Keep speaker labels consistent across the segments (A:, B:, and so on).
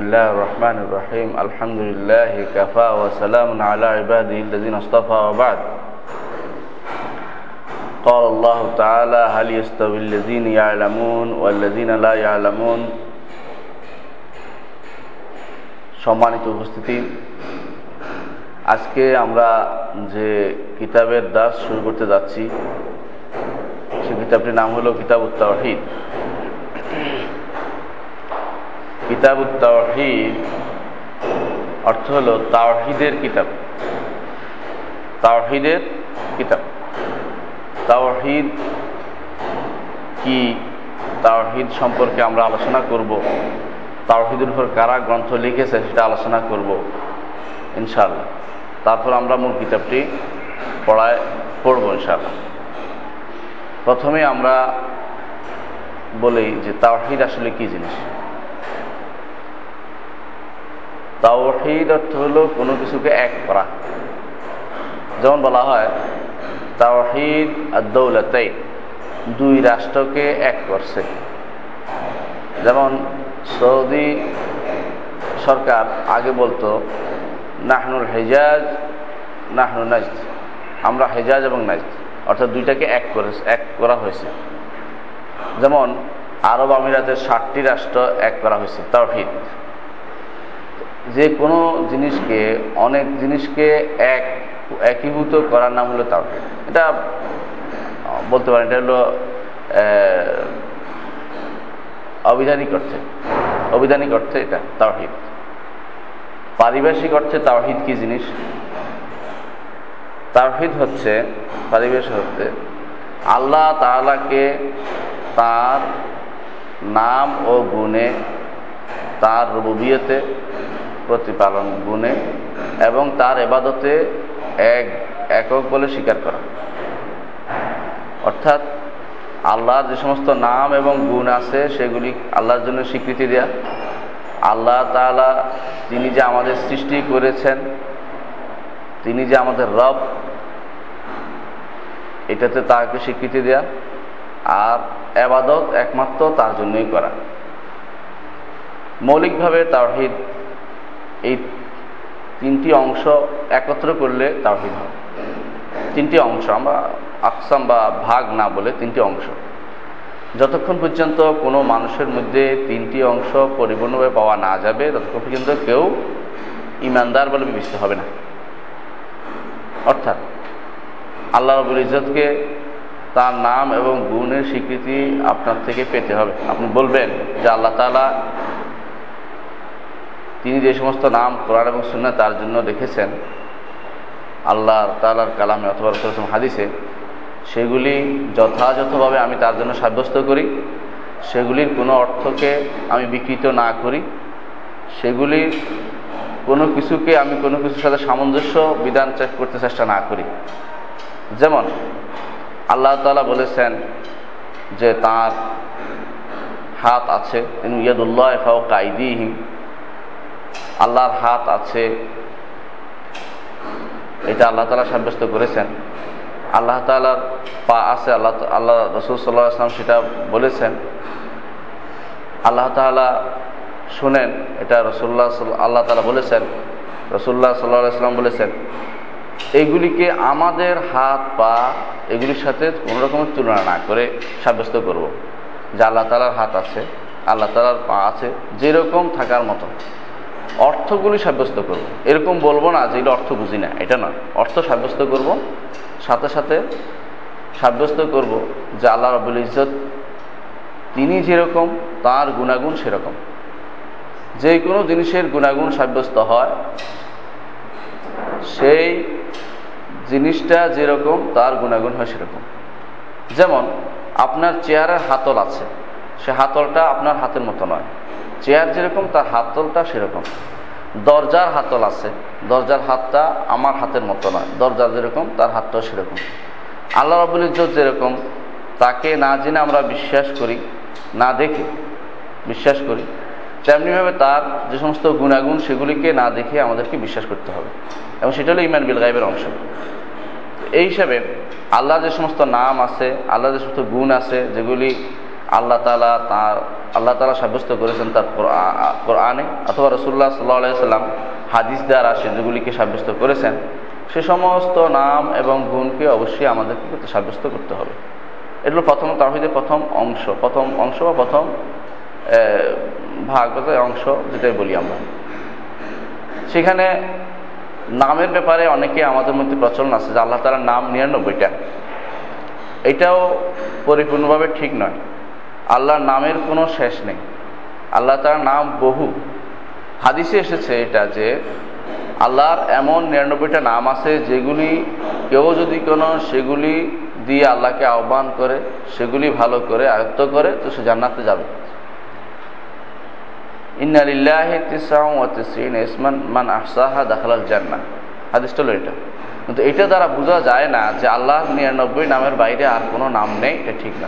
A: الله الرحمن الرحيم الحمد لله كفى وسلام على عباده الذين اصطفى وبعد قال الله تعالى هل يستوي الذين يعلمون والذين لا يعلمون সম্মানিত উপস্থিতি আজকে আমরা যে কিতাবের দাস শুরু করতে যাচ্ছি সে কিতাবটির নাম হলো কিতাব উত্তাহিদ কিতাব উত্তাহিদ অর্থ হলো তাওহিদের কিতাব। তাওহিদের কিতাব। তাওহিদ কি? তাওহিদ সম্পর্কে আমরা আলোচনা করব। তাওহিদের উপর কারা গ্রন্থ লিখেছে সেটা আলোচনা করব ইনশাল্লাহ তারপর আমরা মূল কিতাবটি পড়ায় পড়ব ইনশাল্লাহ প্রথমে আমরা বলি যে তাওহিদ আসলে কি জিনিস? তাওহিদ অর্থ হলো কোনো কিছুকে এক করা। যেমন বলা হয়, তাওহিদ আদৌলতাই দুই রাষ্ট্রকে এক করছে। যেমন সৌদি সরকার আগে বলতো, নাহনুল হেজাজ নাহনু নাজদ। আমরা হেজাজ এবং নাজদ, অর্থাৎ দুইটাকে এক করে এক করা হয়েছে। যেমন আরব আমিরাতের ষাটটি রাষ্ট্র এক করা হয়েছে, তাওহিদ। যে কোনো জিনিসকে, অনেক জিনিসকে এক, একীভূত করার নাম হলো তাওহিদ। এটা বলতে পারেন, এটা হলো অবিধানিক অর্থে অবিধানিক অর্থে এটা তাওহিদ। পারিভাষিক অর্থে তাওহিদ কি জিনিস? তাওহিদ হচ্ছে পারিবেশ হচ্ছে আল্লাহ তাআলাকে তার নাম ও গুণে তার রুবিয়তে প্রতিপালন গুণে এবং তার এবাদতে এক একক বলে স্বীকার করা। অর্থাৎ আল্লাহর যে সমস্ত নাম এবং গুণ আছে, সেগুলি আল্লাহর জন্য স্বীকৃতি দেয়া। আল্লাহ তালা তিনি যে আমাদের সৃষ্টি করেছেন, তিনি যে আমাদের রব, এটাতে তাকে স্বীকৃতি দেয়া আর এবাদত একমাত্র তার জন্যই করা। মৌলিকভাবে তাওহিদ এই তিনটি অংশ একত্র করলে তাওহিদ হয়। তিনটি অংশ, আমরা আকসাম বা ভাগ না বলে তিনটি অংশ। যতক্ষণ পর্যন্ত কোনো মানুষের মধ্যে তিনটি অংশ পরিপূর্ণভাবে পাওয়া না যাবে, ততক্ষণ পর্যন্ত কেউ ইমানদার বলে বিবেচিত হবে না। অর্থাৎ আল্লাহ রবুল ইজতকে তার নাম এবং গুণের স্বীকৃতি আপনার থেকে পেতে হবে। আপনি বলবেন যে আল্লাহ তালা তিনি যে সমস্ত নাম কোরআন এবং সুন্না তার জন্য রেখেছেন আল্লাহ তালার কালামে অথবা রসুল হাদিসে, সেগুলি যথাযথভাবে আমি তার জন্য সাব্যস্ত করি, সেগুলির কোনো অর্থকে আমি বিকৃত না করি, সেগুলির কোনো কিছুকে আমি কোনো কিছুর সাথে সামঞ্জস্য বিধান করতে চেষ্টা না করি। যেমন, আল্লাহ তালা বলেছেন যে তার হাত আছে ইয়াদুল্লাহ ফাও কাইদিহিম আল্লাহর হাত আছে। এটা আল্লাহ তালা সাব্যস্ত করেছেন। আল্লাহ তালার পা আছে, আল্লাহ আল্লাহ রসুল সাল্লাহ আসলাম সেটা বলেছেন। আল্লাহ তালা শুনেন, এটা রসুল্লাহ আল্লাহ তালা বলেছেন রসুল্লাহ সাল্লাহ আসলাম বলেছেন এইগুলিকে আমাদের হাত, পা, এগুলির সাথে কোনো রকমের তুলনা না করে সাব্যস্ত করব। যে আল্লাহ তালার হাত আছে, আল্লাহ তালার পা আছে, যেরকম থাকার মতো। অর্থগুলি সাব্যস্ত করব। এরকম বলব না যে এটা অর্থ বুঝি না, এটা না অর্থ সাব্যস্ত করব, সাথে সাথে সাব্যস্ত করব যে আল্লাহ রবুল ইজত তিনি যেরকম, তার গুণাগুণ সেরকম। যে কোনো জিনিসের গুণাগুণ সাব্যস্ত হয়, সেই জিনিসটা যেরকম, তার গুণাগুণ হয় সেরকম। যেমন, আপনার চেয়ারের হাতল আছে। সে হাতলটা আপনার হাতের মতো নয়। চেয়ার যেরকম, তার হাতলটা সেরকম। দরজার হাতল আছে, দরজার হাতটা আমার হাতের মতো নয়। দরজা যেরকম, তার হাতটাও সেরকম। আল্লাহ রবুল ইজ্জত যেরকম, তাকে না জেনে আমরা বিশ্বাস করি, না দেখে বিশ্বাস করি, তেমনিভাবে তার যে সমস্ত গুণাগুণ, সেগুলিকে না দেখে আমাদেরকে বিশ্বাস করতে হবে। এবং সেটা হলো ইমান বিল গাইবের অংশ। এই হিসাবে আল্লাহ যে সমস্ত নাম আছে, আল্লাহ যে সমস্ত গুণ আছে, যেগুলি আল্লাহ তালা তার, আল্লাহ তালা সাব্যস্ত করেছেন তার কোরআনে অথবা রসুল্লাহ সাল্লাহ সাল্লাম হাদিস দ্বারা সে যেগুলিকে সাব্যস্ত করেছেন, সে সমস্ত নাম এবং গুণকে অবশ্যই আমাদেরকে সাব্যস্ত করতে হবে। এগুলো প্রথম তাহিদের প্রথম অংশ প্রথম অংশ বা প্রথম ভাগ অংশ যেটাই বলি আমরা। সেখানে নামের ব্যাপারে অনেকে আমাদের মধ্যে প্রচলন আছে যে আল্লাহ তালার নাম নিরানব্বইটা। এটাও পরিপূর্ণভাবে ঠিক নয়। আল্লাহর নামের কোনো শেষ নেই। আল্লাহ তার নাম বহু। হাদিসে এসেছে এটা যে, আল্লাহর এমন নিরানব্বইটা নাম আছে যেগুলি কেউ যদি কোনো সেগুলি দিয়ে আল্লাহকে আহ্বান করে, সেগুলি ভালো করে আয়ত্ত করে, তো সে জান্নাতে যাবে। ইসমান মান আহসাহা দাখালাল জান্না হাদিসটা হলো এটা। কিন্তু এটা দ্বারা বোঝা যায় না যে আল্লাহর নিরানব্বই নামের বাইরে আর কোনো নাম নেই, এটা ঠিক না।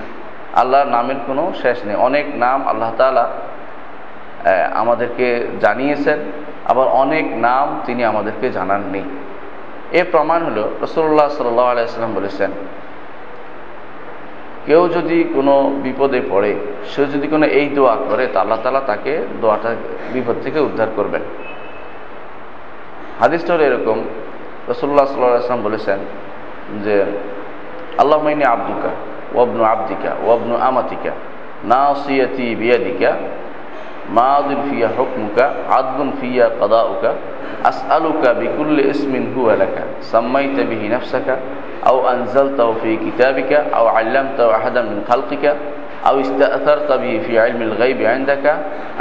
A: আল্লাহর নামের কোনো শেষ নেই। অনেক নাম আল্লাহ তালা আমাদেরকে জানিয়েছেন, আবার অনেক নাম তিনি আমাদেরকে জানাননি। এর প্রমাণ হলো রসুল্লাহ সাল্লাহ আলাইসাল্লাম বলেছেন, কেউ যদি কোনো বিপদে পড়ে, সে যদি কোনো এই দোয়া করে, তা আল্লাহ তালা তাকে দোয়াটা বিপদ থেকে উদ্ধার করবেন। হাদিসটা হলো এরকম রসুল্লাহ সাল্লাম বলেছেন যে আল্লাহ মাইনি আব্দুকা ওয়াবনু আব্দিকা ওয়াবনু আমাতিকা নাসিয়াতি বিয়াদিকা মাদিন ফিয়া হুকমুকা আদলুন ফিয়া কাদাউকা আসআলুকা বিকুল্লি ইসমিন হুয়া লাকা সাম্মাইতা বিহি নাফসাকা أو أنزلته في كتابك أو علمته أحدا من خلقك أو استأثرت به في علم الغيب عندك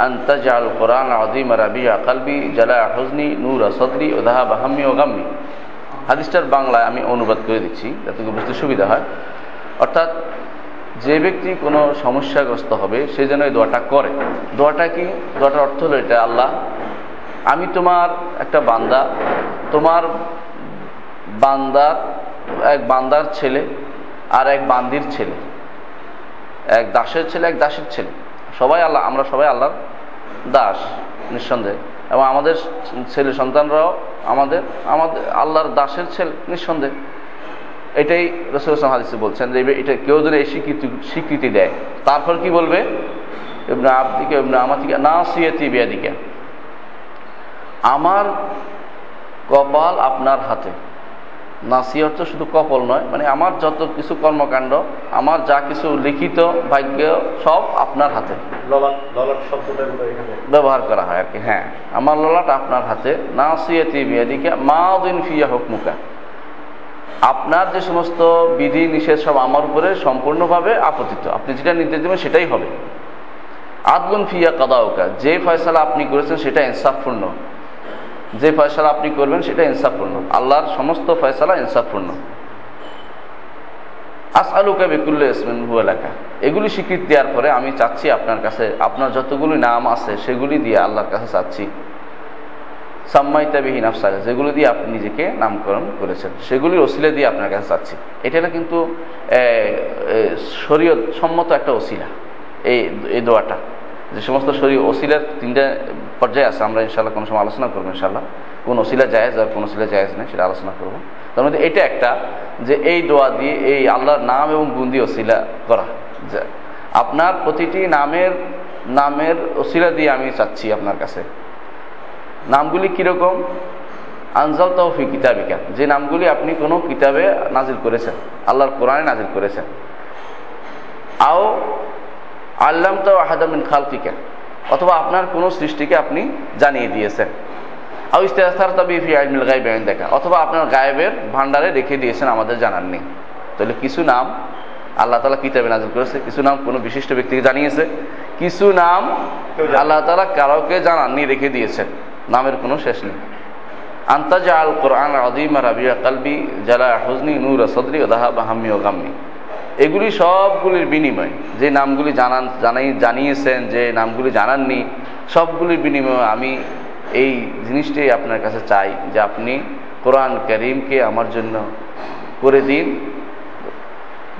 A: أن تجعل القرآن العظيم ربيع قلبي جلاء حزني نور صدري وذهاب همي وغمي হাদিসটার বাংলায় আমি অনুবাদ করে দিচ্ছি যাতে বুঝতে সুবিধা হয় অর্থাৎ যে ব্যক্তি কোনো সমস্যাগ্রস্ত হবে, সে যেন এই দোয়াটা করে। দোয়াটা কি? দোয়াটার অর্থ হলো এটা, আল্লাহ, আমি তোমার একটা বান্দা, তোমার বান্দার এক বান্দার ছেলে আর এক বান্দির ছেলে। এক দাসের ছেলে, এক দাসের ছেলে। সবাই আল্লাহ, আমরা সবাই আল্লাহর দাস, নিঃসন্দেহে। এবং আমাদের ছেলে সন্তানরাও আমাদের আমাদের আল্লাহর দাসের ছেলে, নিঃসন্দেহে। এটাই রসুল হাদিসে বলছেন যে এটা কেউ যদি এই স্বীকৃতি স্বীকৃতি দেয়। তারপর কি বলবে? এমনি আবদিকে এমনি আমাদিকে না সিয়াতি বিয়াদিকে। আমার কপাল আপনার হাতে। নাসি অর্থ শুধু কপল নয় মানে আমার যত কিছু কর্মকাণ্ড আমার যা কিছু লিখিত ভাগ্য সব আপনার হাতে। ব্যবহার করা হয় আর কি হ্যাঁ। আমার ললাট আপনার হাতে। না নাসিয়াতি বিয়াদিকে মা দিন ফিয়া হুকমুকা। আপনার যে সমস্ত বিধি, নিষেধ সব আমার উপরে সম্পূর্ণভাবে আপতিত। আপনি যেটা নির্দেশ দেবেন সেটাই হবে। আদগুন ফিয়া কাদাউকা। যে ফয়সালা আপনি করেছেন সেটা ইনসাফপূর্ণ। যে ফয়সালা আপনি করবেন সেটা ইনসাফপূর্ণ। আল্লাহর সমস্ত ফয়সালা ইনসাফপূর্ণ। আস আলুকা বিকুল্ল ইসমিন হু এলাকা এগুলি স্বীকৃতি দেওয়ার পরে আমি চাচ্ছি আপনার কাছে, আপনার যতগুলি নাম আছে সেগুলি দিয়ে আল্লাহর কাছে চাচ্ছি। সাম্মাইতাবিহীন আফসাকা যেগুলো দিয়ে আপনি নিজেকে নামকরণ করেছেন। সেগুলির ওসিলা দিয়ে আপনার কাছে চাচ্ছি এটা কিন্তু শরীয় সম্মত একটা ওসিলা, এই এই দোয়াটা। যে সমস্ত শরীর ওসিলার তিনটা পর্যায়ে আছে, আমরা ইনশাল্লাহ কোনো সময় আলোচনা করব ইনশাল্লাহ কোন ওসিলা জায়েজ আর কোন ওসিলা জায়েজ নেই, সেটা আলোচনা করব। তার মধ্যে এটা একটা, যে এই দোয়া দিয়ে এই আল্লাহর নাম এবং গুণ দিয়ে ওসিলা করা। আপনার প্রতিটি নামের নামের ওসিলা দিয়ে আমি চাচ্ছি আপনার কাছে। নামগুলি কীরকম? আনজাল তৌফি কিতাবিকা। যে নামগুলি আপনি কোনো কিতাবে নাজিল করেছেন আল্লাহর কোরআনে নাজিল করেছেন। আও আল্লাম তো আহাদামিন খালকিকা অথবা আপনার কোনো সৃষ্টিকে আপনি জানিয়ে দিয়েছেন। আও ইস্তেহার তবে ফি আলমিল গাইব দেখা অথবা আপনার গায়েবের ভান্ডারে রেখে দিয়েছেন আমাদের জানার নেই। তাহলে কিছু নাম আল্লাহ তালা কিতাবে নাজিল করেছে কিছু নাম কোনো বিশিষ্ট ব্যক্তিকে জানিয়েছে কিছু নাম আল্লাহ তালা কারোকে জানাননি রেখে দিয়েছেন। নামের কোনো শেষ নেই। আন্তাজা আল কোরআন আদিম রাবিয়া কালবি জালা হুজনি নূর সদরি ওদাহা বাহামি ও গাম্মি। এগুলি সবগুলির বিনিময়। যে নামগুলি জানান জানাই জানিয়েছেন, যে নামগুলি জানাননি, সবগুলির বিনিময়ে আমি এই জিনিসটাই আপনার কাছে চাই যে আপনি কোরআন করিমকে আমার জন্য করে দিন।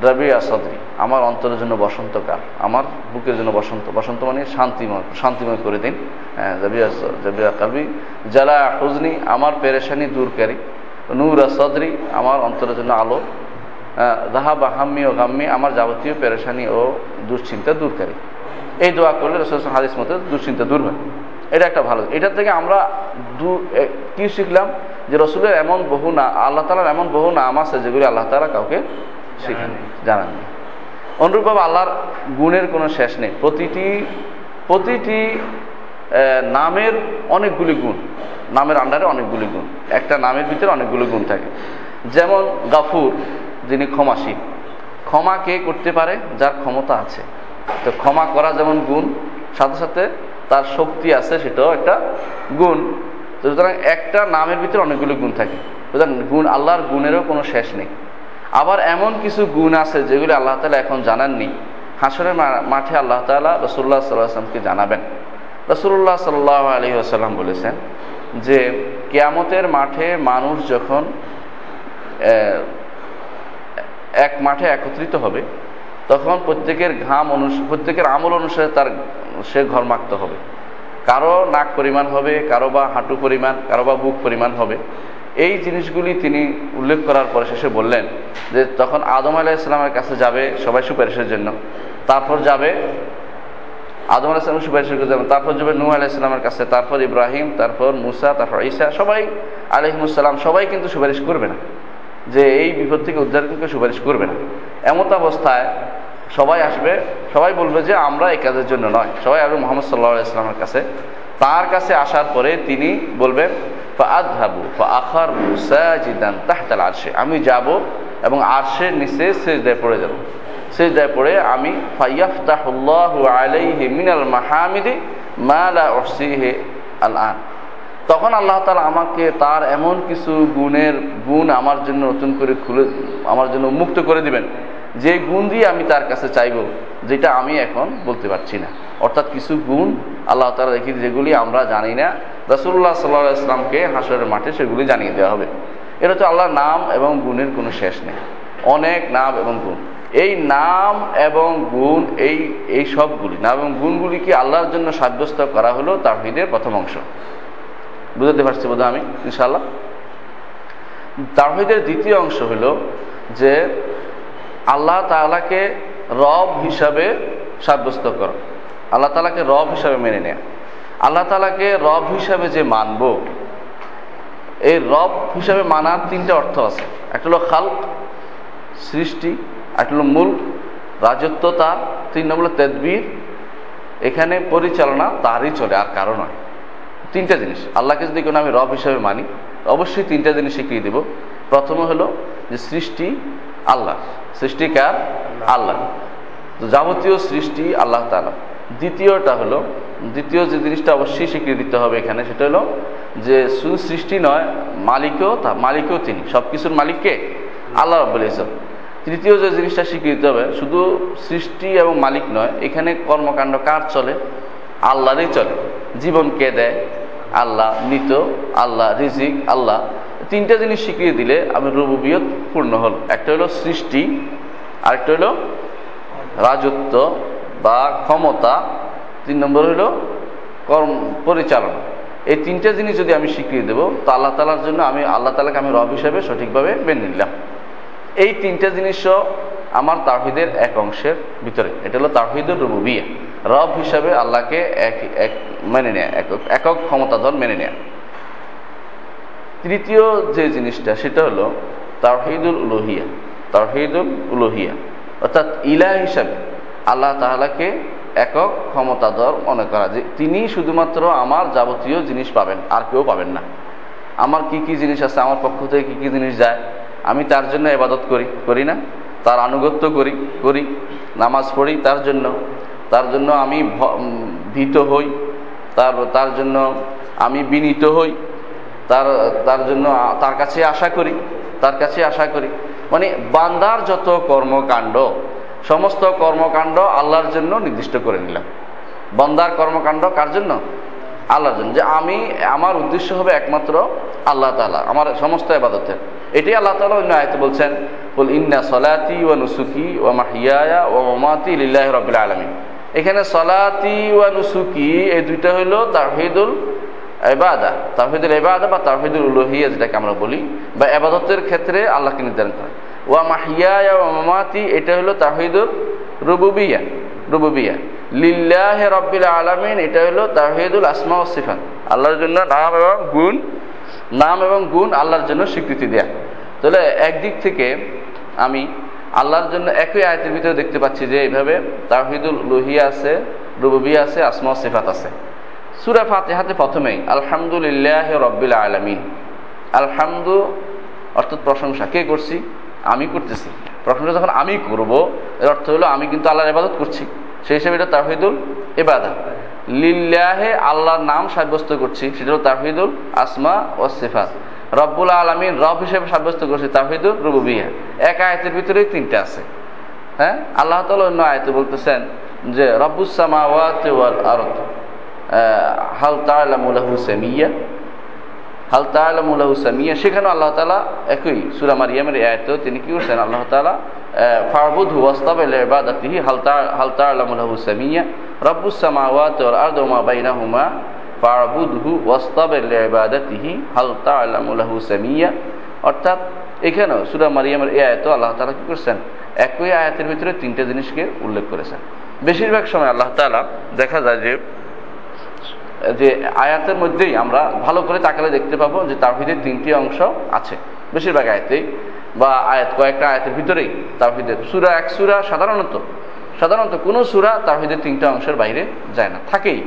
A: রবিয়া সদরি আমার অন্তরের জন্য বসন্তকাল, আমার বুকের জন্য বসন্ত বসন্ত মানে শান্তিময় শান্তিময় করে দিন। হ্যাঁ রবিয়া রবিয়া কালবি জালা হুজনি, আমার পেরেশানি দূরকারী। নূর সদরি, আমার অন্তরের জন্য আলো। রাহা বা হাম্মি ও গাম্মি, আমার যাবতীয় পেরেশানি ও দুশ্চিন্তা দূরকারী। এই দোয়া করলে হাদিস মতো দুশ্চিন্তা দূর হয়। এটা একটা ভালো, এটা থেকে আমরা দু কি শিখলাম? যে রসুলের এমন বহু না, আল্লাহ তালার এমন বহু নাম আছে যেগুলি আল্লাহ তালা কাউকে শিখান জানাননি অনুরূপভাবে আল্লাহর গুণের কোনো শেষ নেই। প্রতিটি প্রতিটি নামের অনেকগুলি গুণ, নামের আন্ডারে অনেকগুলি গুণ, একটা নামের ভিতরে অনেকগুলি গুণ থাকে। যেমন গাফুর, যিনি ক্ষমাশীল। ক্ষমা কে করতে পারে? যার ক্ষমতা আছে। তো ক্ষমা করা যেমন গুণ, সাথে সাথে তার শক্তি আছে, সেটাও একটা গুণ। সুতরাং একটা নামের ভিতরে অনেকগুলো গুণ থাকে। সুতরাং গুণ, আল্লাহর গুণেরও কোনো শেষ নেই। আবার এমন কিছু গুণ আছে যেগুলি আল্লাহ তালা এখন জানাননি। হাসরের মাঠে আল্লাহ তালা রসুল্লাহ সাল্লাহামকে জানাবেন। রসুল্লাহ সাল্লাহ আলী আসাল্লাম বলেছেন যে, কেয়ামতের মাঠে মানুষ যখন এক মাঠে একত্রিত হবে, তখন প্রত্যেকের ঘাম অনুস প্রত্যেকের আমল অনুসারে তার, সে ঘর মাখতে হবে। কারও নাক পরিমাণ হবে, কারও বা হাঁটু পরিমাণ, কারও বা বুক পরিমাণ হবে। এই জিনিসগুলি তিনি উল্লেখ করার পরে শেষে বললেন যে তখন আদম আলাহ ইসলামের কাছে যাবে সবাই সুপারিশের জন্য। তারপর যাবে আদম আলাহ ইসলামের সুপারিশের জন্য তারপর যাবে নূ আলাহ ইসলামের কাছে, তারপর ইব্রাহিম, তারপর মুসা, তারপর ঈসা, সবাই আলহিমুসাল্লাম সবাই কিন্তু সুপারিশ করবে না। যে এই বিপদ থেকে উদ্ধার কিন্তু সুপারিশ করবে না। এমত অবস্থায় সবাই আসবে, সবাই বলবে যে আমরা এই কাজের জন্য নয়। সবাই আসবে মোহাম্মদ সাল্লাহ ইসলামের কাছে। তার কাছে আসার পরে তিনি বলবেন আরশে। আমি যাব এবং আরশের নিচে সেজদায় পড়ে যাব। সেজদায় পড়ে আমি মিনাল মাহামিদি মা তখন আল্লাহ তালা আমাকে তার এমন কিছু গুণের গুণ আমার জন্য নতুন করে খুলে, আমার জন্য মুক্ত করে দিবেন। যে গুণ দিয়ে আমি তার কাছে চাইব, যেটা আমি এখন বলতে পারছি না। অর্থাৎ কিছু গুণ আল্লাহ তালা দেখি, যেগুলি আমরা জানি না। রসুল্লাহ সাল্লাহ ইসলামকে হাসরের মাঠে সেগুলি জানিয়ে দেওয়া হবে। এটা হচ্ছে আল্লাহর নাম এবং গুণের কোনো শেষ নেই। অনেক নাম এবং গুণ। এই নাম এবং গুণ, এই এই সবগুলি, নাম এবং গুণগুলিকে আল্লাহর জন্য সাব্যস্ত করা হলো তাহিদের প্রথম অংশ। বুঝতে পারছি বোধ আমি ইনশাল্লাহ তাহিদের দ্বিতীয় অংশ হলো যে আল্লাহ তালাকে রব হিসাবে সাব্যস্ত করা। আল্লাহ তালাকে রব হিসাবে মেনে নেয়া। আল্লাহ তালাকে রব হিসাবে যে মানব, এই রব হিসাবে মানার তিনটে অর্থ আছে। একটা হলো খালক, সৃষ্টি, একটা হলো মূল, রাজত্ব তার, তিন নম্বর তেদবির। এখানে পরিচালনা তারই চলে, আর কারও নয়। তিনটা জিনিস। আল্লাহকে যদি কোনো আমি রব হিসাবে মানি, অবশ্যই তিনটা জিনিস শিখিয়ে দেব? প্রথমে হলো যে সৃষ্টি আল্লাহ সৃষ্টিকার আল্লাহ। তো যাবতীয় সৃষ্টি আল্লাহ তালা দ্বিতীয়টা হলো দ্বিতীয় যে জিনিসটা অবশ্যই স্বীকৃতি দিতে হবে এখানে সেটা হলো যে শুধু সৃষ্টি নয় মালিকও তা মালিকও তিনি। সব কিছুর মালিককে আল্লাহ রব্বুল ইসব তৃতীয় যে জিনিসটা স্বীকৃতি দিতে হবে শুধু সৃষ্টি এবং মালিক নয় এখানে কর্মকাণ্ড কার চলে? আল্লাহরই চলে। জীবন কে দেয়? আল্লাহ মৃত আল্লাহ রিজিক আল্লাহ। তিনটা জিনিস শিখিয়ে দিলে আমি রুবুবিয়ত পূর্ণ হল। একটা হলো সৃষ্টি, আরেকটা হলো রাজত্ব বা ক্ষমতা, তিন নম্বর হলো কর্ম পরিচালনা। এই তিনটা জিনিস যদি আমি শিখিয়ে দেবো, তো আল্লাহ তালার জন্য আমি, আল্লাহ তালাকে আমি রব হিসাবে সঠিকভাবে মেনে নিলাম। এই তিনটা জিনিসও আমার তাহিদের এক অংশের ভিতরে। এটা হলো তাহিদুর রুবুবিয়া। রব হিসাবে আল্লাহকে এক এক মেনে নেয়া একক ক্ষমতাধর মেনে নেয়া। তৃতীয় যে জিনিসটা, সেটা হলো তাহিদুল উলোহিয়া তাহিদুল উলোহিয়া। অর্থাৎ ইলা হিসাবে আল্লাহ তাহলাকে একক ক্ষমতাধর মনে করা যে তিনি শুধুমাত্র আমার যাবতীয় জিনিস পাবেন, আর কেউ পাবেন না। আমার কি কি জিনিস আছে, আমার পক্ষ থেকে কি কি জিনিস যায়, আমি তার জন্য এবাদত করি করি না? তার আনুগত্য করি করি। নামাজ পড়ি তার জন্য। তার জন্য আমি ভীত হই। তার তার জন্য আমি বিনীত হই। তার তার জন্য তার কাছে আশা করি, তার কাছে আশা করি। মানে বান্দার যত কর্মকাণ্ড, সমস্ত কর্মকাণ্ড আল্লাহর জন্য নির্দিষ্ট করে নিলাম। বান্দার কর্মকাণ্ড কার জন্য? আল্লাহর জন্য। যে আমি, আমার উদ্দেশ্য হবে একমাত্র আল্লাহ তালা আমার সমস্ত আবাদতের এটাই আল্লাহ তালা অন্য আয়তে বলছেন বল ইন্না সলাতি ও নুসুকি ও মাহিয়া ও মাতি লিল্লাহ রবিল আলমী এখানে সলাতি ওয়া নুসুকি, এই দুইটা হইল তাহিদুল এবাদা তাহিদুল এবাদা বা তাহিদুল উলহিয়া যেটাকে আমরা বলি, বা এবাদতের ক্ষেত্রে আল্লাহকে নির্ধারণ করা। ওয়া মাহিয়া ওয়া মামাতি, এটা হলো তাহিদুল রুবুবিয়া রুবুবিয়া। লিল্লাহ রব্বিল আলামিন, এটা হলো তাহিদুল আসমা ও সিফাত। আল্লাহর জন্য নাম এবং গুণ, নাম এবং গুণ আল্লাহর জন্য স্বীকৃতি দেয়া। তাহলে একদিক থেকে আমি আল্লাহর জন্য একই আয়তের ভিতরে দেখতে পাচ্ছি যে এইভাবে তাহিদুল লোহিয়া আছে, রুবুবিয়া আছে, আসমা সিফাত আছে। সুরা ফাতেহাতে প্রথমেই, আলহামদুলিল্লাহ রব্বিল আলামিন। আলহামদু অর্থাৎ প্রশংসা। কে করছি? আমি করতেছি। প্রশংসা যখন আমি করব, এর অর্থ হলো আমি কিন্তু আল্লাহর ইবাদত করছি। সেই হিসেবে এটা তাহিদুল ইবাদা। লিল্লাহে আল্লাহর নাম সাব্যস্ত করছি, সেটা হলো তাহিদুল আসমা ও সিফাত। রব্বুল আলমিন, রব হিসেবে সাব্যস্ত করছি তাহিদুল রুবুবিয়া। এক আয়তের ভিতরেই তিনটা আছে। হ্যাঁ? আল্লাহ তালা অন্য আয়তে বলতেছেন যে রব্বুসামা ওয়াত ওয়াল আরদ। হাল তালামুলাহু সামিয়া, হাল তালামুলাহু সামিয়া, সেখানেও আল্লাহ তালা একই সুরা মারিয়ামের আয়তেও তিনি কি করছেন? আল্লাহ তালা ফারবুদ ওয়াস্তাব ইবাদাতিহি, হাল হাল তালামুলাহু সামিয়া, রব্বুস সামাওয়াত ওয়াল আরদ ওয়া মা বাইনাহুমা ফারবুদহু ওয়াস্তাব ইবাদাতিহি, হাল তালামুলাহু সামিয়া। অর্থাৎ এখানেও সুরা মারিয়ামের এই আয়ত আল্লাহ তালা কি করছেন? একই আয়াতের ভিতরে তিনটে জিনিসকে উল্লেখ করেছেন। বেশিরভাগ সময় আল্লাহ তালা দেখা যায় যে যে আয়াতের মধ্যেই আমরা ভালো করে তাকালে দেখতে পাবো যে তাওহিদের তিনটি অংশ আছে। বেশিরভাগ আয়াতেই বা আয়াত কয়েকটা আয়াতের ভিতরেই তাওহিদের। সুরা এক সুরা সাধারণত সাধারণত কোনো সুরা তাওহিদের তিনটা অংশের বাইরে যায় না। থাকেই।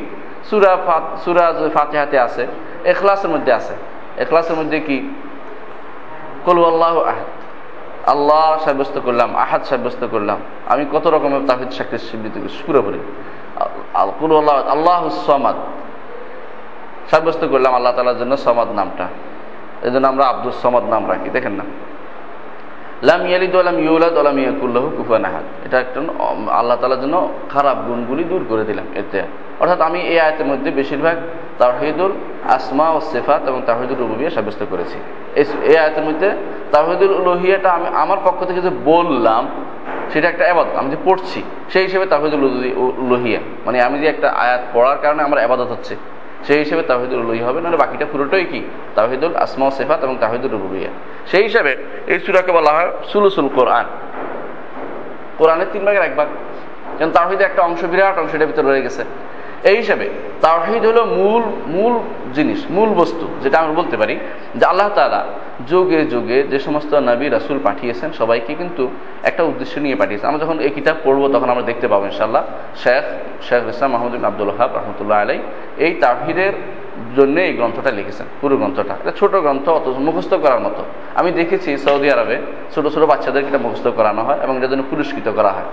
A: সুরা সুরা ফাতেহাতে আছে, এখলাসের মধ্যে আছে। এখলাসের মধ্যে কি? কলু আল্লাহ আহাদ। আল্লাহ সাব্যস্ত করলাম, আহাদ সাব্যস্ত করলাম। আমি কত রকমের তাহিদ সাক্ষী স্বীকৃত পুরোপুরি। কুলু আল্লাহ আল্লাহ সমাদ। সাব্যস্ত করলাম আল্লাহ তালার জন্য সমাদ নামটা। এই জন্য আমরা আব্দুল সমাদ নাম রাখি, দেখেন না? লাম ইয়ালিদ আলাম ইউলাদ আলাম ইয়াকুল্লাহু কুফুয়ান আহাদ। এটা একটা আল্লাহ তালার জন্য খারাপ গুণগুলি দূর করে দিলাম এতে। অর্থাৎ আমি এই আয়তের মধ্যে বেশিরভাগ তাহিদুল আসমা ও সেফাত এবং তাহিদুল রুবিয়া সাব্যস্ত করেছি। এই আয়তের মধ্যে তাহিদুল লোহিয়াটা আমি আমার পক্ষ থেকে যে বললাম, সেটা একটা আবাদত আমি যে পড়ছি, সেই হিসেবে তাহিদুল লোহিয়া মানে আমি যে একটা আয়াত পড়ার কারণে আমার আবাদত হচ্ছে। সেই হিসেবে তাহিদুল রুই হবে, নাহলে বাকিটা পুরোটাই কি? তাহিদুল আসমা সেফাত এবং তাহিদুল রুবিয়া সেই হিসাবে এই সুরাকে বলা হয় সুলুসুল কোরআন। কোরআনের তিন ভাগের এক ভাগ। যেমন তাহিদের একটা অংশ বিরাট অংশ এটার ভিতরে রয়ে গেছে। এই হিসাবে তাহিদ হলো মূল মূল জিনিস, মূল বস্তু, যেটা আমরা বলতে পারি যে আল্লাহ তালা যুগে যুগে যে সমস্ত নবী, রাসুল পাঠিয়েছেন, সবাইকে কিন্তু একটা উদ্দেশ্য নিয়ে পাঠিয়েছেন। আমরা যখন এই কিতাব পড়ব, তখন আমরা দেখতে পাবো ইনশাল্লাহ শেখ শেখ ইসলাম মাহমুদ আব্দুল হাব রহমতুল্লাহ আলাই এই তাহিদের জন্য এই গ্রন্থটা লিখেছেন, পুরো গ্রন্থটা। এটা ছোট গ্রন্থ অত মুখস্থ করার মতো। আমি দেখেছি সৌদি আরবে ছোট ছোট বাচ্চাদেরকে এটা মুখস্থ করানো হয় এবং এটার জন্য পুরস্কৃত করা হয়।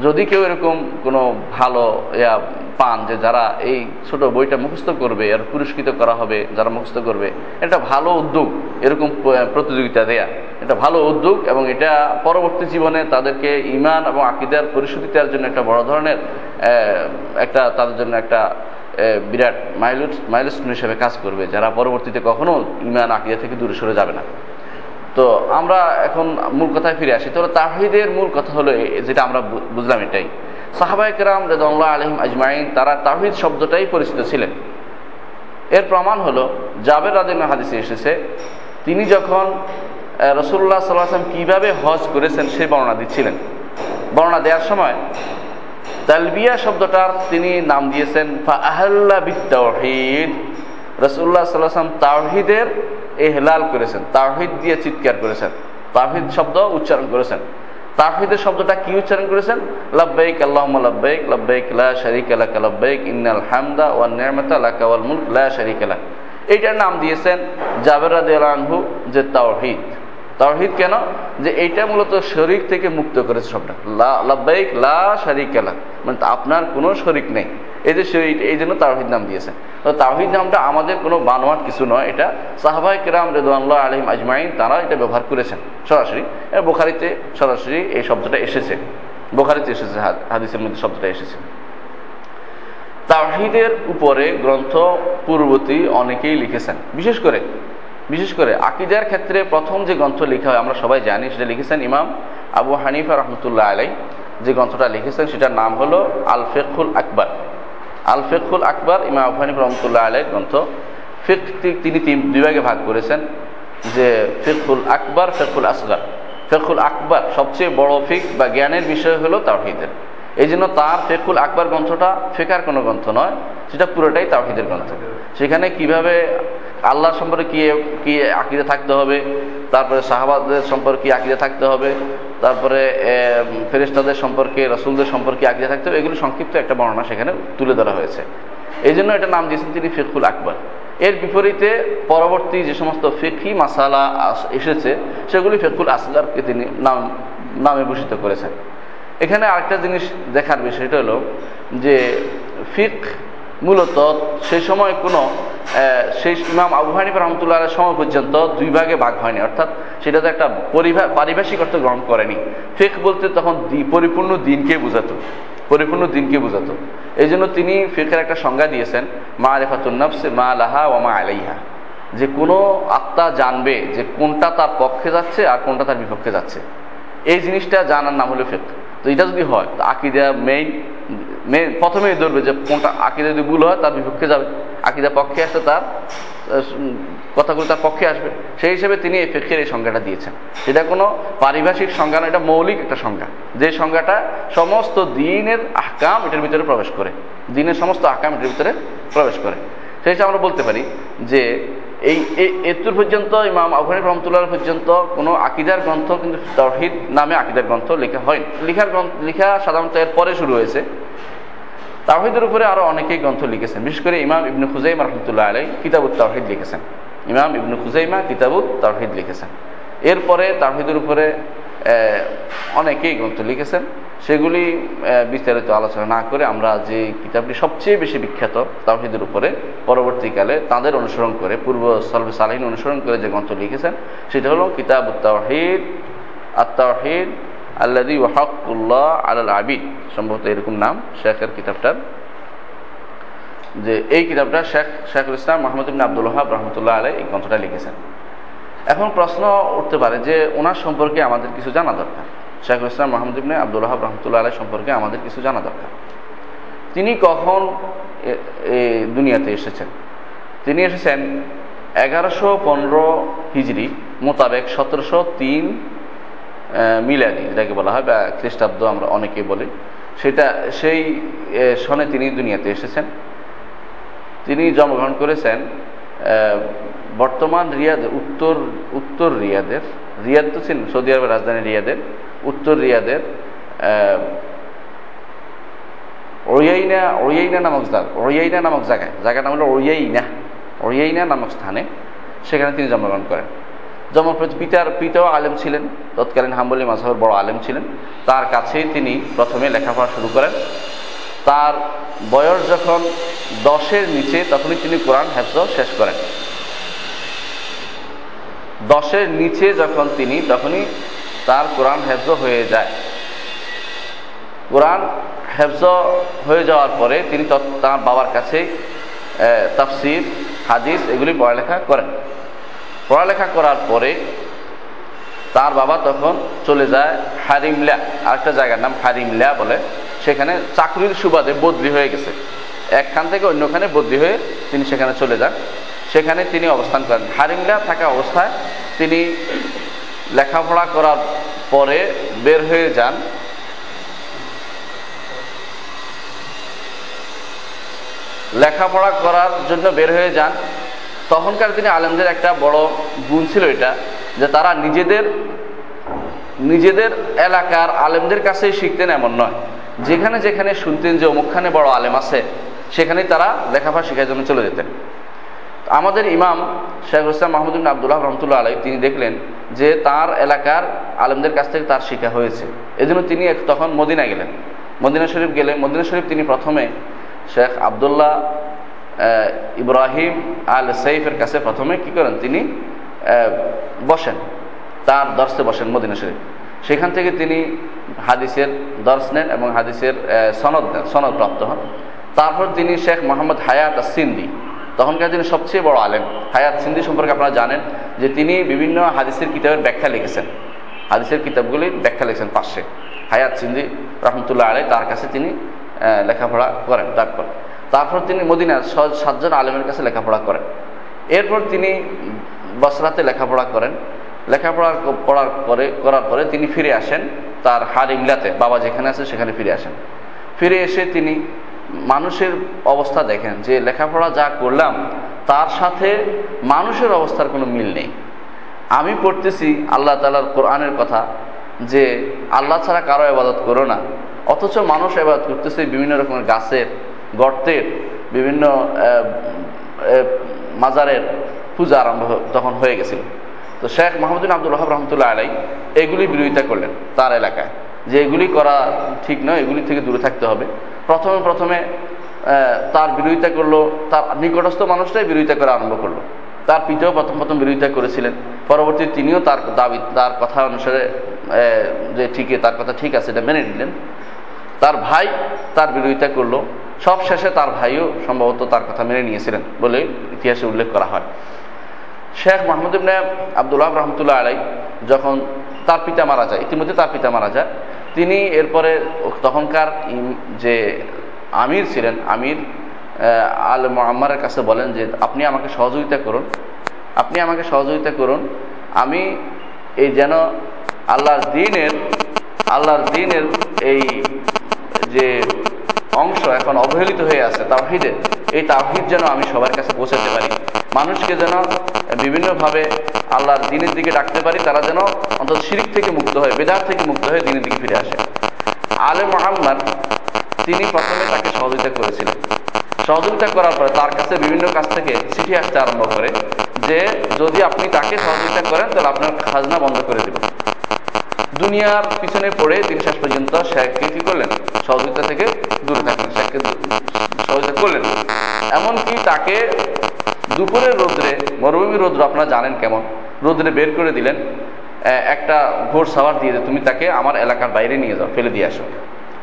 A: যদি কেউ এরকম কোনো ভালো ইয়া পান যে যারা এই ছোট বইটা মুখস্থ করবে আর পুরস্কৃত করা হবে, যারা মুখস্থ করবে, এটা ভালো উদ্যোগ, এরকম প্রতিযোগিতা দেয়া। এটা ভালো উদ্যোগ এবং এটা পরবর্তী জীবনে তাদেরকে ইমান এবং আকিদার দেওয়ার জন্য একটা বড় ধরনের একটা তাদের জন্য একটা বিরাট মাইলুস, মাইলস্টোন হিসেবে কাজ করবে, যারা পরবর্তীতে কখনো ইমান আকিদা থেকে দূরে সরে যাবে না। তো আমরা এখন মূল কথায় ফিরে আসি। তাহলে তাহিদের মূল কথা হলো যেটা আমরা বুঝলাম এটাই। সাহাবাইকরাম রেদল্লাহ আলহিম আজমাইন, তারা তাহিদ শব্দটাই পরিচিত ছিলেন। এর প্রমাণ হলো, জাবের রাদিন হাদিসে এসেছে, তিনি যখন রসুল্লাহ সাল্লাম কীভাবে হজ করেছেন সেই বর্ণনা দিচ্ছিলেন। বর্ণনা দেওয়ার সময়, তালবিয়া শব্দটার তিনি নাম দিয়েছেন ফা আহল্লা বিত্তাহিদ রসুল্লাহ সাল্লাম তাওহিদের এহলাল করেছেন তাহিদ দিয়ে চিৎকার করেছেন তাহিদ শব্দ উচ্চারণ করেছেন। তাহিদের শব্দটা কি উচ্চারণ করেছেন? লাব্বাইক আল্লাহুম্মা লাব্বাইক লাব্বাইক লা শারিক আলাক লাব্বাইক ইন্নাল হামদা ওয়ান নিয়ামাতা লাক ওয়াল মুলক, লা শারিক আলাক এইটার নাম দিয়েছেন জাবের রাদিয়াল্লাহু যে তাওহিদ। তাওহিদ কেন? যে এইটা মূলত শরিক থেকে মুক্ত করেছে শব্দটা লব্বাইক, লা শারীকা লাক মানে আপনার কোনো শরিক নেই। এই যে এই জন্য তাওহিদ নাম দিয়েছেন তো তাওহিদ নামটা আমাদের কোনো বানোয়াট কিছু নয়। এটা সাহাবাই কেরাম রেদুয়াল্লাহ আলিম আজমাইন তারা এটা ব্যবহার করেছেন সরাসরি। বোখারিতে সরাসরি এই শব্দটা এসেছে। বোখারিতে এসেছে হাদিসের মধ্যে শব্দটা এসেছে। তাওহিদের উপরে গ্রন্থ পূর্ববর্তী অনেকেই লিখেছেন। বিশেষ করে বিশেষ করে আকিদার ক্ষেত্রে প্রথম যে গ্রন্থ লেখা হয়, আমরা সবাই জানি, সেটা লিখেছেন ইমাম আবু হানিফা রহমতুল্লাহ আলাই যে গ্রন্থটা লিখেছেন, সেটার নাম হলো আল ফেকুল আকবর। আল ফেকুল আকবর ইমাম আবু হানিফ রহমতুল্লাহ আলাই গ্রন্থ। ফিক তিনি তিন, দুই ভাগে ভাগ করেছেন। যে ফেকুল আকবর ফেকুল আসগর। ফেকুল আকবর, সবচেয়ে বড় ফিক বা জ্ঞানের বিষয় হলো তাওহিদের। এই জন্য তার ফেকুল আকবর গ্রন্থটা ফেকার কোনো গ্রন্থ নয়, সেটা পুরোটাই তাওহিদের গ্রন্থ। সেখানে কীভাবে আল্লাহ সম্পর্কে কি কি আকিদে থাকতে হবে? তারপরে সাহাবাদের সম্পর্কে কি আকিদে থাকতে হবে? তারপরে ফেরেস্তাদের সম্পর্কে, রসুলদের সম্পর্কে আকিদে থাকতে হবে? এগুলো সংক্ষিপ্ত একটা বর্ণনা সেখানে তুলে ধরা হয়েছে। এই জন্য এটা নাম দিয়েছেন তিনি ফিকুল আকবর। এর বিপরীতে পরবর্তী যে সমস্ত ফিকি মাসালা এসেছে, সেগুলি ফেকুল আসলারকে তিনি নাম, নামে ভূষিত করেছেন। এখানে আরেকটা জিনিস দেখার বিষয়টা হলো যে ফিক মূলত সেই সময় কোনো সেই ইমাম আবু হানিফ রহমতুল্লাহ সময় পর্যন্ত দুই ভাগে ভাগ হয়নি। অর্থাৎ সেটা তো একটা পারিভাষিক অর্থ গ্রহণ করেনি। ফেক বলতে তখন পরিপূর্ণ দিনকে বোঝাতো। পরিপূর্ণ দিনকে বোঝাতো। এই জন্য তিনি ফেকের একটা সংজ্ঞা দিয়েছেন মা রেফাতুন্নফসে মা লাহা ও মা আলাইহা যে কোনো আত্মা জানবে যে কোনটা তার পক্ষে যাচ্ছে আর কোনটা তার বিপক্ষে যাচ্ছে। এই জিনিসটা জানার নাম হলো ফেক তো এটা যদি হয়, তো আকিদা মেইন মেন, প্রথমেই ধরবে যে কোনটা আকিদা যদি ভুল হয়, তার বিপক্ষে যাবে। আকিদা পক্ষে আসলে তার কথাগুলো তার পক্ষে আসবে। সেই হিসেবে তিনি এই ফেকের এই সংজ্ঞাটা দিয়েছেন। এটা কোনো পারিভাষিক সংজ্ঞা না এটা মৌলিক একটা সংজ্ঞা। যে সংজ্ঞাটা সমস্ত দিনের আহকাম এটার ভিতরে প্রবেশ করে। দিনের সমস্ত আহকাম এটার ভিতরে প্রবেশ করে। সেই হিসেবে আমরা বলতে পারি যে এই এতুর পর্যন্ত ইমাম আবহানি রহমতুল্লাহ পর্যন্ত কোনো আকিদার গ্রন্থ কিন্তু তহিদ নামে আকিদার গ্রন্থ লেখা হয়। লেখার গ্রন্থ লেখা সাধারণত এর পরে শুরু হয়েছে। তাহিদের উপরে আরও অনেকেই গ্রন্থ লিখেছেন। বিশেষ করে ইমাম ইবনু খুজাইমা রহমতুল্লাহ আলাই কিতাবুত তাহিদ লিখেছেন। ইমাম ইবনু খুজাইমা কিতাবুত তাহিদ লিখেছেন। এরপরে তাহিদের উপরে অনেকেই গ্রন্থ লিখেছেন। সেগুলি বিস্তারিত আলোচনা না করে আমরা যে কিতাবটি সবচেয়ে বেশি বিখ্যাত তাহিদের উপরে পরবর্তীকালে তাদের অনুসরণ করে, পূর্ব সলভে সালাহিন অনুসরণ করে যে গ্রন্থ লিখেছেন, সেটা হলো কিতাব উত্তাহিদ আত্মাহিদ আল্লাদি ওয়াহকুল্লাহ আল আবিদ। সম্ভবত এরকম নাম শেখের কিতাবটার। যে এই কিতাবটা শেখ, শেখুল ইসলাম মোহাম্মদ ইবিন আব্দুল হাব রহমতুল্লাহ আলাই এই গ্রন্থটা লিখেছেন। এখন প্রশ্ন উঠতে পারে যে ওনার সম্পর্কে আমাদের কিছু জানা দরকার। শেখুল ইসলাম মোহাম্মদ ইবিন আব্দুল হাব রহমতুল্লাহ আলাই সম্পর্কে আমাদের কিছু জানা দরকার। তিনি কখন দুনিয়াতে এসেছেন? তিনি এসেছেন এগারোশো পনেরো হিজড়ি মোতাবেক সতেরোশো তিন মিলাদি, যেটাকে বলা হয়, বা খ্রিস্টাব্দ আমরা অনেকে বলি। সেটা, সেই সনে তিনি দুনিয়াতে এসেছেন। তিনি জন্মগ্রহণ করেছেন বর্তমান রিয়াদের উত্তর উত্তর রিয়াদের, রিয়াদ তো ছিলেন সৌদি আরবের রাজধানী রিয়াদের, উত্তর রিয়াদের ওরিয়াইনা ওরিয়াইনা নামক ওরিয়াইনা নামক জায়গায় জায়গার নাম হলো ওরিয়াইনা ওরিয়াইনা নামক স্থানে সেখানে তিনি জন্মগ্রহণ করেন। যেমন পিতার, পিতাও আলেম ছিলেন, তৎকালীন হাম্বলি মাঝহের বড় আলেম ছিলেন। তার কাছেই তিনি প্রথমে লেখাপড়া শুরু করেন। তার বয়স যখন দশের নিচে, তখনই তিনি কোরআন হেফজ শেষ করেন। দশের নিচে যখন তিনি, তখনই তার কোরআন হেফজ হয়ে যায়। কোরআন হেফজ হয়ে যাওয়ার পরে তিনি তার বাবার কাছে তাফসির, হাদিস এগুলি পড়ালেখা করেন। পড়ালেখা করার পরে তার বাবা তখন চলে যায় হারিমলা, আরেকটা জায়গার নাম হারিমলা বলে। সেখানে চাকরির সুবাদে বদলি হয়ে গেছে। একখান থেকে অন্যখানে বদলি হয়ে তিনি সেখানে চলে যান। সেখানে তিনি অবস্থান করেন। হারিমলা থাকা অবস্থায় তিনি লেখাপড়া করার পরে বের হয়ে যান। লেখাপড়া করার জন্য বের হয়ে যান। তখনকার দিনে আলেমদের একটা বড় গুণ ছিল এটা, যে তারা নিজেদের নিজেদের এলাকার আলেমদের কাছেই শিখতেন এমন নয়। যেখানে যেখানে শুনতেন যে অমুকখানে বড় আলেম আছে সেখানে তারা লেখাপড়া শেখার জন্য চলে যেতেন। আমাদের ইমাম শেখ ইসলাম মাহমুদ আবদুল্লাহ রহমতুল্লাহ আলাই তিনি দেখলেন যে তার এলাকার আলেমদের কাছ থেকে তার শিক্ষা হয়েছে। এজন্য তিনি তখন মদিনা গেলেন। মদিনা শরীফ গেলে মদিনা শরীফ তিনি প্রথমে শেখ আবদুল্লাহ ইব্রাহিম আল সৈফের কাছে প্রথমে কি করেন? তিনি বসেন। তার দর্শে বসেন মদিনা শরীফ। সেখান থেকে তিনি হাদিসের দর্শ নেন এবং হাদিসের সনদ নেন সনদ প্রাপ্ত হন। তারপর তিনি শেখ মোহাম্মদ হায়াত সিন্দি তখনকার তিনি সবচেয়ে বড় আলেম, হায়াত সিন্দি সম্পর্কে আপনারা জানেন যে তিনি বিভিন্ন হাদিসের কিতাবের ব্যাখ্যা লিখেছেন। হাদিসের কিতাবগুলির ব্যাখ্যা লিখেছেন পাশে। হায়াত সিন্দি রহমতুল্লাহ আলাই তার কাছে তিনি লেখাপড়া করেন তারপর তারপর তিনি মদিনার সাতজন আলেমের কাছে লেখাপড়া করেন। এরপর তিনি বসরাতে লেখাপড়া করেন। লেখাপড়া পড়ার পরে, করার পরে তিনি ফিরে আসেন তার হারিমলাতে বাবা যেখানে আছে সেখানে ফিরে আসেন। ফিরে এসে তিনি মানুষের অবস্থা দেখেন, যে লেখাপড়া যা করলাম, তার সাথে মানুষের অবস্থার কোনো মিল নেই। আমি পড়তেছি আল্লাহ তালার কোরআনের কথা, যে আল্লাহ ছাড়া কারও আবাদত করো না। অথচ মানুষ আবাদত করতেছে বিভিন্ন রকমের গাছের, গর্তের, বিভিন্ন মাজারের পূজা আরম্ভ তখন হয়ে গেছিল। তো শেখ মাহমুদিন আব্দুল রহাব রহমতুল্লাহ আলাই এগুলি বিরোধিতা করলেন তার এলাকায়। যে এগুলি করা ঠিক নয়, এগুলি থেকে দূরে থাকতে হবে। প্রথমে প্রথমে তার বিরোধিতা করল, তার নিকটস্থ মানুষটাই বিরোধিতা করা আরম্ভ করল। তার পিতাও প্রথম প্রথম বিরোধিতা করেছিলেন। পরবর্তী তিনিও তার দাবি, তার কথা অনুসারে যে ঠিকই তার কথা ঠিক আছে, এটা মেনে নিলেন। তার ভাই তার বিরোধিতা করল। সব শেষে তার ভাইও সম্ভবত তার কথা মেনে নিয়েছিলেন বলে ইতিহাসে উল্লেখ করা হয়। শেখ মাহমুদ ইবনে আবদুল্লাহ রহমতুল্লাহ আলাই যখন তার পিতা মারা যায়, ইতিমধ্যে তার পিতা মারা যায়, তিনি এরপরে তখনকার যে আমির ছিলেন, আমির আল মোহাম্মারের কাছে বলেন যে, আপনি আমাকে সহযোগিতা করুন, আপনি আমাকে সহযোগিতা করুন, আমি এই যেন আল্লাহর দিনের আল্লাহর দিনের এই যে অংশ এখন অবহেলিত হয়ে আছে তাওহিদের এই তাওহিদ যেন আমি সবার কাছে পৌঁছাতে পারি। মানুষকে যেন বিভিন্নভাবে আল্লাহর দিনের দিকে ডাকতে পারি, তারা যেন অন্তত শিরিক থেকে মুক্ত হয় বেদার থেকে মুক্ত হয়ে দিনের দিকে ফিরে আসে। আলে মোহাম্মদ, তিনি প্রথমে তাকে সহযোগিতা করেছিলেন। সহযোগিতা করার পরে তার কাছে বিভিন্ন কাছ থেকে চিঠি আসতে আরম্ভ করে যে, যদি আপনি তাকে সহযোগিতা করেন, তাহলে আপনার খাজনা বন্ধ করে দেব দুনিয়ার পিছনে পড়ে তিনি শেষ পর্যন্ত শেখকে কি করলেন? সহযোগিতা থেকে দূরে থাকলেন, শেখকে সহযোগিতা করলেন। এমনকি তাকে দুপুরের রোদ্রে মরুভূমি রৌদ্র আপনারা জানেন কেমন? রোদ্রে বের করে দিলেন একটা ঘোর সাওয়ার দিয়ে তুমি তাকে আমার এলাকার বাইরে নিয়ে যাও, ফেলে দিয়ে আসো।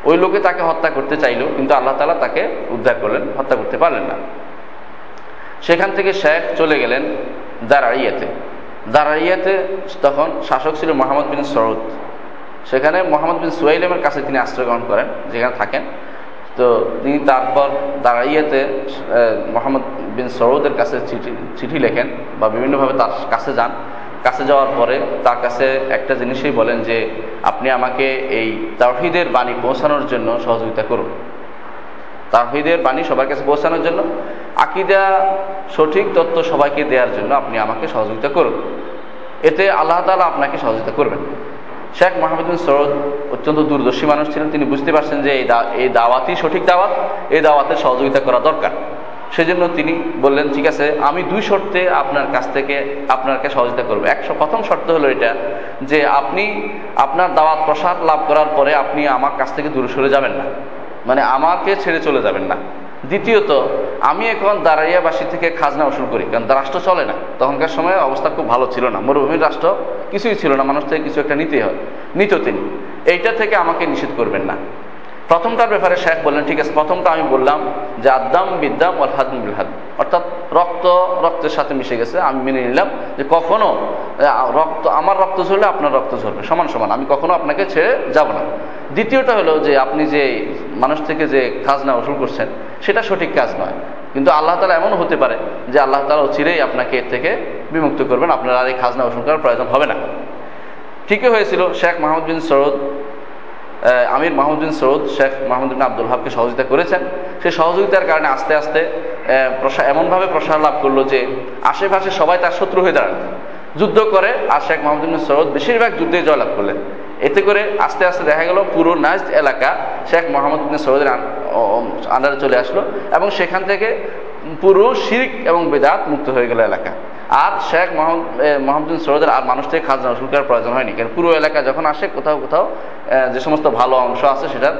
A: ওই লোকে তাকে হত্যা করতে চাইল, কিন্তু আল্লাহ তালা তাকে উদ্ধার করলেন, হত্যা করতে পারলেন না। সেখান থেকে শেখ চলে গেলেন দাঁড়াইয়াতে দাঁড়াইয়াতে তখন শাসক ছিল মোহাম্মদ বিন সরদ সেখানে মোহাম্মদ বিন সুয়াইলেমের কাছে তিনি আশ্রয় গ্রহণ করেন, যেখানে থাকেন। তো তিনি তারপর দাঁড়াইয়াতে মোহাম্মদ বিন সরৌদের কাছে চিঠি চিঠি লেখেন বা বিভিন্নভাবে তার কাছে যান। কাছে যাওয়ার পরে তার কাছে একটা জিনিসই বলেন যে, আপনি আমাকে এই তাহিদের বাণী পৌঁছানোর জন্য সহযোগিতা করুন। তাহিদের বাণী সবার কাছে পৌঁছানোর জন্য, আকিদা সঠিক তত্ত্ব সবাইকে দেওয়ার জন্য আপনি আমাকে সহযোগিতা করুন। এতে আল্লাহ তালা আপনাকে সহযোগিতা করবেন। শেখ মাহমুদিন সরদ অত্যন্ত দূরদর্শী মানুষ ছিলেন। তিনি বুঝতে পারছেন যে এই দাওয়াতই সঠিক দাওয়াত, এই দাওয়াতের সহযোগিতা করা দরকার। সেজন্য তিনি বললেন, ঠিক আছে, আমি দুই শর্তে আপনার কাছ থেকে আপনাকে সহযোগিতা করব। একশো প্রথম শর্ত হলো এটা যে আপনি আপনার দাওয়াত প্রসাদ লাভ করার পরে আপনি আমার কাছ থেকে দূরে সরে যাবেন না। মানে আমাকে ছেড়ে চলে যাবেন না। দ্বিতীয়ত, আমি এখন দাঁড়াইয়াবাসী থেকে খাজনা উসুল করি, কারণ রাষ্ট্র চলে না। তখনকার সময় অবস্থা খুব ভালো ছিল না। মরুভূমির রাষ্ট্র কিছুই ছিল না। মানুষ থেকে কিছু একটা নিতে হয়। নিত তিনি। এইটা থেকে আমাকে নিষেধ করবেন না। প্রথমটার ব্যাপারে শেখ বললেন, ঠিক আছে, প্রথমটা আমি বললাম যে আদাম বিদ্যাম ওর হাদ বিল অর্থাৎ রক্ত, রক্তের সাথে মিশে গেছে। আমি মেনে নিলাম যে কখনো রক্ত, আমার রক্ত ঝরলে আপনার রক্ত ঝরবে। সমান সমান, আমি কখনো আপনাকে ছেড়ে যাব না। দ্বিতীয়টা হলো যে আপনি যে মানুষ থেকে যে খাজনা উসুল করছেন, সেটা সঠিক কাজ নয়। কিন্তু আল্লাহ তালা এমন হতে পারে যে আল্লাহ তালা চিরেই আপনাকে এর থেকে বিমুক্ত করবেন। আপনার আর এই খাজনা উসুল করার প্রয়োজন হবে না। ঠিকই হয়েছিল, শেখ মাহমুদ বিন সরদ আমির মাহমুদ্দিন সৌদ, শেখ মাহমুদ্দিন আব্দুল হাবকে সহযোগিতা করেছেন। সেই সহযোগিতার কারণে আস্তে আস্তে এমনভাবে প্রসার লাভ করল যে আশেপাশে সবাই তার শত্রু হয়ে দাঁড়ান যুদ্ধ করে আর শেখ মাহমুদ্দিন সৌদ বেশিরভাগ যুদ্ধে জয়লাভ করলেন। এতে করে আস্তে আস্তে দেখা গেল পুরো নাজ এলাকা শেখ মোহাম্মদ সৌদের আন্ডারে চলে আসলো এবং সেখান থেকে পুরো শিরিক এবং বেদাত মুক্ত হয়ে গেল এলাকা। আর শেখ মোহাম্মদ মোহাম্মদিন সরোদের আর মানুষ থেকে খাজনা উসুল করার প্রয়োজন হয়নি। কারণ পুরো এলাকা যখন আসে, কোথাও কোথাও যে সমস্ত ভালো অংশ আছে সেটার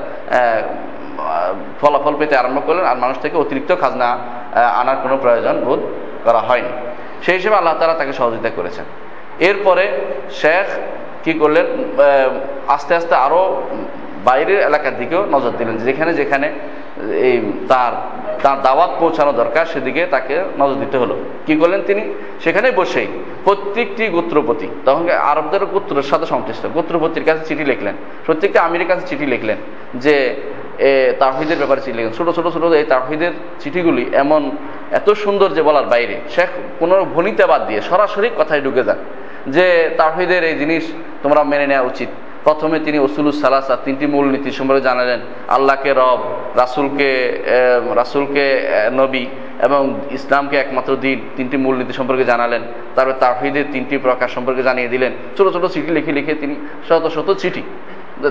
A: ফলাফল পেতে আরম্ভ করলেন আর মানুষ থেকে অতিরিক্ত খাজনা আনার কোনো প্রয়োজন বোধ করা হয়নি। সেই হিসেবে আল্লাহ তালা তাকে সহযোগিতা করেছেন। এরপরে শেখ কি করলেন? আস্তে আস্তে আরও বাইরের এলাকার দিকেও নজর দিলেন, যেখানে যেখানে এই তার তার দাওয়াত পৌঁছানো দরকার সেদিকে তাকে নজর দিতে হলো। কি করলেন তিনি? সেখানে বসেই প্রত্যেকটি গোত্রপতি তখন আরবদের গোত্রের সাথে সংশ্লিষ্ট, গোত্রপতির কাছে চিঠি লিখলেন। প্রত্যেকটা আমিরের কাছে চিঠি লিখলেন যে তাহিদের ব্যাপারে চিঠি লিখলেন। ছোটো ছোটো ছোটো এই তাহিদের চিঠিগুলি এমন এত সুন্দর যে বলার বাইরে। শেখ কোনো ভনিতা বাদ দিয়ে সরাসরি কথায় ঢুকে যান যে তাহিদের এই জিনিস তোমরা মেনে নেওয়া উচিত। প্রথমে তিনি ওসুলুস সালাসা তিনটি মূলনীতি সম্পর্কে জানালেন। আল্লাহকে রব, রাসুলকে রাসুলকে নবী এবং ইসলামকে একমাত্র দিন তিনটি মূলনীতি সম্পর্কে জানালেন। তারপরে তাহিদের তিনটি প্রকার সম্পর্কে জানিয়ে দিলেন। ছোট ছোট চিঠি লিখে লিখে তিনি শত শত চিঠি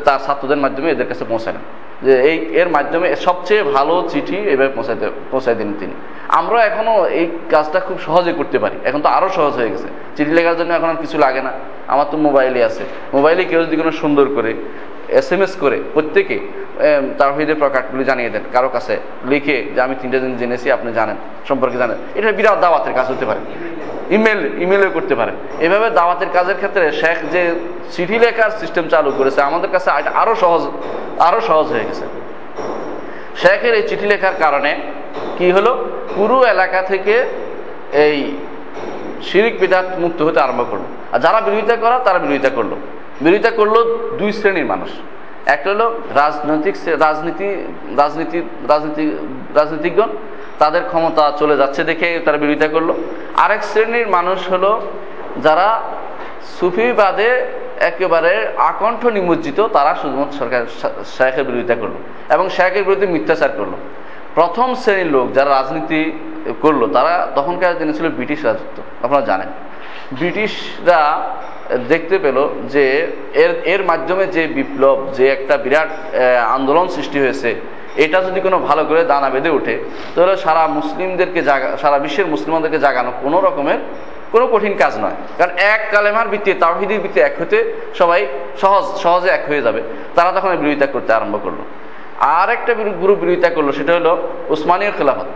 A: তার ছাত্রদের মাধ্যমে এদের কাছে পৌঁছালেন। যে এই এর মাধ্যমে সবচেয়ে ভালো চিঠি এভাবে পৌঁছাইতে, পৌঁছাই দিন তিনি। আমরা এখনও এই কাজটা খুব সহজে করতে পারি। এখন তো আরও সহজ হয়ে গেছে। চিঠি লেখার জন্য এখন আর কিছু লাগে না। আমার তো মোবাইলে আছে। মোবাইলে কেউ যদি কোনো সুন্দর করে এস এম এস করে প্রত্যেকে তার হইদের প্রকারগুলি জানিয়ে দেন, কারও কাছে লিখে যে আমি তিনটা দিন জেনেছি, আপনি জানেন, সম্পর্কে জানেন। এটা বিরাট দাওয়াতের কাজ হতে পারে। ইমেল, ইমেলও করতে পারে। এভাবে দাওয়াতের কাজের ক্ষেত্রে শেখ যে চিঠি লেখার সিস্টেম চালু করেছে, আমাদের কাছে আরও সহজ আরও সহজ হয়ে গেছে। শেখের এই চিঠি লেখার কারণে কি হলো? পুরো এলাকা থেকে এই শিরিক বিদাত মুক্ত হতে আরম্ভ করল। আর যারা বিরোধিতা করা, তারা বিরোধিতা করল। বিরোধিতা করল দুই শ্রেণির মানুষ। একটা হলো রাজনৈতিক রাজনীতি রাজনীতি রাজনীতি রাজনীতিজ্ঞন তাদের ক্ষমতা চলে যাচ্ছে দেখে তারা বিরোধিতা করল। আরেক শ্রেণির মানুষ হলো যারা সুফিবাদে একেবারে আকণ্ঠ নিমজ্জিত, তারা শুধুমাত্র সরকার শেখের বিরোধিতা করল এবং শেখের বিরুদ্ধে মিথ্যাচার করল। প্রথম শ্রেণির লোক যারা রাজনীতি করল, তারা তখনকার দিনে ছিল ব্রিটিশ রাজত্ব আপনারা জানেন। ব্রিটিশরা দেখতে পেল যে এর এর মাধ্যমে যে বিপ্লব, যে একটা বিরাট আন্দোলন সৃষ্টি হয়েছে, এটা যদি কোনো ভালো করে দানা বেঁধে ওঠে, তাহলে সারা মুসলিমদেরকে জাগা, সারা বিশ্বের মুসলিমদেরকে জাগানো কোনো রকমের কোনো কঠিন কাজ নয়। কারণ এক কালেমার ভিত্তিতে তাহিদির ভিত্তিতে এক হতে সবাই সহজ, সহজে এক হয়ে যাবে। তারা তখন বিরোধিতা করতে আরম্ভ করল। আর একটা গ্রুপ বিরোধিতা করল, সেটা হলো উসমানীয় খেলাফত।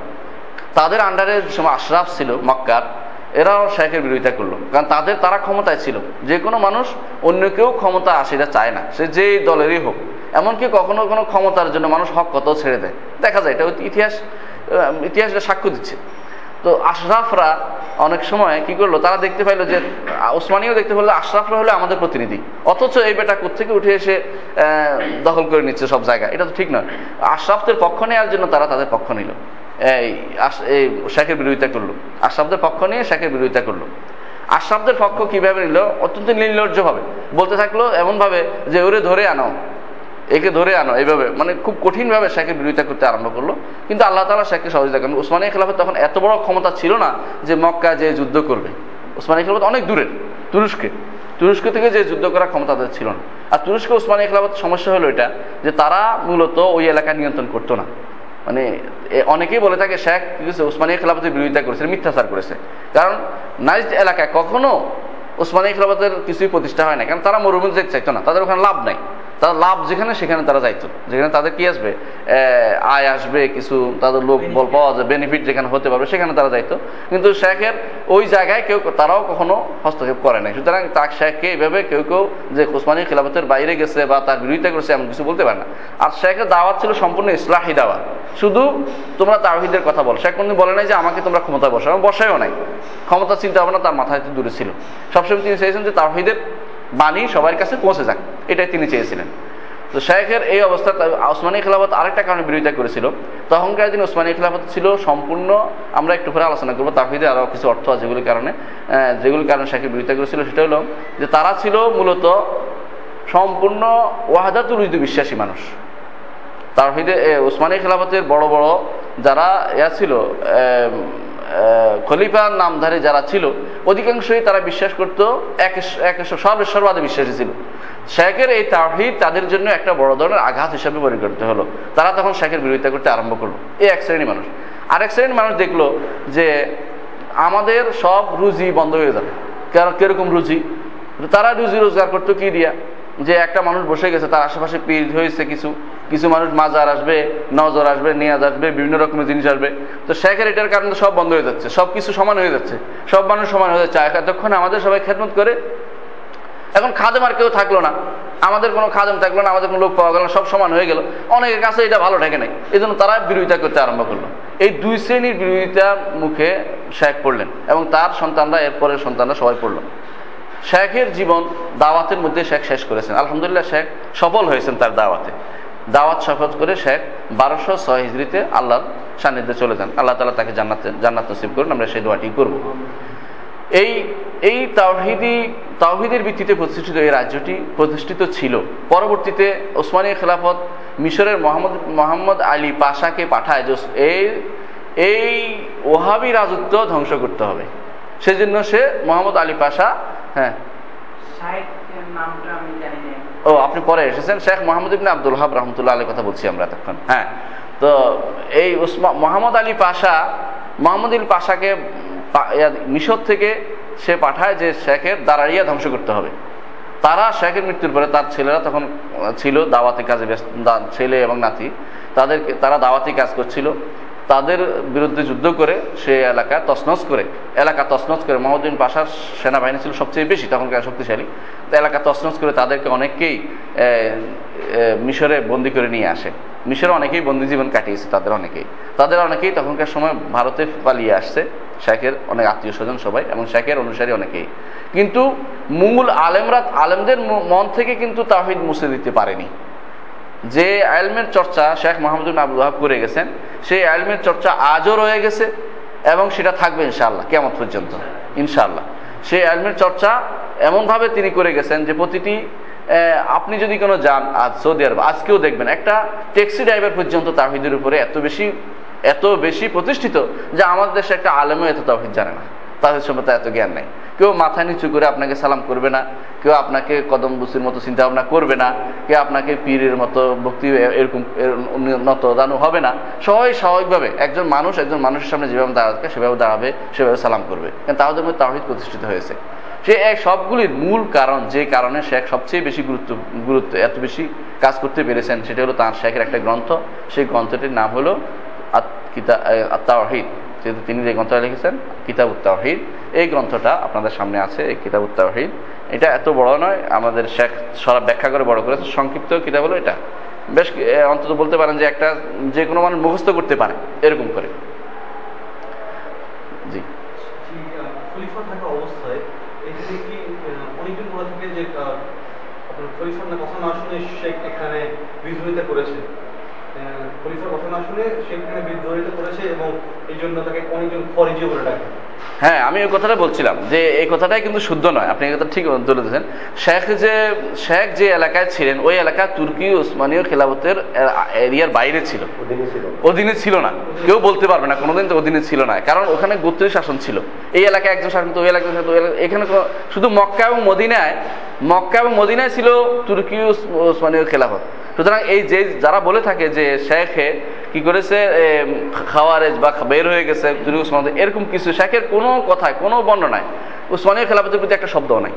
A: তাদের আন্ডারে সময় আশরাফ ছিল, মক্কার এরাও শেখের বিরোধিতা করল। কারণ তাদের, তারা ক্ষমতায় ছিল। যে কোনো মানুষ অন্য কেউ ক্ষমতা আসে এটা চায় না। সে যেই দলেরই হোক। এমনকি কখনো কোনো ক্ষমতার জন্য মানুষ হক কত ছেড়ে দেয়। দেখা যায়, এটা ইতিহাস ইতিহাসটা সাক্ষ্য দিচ্ছে। তো আশরাফরা অনেক সময় কি করল, তারা দেখতে পাইলো যে ওসমানীও দেখতে পারল আশরাফরা হলো আমাদের প্রতিনিধি। অথচ এই বেটা কোথেকে উঠে এসে দখল করে নিচ্ছে সব জায়গায়। এটা তো ঠিক নয়। আশরাফদের পক্ষ নেওয়ার জন্য তারা তাদের পক্ষ নিল। এই শেখের বিরোধিতা করল। আশরাফদের পক্ষ নিয়ে শেখের বিরোধিতা করল। আশরাফদের পক্ষ কীভাবে নিল? অত্যন্ত নির্লজ্জ ভাবে বলতে থাকল এমন ভাবে যে, ওরে ধরে আনো। একে ধরে আনো। এইভাবে। মানে খুব কঠিনভাবে শেখের বিরোধিতা করতে আরম্ভ করল। কিন্তু আল্লাহ তালা শেখকে সহযোগিতা করেন। উসমানী খেলাফত তখন এত বড় ক্ষমতা ছিল না যে, মক্কা যে যুদ্ধ করবে। উসমানী খেলাফত অনেক দূরের, তুরস্কে। তুরস্ক থেকে যে যুদ্ধ করার ক্ষমতা তাদের ছিল না। আর তুরস্ক উসমানী খেলাফত সমস্যা হলো এটা যে, তারা মূলত ওই এলাকা নিয়ন্ত্রণ করতো না। মানে অনেকেই বলে থাকে, শেখ কিছু উসমানী খেলাফতের বিরোধিতা করেছে মিথ্যাচার করেছে। কারণ নাইজ এলাকায় কখনো উসমানী খেলাফতের কিছুই প্রতিষ্ঠা হয় না কারণ তারা মরুভূমি চাইতো না, তাদের ওখানে লাভ নাই। তারা লাভ যেখানে সেখানে তারা যাইতো। যেখানে তাদের কি আসবে? আয় আসবে কিছু তাদের লোক বল পাওয়া যায় বেনিফিট যেখানে হতে পারবে সেখানে তারা যাইতো। কিন্তু শেখের ওই জায়গায় কেউ তারাও কখনো হস্তক্ষেপ করে নাই। সুতরাং তার শেখকে এইভাবে কেউ কেউ যে ওসমানী খিলাফতের বাইরে গেছে বা তার বিরোধিতা করেছে এমন কিছু বলতে পারে না। আর শেখের দাওয়াত ছিল সম্পূর্ণ ইসলাহি দাওয়াত। শুধু তোমরা তাহিদের কথা বল। শেখ কোনদিন বলে নাই যে আমাকে তোমরা ক্ষমতায় বসাও। বসায়ও নাই। ক্ষমতা চিন্তা ভাবনা তার মাথায় দূরে ছিল। সবসময় তিনি চেয়েছেন যে তাহিদের বাণী সবার কাছে পৌঁছে যাক। এটাই তিনি চেয়েছিলেন। তো শেখের এই অবস্থা ওসমানী খেলাফত আরেকটা কারণে বিরোধিতা করেছিল। তখনকার দিন ওসমানী খেলাফত ছিল সম্পূর্ণ, আমরা একটু পরে আলোচনা করব তাহিদে আরও কিছু অর্থ আছে যেগুলির কারণে যেগুলির কারণে শেখের বিরোধিতা করেছিল, সেটা হলো যে তারা ছিল মূলত সম্পূর্ণ ওয়াহাদাতুল উইদু বিশ্বাসী মানুষ। তাহিদে ওসমানী খেলাফতের বড় বড় যারা ইয়া ছিল খলিফার নামধারী যারা ছিল, অধিকাংশই তারা বিশ্বাস করত এক সর্বেশ্বরবাদে বিশ্বাসী ছিল। শেখের এই তাহিদ তাদের জন্য একটা বড় ধরনের আঘাত হিসাবে পরিগণিত হলো। তারা তখন শেখের বিরোধিতা করতে আরম্ভ করল। এই এক শ্রেণির মানুষ। আরেক শ্রেণির মানুষ দেখল যে আমাদের সব রুজি বন্ধ হয়ে যাবে। কারণ কীরকম রুজি? তারা রুজি রোজগার করতো কি দিয়া? যে একটা মানুষ বসে গেছে, তার আশেপাশে পীর হয়েছে কিছু। কিছু মানুষ মাজার আসবে, নজর আসবে, নিয়াজ আসবে, বিভিন্ন রকমের জিনিস আসবে। তো শেখের এটার কারণে সব বন্ধ হয়ে যাচ্ছে, সব কিছু সমান হয়ে যাচ্ছে, সব মানুষ সমান হয়ে যাচ্ছে। এতক্ষণ আমাদের সবাই খেদমত করে, এখন খাদেম আর কেউ থাকল না। আমাদের কোনো খাদেম থাকল না, আমাদের কোনো লোক পাওয়া গেল না, সব সমান হয়ে গেল। অনেকের কাছে এটা ভালো ঠেকে নাই। এই জন্য তারা বিরোধিতা করতে আরম্ভ করল। এই দুই শ্রেণির বিরোধিতার মুখে শেখ পড়লেন এবং তার সন্তানরা, এরপরের সন্তানরা সবাই পড়ল। শেখের জীবন দাওয়াতের মধ্যে শেখ শেষ করেছেন। আলহামদুলিল্লাহ শেখ সফল হয়েছেন তার দাওয়াতে। দাওয়াত সফল করে শেখ বারোশো ছয় হিজড়িতে আল্লাহর সান্নিধ্যে চলে যান। আল্লাহ তালা তাকে জান্নাত জান্নাত নসিব করুন, আমরা সেই দোয়াটি করব। এই এই তাওহিদি, তাওহিদের ভিত্তিতে প্রতিষ্ঠিত এই রাজ্যটি প্রতিষ্ঠিত ছিল। পরবর্তীতে ওসমানীয় খেলাফত মিশরের মোহাম্মদ মোহাম্মদ আলী পাশাকে পাঠায় যে এই এই ওহাবি রাজত্ব ধ্বংস করতে হবে। সেজন্য সে মোহাম্মদ আলী পাশা হ্যাঁ। ও, আপনি পরে এসেছেন? Sheikh Muhammad ibn Abdul Wahhab রহমতুল্লাহ আলীর কথা বলছি আমরা এতক্ষণ। হ্যাঁ তো এই উসমা, মোহাম্মদ আলী পাশা, মোহাম্মদ আলী পাশাকে মিশর থেকে সে পাঠায় যে শেখের দাঁড়াইয়া ধ্বংস করতে হবে। তারা শেখের মৃত্যুর পরে তার ছেলেরা তখন ছিল দাওয়াতি কাজে ছেলে এবং নাতি, তাদেরকে, তারা দাওয়াতি কাজ করছিল। তাদের বিরুদ্ধে যুদ্ধ করে সে এলাকা তসনস করে, এলাকা তসনস করে। মোহাম্মদিন পাশার সেনাবাহিনী ছিল সবচেয়ে বেশি, তখনকার শক্তিশালী। তো এলাকা তসনস করে তাদেরকে অনেককেই মিশরে বন্দি করে নিয়ে আসে। মিশরে অনেকেই বন্দি জীবন কাটিয়েছে, তাদের অনেকেই। তাদের অনেকেই তখনকার সময় ভারতে পালিয়ে আসছে। শেখের অনেক আত্মীয় স্বজন সবাই, এবং শেখের অনুসারী অনেকেই। কিন্তু মূল আলেমরা, আলেমদের মন থেকে কিন্তু তাহিদ মুছে দিতে পারেনি। যে আলমের চর্চা শেখ মোহাম্মদ আবুল ওয়াহাব করে গেছেন, সেই আলমের চর্চা আজও রয়ে গেছে এবং সেটা থাকবে ইনশাআল্লাহ কেমন পর্যন্ত, ইনশাআল্লাহ। সেই আলমের চর্চা এমনভাবে তিনি করে গেছেন যে প্রতিটি আপনি যদি কোনো যান আজ সৌদি আরব, আজকেও দেখবেন একটা ট্যাক্সি ড্রাইভার পর্যন্ত তাহিদের উপরে এত বেশি এত বেশি প্রতিষ্ঠিত যে আমাদের দেশে একটা আলেমও এত তাহিদ জানে না। তাদের সম্পর্কে এত জ্ঞান নেই। কেউ মাথা নিচু করে আপনাকে সালাম করবে না, কেউ আপনাকে কদম বুসির মতো চিন্তা ভাবনা করবে না, কেউ আপনাকে পীরের মতো ভক্তি এরকম এর- নত দানু হবে না। সবাই স্বাভাবিকভাবে একজন মানুষ একজন মানুষের সামনে যেভাবে দাঁড়াবে, সেভাবে দাঁড়াবে, সেভাবে সালাম করবে। কারণ তাদের মধ্যে তাহিদ প্রতিষ্ঠিত হয়েছে। সে এক সবগুলির মূল কারণ, যে কারণে শেখ সবচেয়ে বেশি গুরুত্ব গুরুত্ব, এত বেশি কাজ করতে পেরেছেন, সেটা হলো তাঁর শেখের একটা গ্রন্থ। সেই গ্রন্থটির নাম হলো আত- কিতা যেহেতু তিনি যে গ্রন্থটা লিখেছেন, কিতাব উত্তাহিদ এই গ্রন্থটা আপনাদের সামনে আছে, এই কিতাব তাওহিদ এটা এত বড় নয়, আমাদের শেখ সরা ব্যাখ্যা করে বড় করেছে, সংক্ষিপ্ত কিতাব হলো এটা। বেশ অন্তত বলতে পারেন যে একটা যে কোনো মানুষ মুখস্থ করতে পারে, এরকম করে। জি।
B: থাকা অবস্থায় খলিফার ঘটনা শুনে সেখানে বিদ্রোহিতা করেছে এবং এই জন্য তাকে অনেকজন ফরিজি বলে ডাকে।
A: হ্যাঁ আমি ওই কথাটা বলছিলাম যে এই কথাটাই কিন্তু শুদ্ধ নয়। আপনি এই কথা ঠিক তুলে দিয়েছেন শেখ যে শেখ যে এলাকায় ছিলেন ওই এলাকা তুর্কি উসমানীয় খেলাফতের এরিয়ার বাইরে ছিল।
C: অধীনে ছিল।
A: না। কেউ বলতে পারবে না কোনোদিন তো অধীনে ছিল না। কারণ ওখানে গোত্রীয় শাসন ছিল। এই এলাকায় একজন শাসন ওই এলাকায় শাসন এখানে শুধু মক্কা এবং মদিনায় মক্কা এবং মদিনায় ছিল তুর্কি উসমানীয় খেলাফত। সুতরাং এই যে যারা বলে থাকে যে শেখে কি করেছে? খাওয়ারেজ বা বের হয়ে গেছে। উসমান এরকম কিছু। শেখের কোনো কথায়, কোনো বর্ণনায় উসমানীয় খেলাফতের প্রতি একটা শব্দও নাই।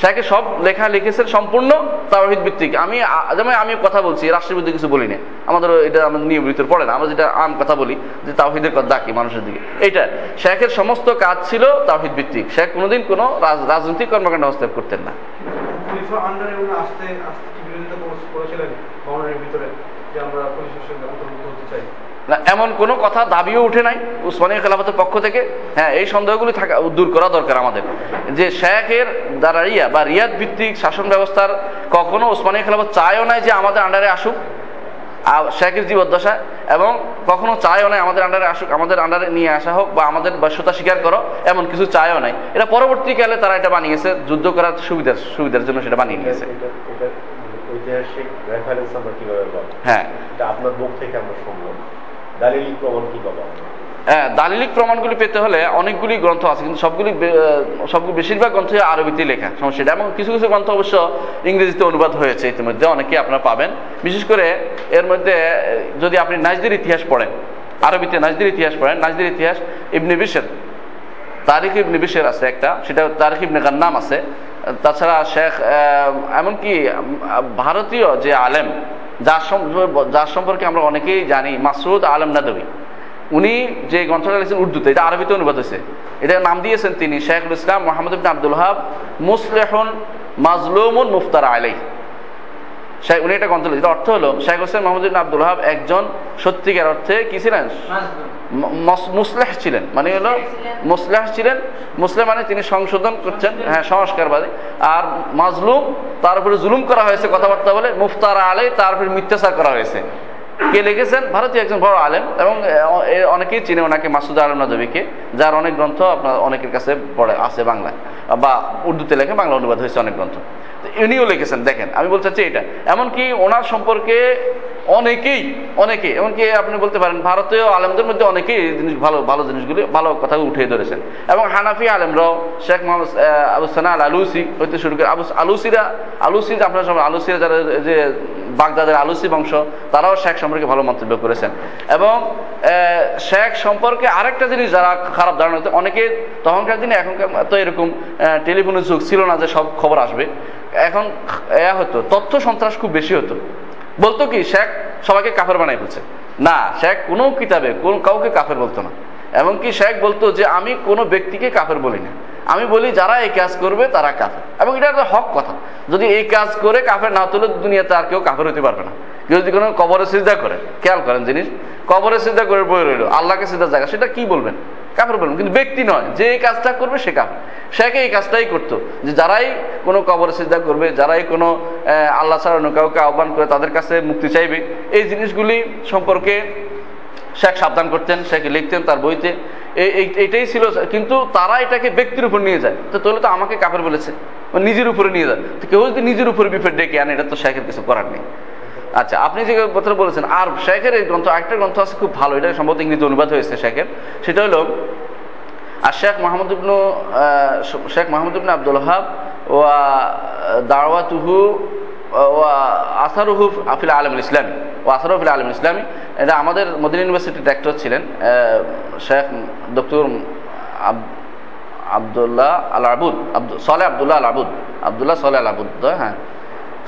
A: শেখে সব লেখা লিখেছেন সম্পূর্ণ তাওহিদ ভিত্তিক। আমি যেমন আমি কথা বলছি, রাষ্ট্রের বিরুদ্ধে কিছু বলি না আমাদের এটা আমাদের নিয়ম পড়ে না। আমরা যেটা আম কথা বলি, যে তাওহিদের কথা ডাকি মানুষের দিকে। এইটা। শেখের সমস্ত কাজ ছিল তাওহিদ ভিত্তিক। শেখ কোনোদিন কোনো রাজনৈতিক কর্মকাণ্ড হস্তক্ষেপ করতেন না।
B: যে আমরা পুলিশের সঙ্গে অন্তর্ভুক্ত হতে চাই।
A: না এমন কোনো কথা দাবিও উঠে নাই উসমানীয় খেলাফতের পক্ষ থেকে। হ্যাঁ এই সন্দেহগুলি থাকা দূর করা দরকার আমাদের। যে শেখের দাঁড়াইয়া বা রিয়াদ ভিত্তিক শাসন ব্যবস্থার কখনো উসমানীয় খেলাফত চায়ও নাই যে আমাদের আন্ডারে আসুক আর শেখের জীবদ্দশায় এবং কখনো চায়ও নাই আমাদের আন্ডারে আসুক আমাদের আন্ডারে নিয়ে আসা হোক বা আমাদের ব্যর্থতা স্বীকার করো এমন কিছু চায়ও নাই। এটা পরবর্তীকালে তারা এটা বানিয়েছে যুদ্ধ করার সুবিধার সুবিধার জন্য সেটা বানিয়ে নিয়েছে।
C: ঐতিহাসিক রেফারেন্স আমরা কীভাবে পাবো?
A: হ্যাঁ।
C: এটা আপনার মুখ থেকে আমরা সম্ভব দালিলিক প্রমাণ কি পাবো
A: হ্যাঁ দালিলিক প্রমাণগুলি পেতে হলে অনেকগুলি গ্রন্থ আছে কিন্তু সবগুলি সবগুলি বেশিরভাগ গ্রন্থই আরবিতে লেখা। সমস্যাটা এবং কিছু কিছু গ্রন্থ অবশ্য ইংরেজিতে অনুবাদ হয়েছে ইতিমধ্যে অনেকেই আপনারা পাবেন। বিশেষ করে এর মধ্যে যদি আপনি নাজদের ইতিহাস পড়েন আরবিতে নাজদের ইতিহাস পড়েন নাজদের ইতিহাস ইবনে বিশের তারিখ ইবনে বিশের আছে একটা সেটা তারিখ ইবনে গান্নাম আছে। তাছাড়া শেখ এমনকি ভারতীয় যে আলেম যার যার সম্পর্কে আমরা অনেকেই জানি মাসুদ আলম নাদবী, উনি যে গ্রন্থটা লিখেছেন উর্দুতে, এটা আরবিতে অনুবাদ হয়েছে। এটা নাম দিয়েছেন তিনি শেখুল ইসলাম মোহাম্মদ আব্দুল হাব মুসলেহন মাজলুমুন মুফতার আলাই শেখ উনি একটা গ্রন্থ। অর্থ হলো Sheikh Hossain Muhammad ibn Abdul Wahhab একজন সত্যিকার অর্থে কি ছিলেন? মুসলেহ ছিলেন। মানে হলো মুসলেহ ছিলেন। মুসলিম মানে তিনি সংশোধন করছেন হ্যাঁ সংস্কারবাদী। আর মাজলুম তার উপরে জুলুম করা হয়েছে কথাবার্তা বলে। মুফতার আলে তার উপরে মিথ্যাচার করা হয়েছে। কে লিখেছেন? ভারতীয় একজন বড় আলেম এবং অনেকেই চিনে ওনাকে মাসুদ আলম নদবীকে যার অনেক গ্রন্থ আপনার অনেকের কাছে পড়ে আছে বাংলায় বা উর্দুতে লেখে বাংলা অনুবাদ হয়েছে অনেক গ্রন্থ। উনিও লিখেছেন, দেখেন, আমি বলতে চাচ্ছি এটা এমনকি ওনার সম্পর্কে অনেকেই অনেকে এমনকি আপনি বলতে পারেন, ভারতীয় আলেমদের মধ্যে অনেকেই জিনিস ভালো ভালো জিনিসগুলি, ভালো কথা উঠিয়ে ধরেছেন। এবং হানাফি আলেমরাও, Sheikh Mohammad Abu Sana al Alusi হইতে শুরু করে আবু আলুসিরা আলুসি আপনার সব আলুসিরা যারা যে বাগদাদের আলুসি বংশ, তারাও শেখ সম্পর্কে ভালো মন্তব্য করেছেন। এবং শেখ সম্পর্কে আরেকটা জিনিস যারা খারাপ ধারণা, অনেকে তখনকার দিনে এখনকার তো এরকম টেলিফোনের যুগ ছিল না যে সব খবর আসবে। এখন এয়া হতো, তথ্য সন্ত্রাস খুব বেশি হতো। বলতো কি, শেখ সবাইকে কাফের বানাই ফেলছে। না, শেখ কোনো কিতাবে কোন কাউকে কাফের বলতো না। এমনকি শেখ বলতো যে, আমি কোনো ব্যক্তিকে কাফের বলি না আমি বলি, যারা এই কাজ করবে তারা কাফের। এবং এটা একটা হক কথা। যদি এই কাজ করে কাফের না তুলে, দুনিয়াতে আর কেউ কাফের হতে পারবে না। কেউ যদি কোনো কবরে সিদ্ধা করে, খেয়াল করেন জিনিস, কবরে সিদ্ধা করে বই রইল, আল্লাহকে সিদ্ধা জায়গা, সেটা কি বলবেন? কাফের বলবেন, কিন্তু ব্যক্তি নয়, যে এই কাজটা করবে সে কাফের। সেকে এই কাজটাই করতো, যে যারাই কোনো কবরে সিদ্ধা করবে, যারাই কোনো আল্লাহ ছাড়া অন্য কাউকে আহ্বান করে তাদের কাছে মুক্তি চাইবে। এই জিনিসগুলি সম্পর্কে শেখ সাবধান করতেন, শেখ লিখতেন তার বইতে। এইটাই ছিল, কিন্তু তারা এটাকে ব্যক্তির উপর নিয়ে যায়। তো তাহলে তো আমাকে কাপের বলেছে। নিজের উপরে নিয়ে যায়। তো কেউ যদি নিজের উপরে বিপদ ডেকে আনে, এটা তো শেখের কিছু করার নেই। আচ্ছা আপনি যে কথা বলেছেন, আর শেখের এই গ্রন্থ একটা গ্রন্থ আছে খুব ভালো, এটা সম্ভবত ইংরেজি অনুবাদ হয়েছে শেখের। সেটা হলো, আর Sheikh Mahmud ibn Sheikh Mahmud ibn Abdul Wahhab ওয়া দাওয়াতুহু ওয়া আসারুহু আফিল আলম ইসলামী ও আসারুহ ফিল আলম ইসলামী, এটা আমাদের মদিনা ইউনিভার্সিটির ডাক্তার ছিলেন শেখ ডক্টর আব- আবদুল্লাহ আল আবুদ আব্দুল সলে আবদুল্লাহ আল আবুদ আবদুল্লাহ সলে আল আবুদ হ্যাঁ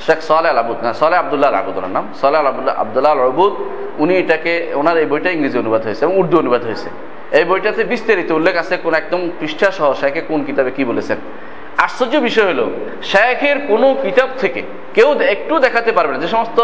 A: শেখ সলে আল আবুদ হ্যাঁ সলে আবদুল্লাহ আল আবুদ ওনার নাম সলে আল আবদুল্লাহ আবদুল্লাহ আল আবুদ উনি এটাকে, ওনার এই বইটা ইংরেজি অনুবাদ হয়েছে এবং উর্দু অনুবাদ হয়েছে। এই বইটাতে বিস্তারিত উল্লেখ আছে, কোন একদম পৃষ্ঠা সহ শেখে কোন কিতাবে কি বলেছেন। আশ্চর্য বিষয় হলো শেখের কোনো কিতাব থেকে কেউ একটু দেখাতে পারবে না। যে সমস্ত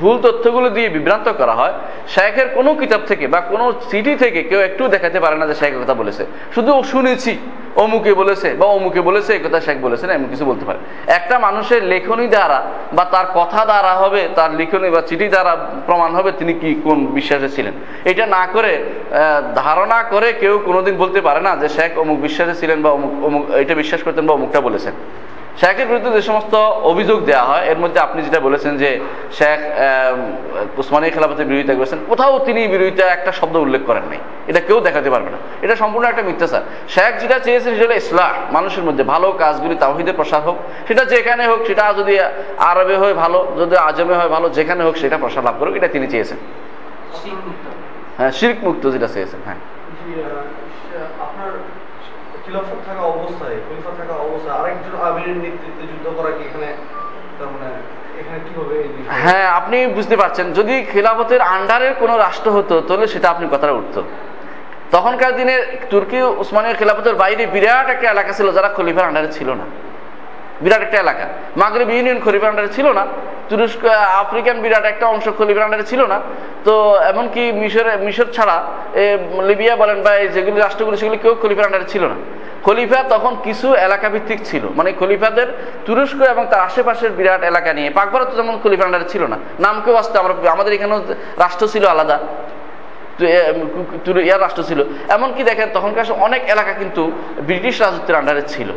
A: ভুল তথ্যগুলো দিয়ে বিভ্রান্ত করা হয় শেখের কোনো কিতাব থেকে বা কোনো সিটি থেকে কেউ একটু দেখাতে পারে না যে শেখ কথা বলেছে। শুধু শুনেছি। অমুকে বলেছে বা অমুকে বলেছে, এই কথা শেখ বলেছে না, এমন কিছু বলতে পারে। একটা মানুষের লেখনী দ্বারা বা তার কথা দ্বারা হবে, তার লিখনী বা চিঠি দ্বারা প্রমাণ হবে তিনি কি কোন বিশ্বাসে ছিলেন। এটা না করে ধারণা করে কেউ কোনোদিন বলতে পারে না যে শেখ অমুক বিশ্বাসে ছিলেন বা অমুক অমুক, এটা বিশ্বাস করতেন বা অমুকটা বলেছেন। শেখের বিরুদ্ধে যে সমস্ত অভিযোগ দেওয়া হয় এর মধ্যে আপনি যেটা বলেছেন যে শেখ উসমানী খেলাফতের বিরোধিতা করেছেন কোথাও তিনি বিরোধিতা একটা শব্দ উল্লেখ করেন নাই। এটা কেউ দেখাতে পারবে না। এটা সম্পূর্ণ একটা মিথ্যাচার। শেখ যেটা চেয়েছেন সেটা ইসলাম মানুষের মধ্যে ভালো কাজগুলি তাওহিদের প্রসার হোক। সেটা যেখানে হোক সেটা যদি আরবে হয় ভালো যদি আজমে হয় ভালো যেখানে হোক সেটা প্রসার লাভ করুক এটা তিনি চেয়েছেন। হ্যাঁ শির্ক মুক্ত যেটা চেয়েছেন হ্যাঁ।
B: খিলাফত থাকা অবস্থায়, খলিফা থাকা অবস্থায় আরেকজন আমিরের নেতৃত্বে যুদ্ধ করা কি এখানে তার মানে?
A: হ্যাঁ আপনি বুঝতে পারছেন। যদি খিলাফতের আন্ডারে কোনো রাষ্ট্র হতো, তাহলে সেটা আপনি কথাটা উঠতো তখনকার দিনে তুর্কি উসমানীয় খিলাফতের বাইরে বিরাট একটা এলাকা ছিল যারা খলিফার আন্ডারে ছিল না। বিরাট একটা এলাকা। মাগরিব ইউনিয়ন খলিফার আন্ডারে ছিল না। তুরস্ক আফ্রিকান বিরাট একটা অংশ খলিফার আন্ডারে ছিল না। তো, এমনকি মিশর মিশর ছাড়া লিবিয়া বলেন বা যেগুলি রাষ্ট্রগুলি, সেগুলি কেউ খলিফার আন্ডারে ছিল না। খলিফা তখন কিছু এলাকা ভিত্তিক ছিল। মানে খলিফাদের তুরস্ক এবং তার আশেপাশের বিরাট এলাকা নিয়ে। পাকভারত যেমন খলিফার আন্ডারে ছিল না। নাম কেউ আসতে, আমরা, আমাদের এখানেও রাষ্ট্র ছিল আলাদা। তো ইয়ার রাষ্ট্র ছিল। এমনকি দেখেন, তখনকার অনেক এলাকা কিন্তু ব্রিটিশ রাজত্বের আন্ডারে ছিল।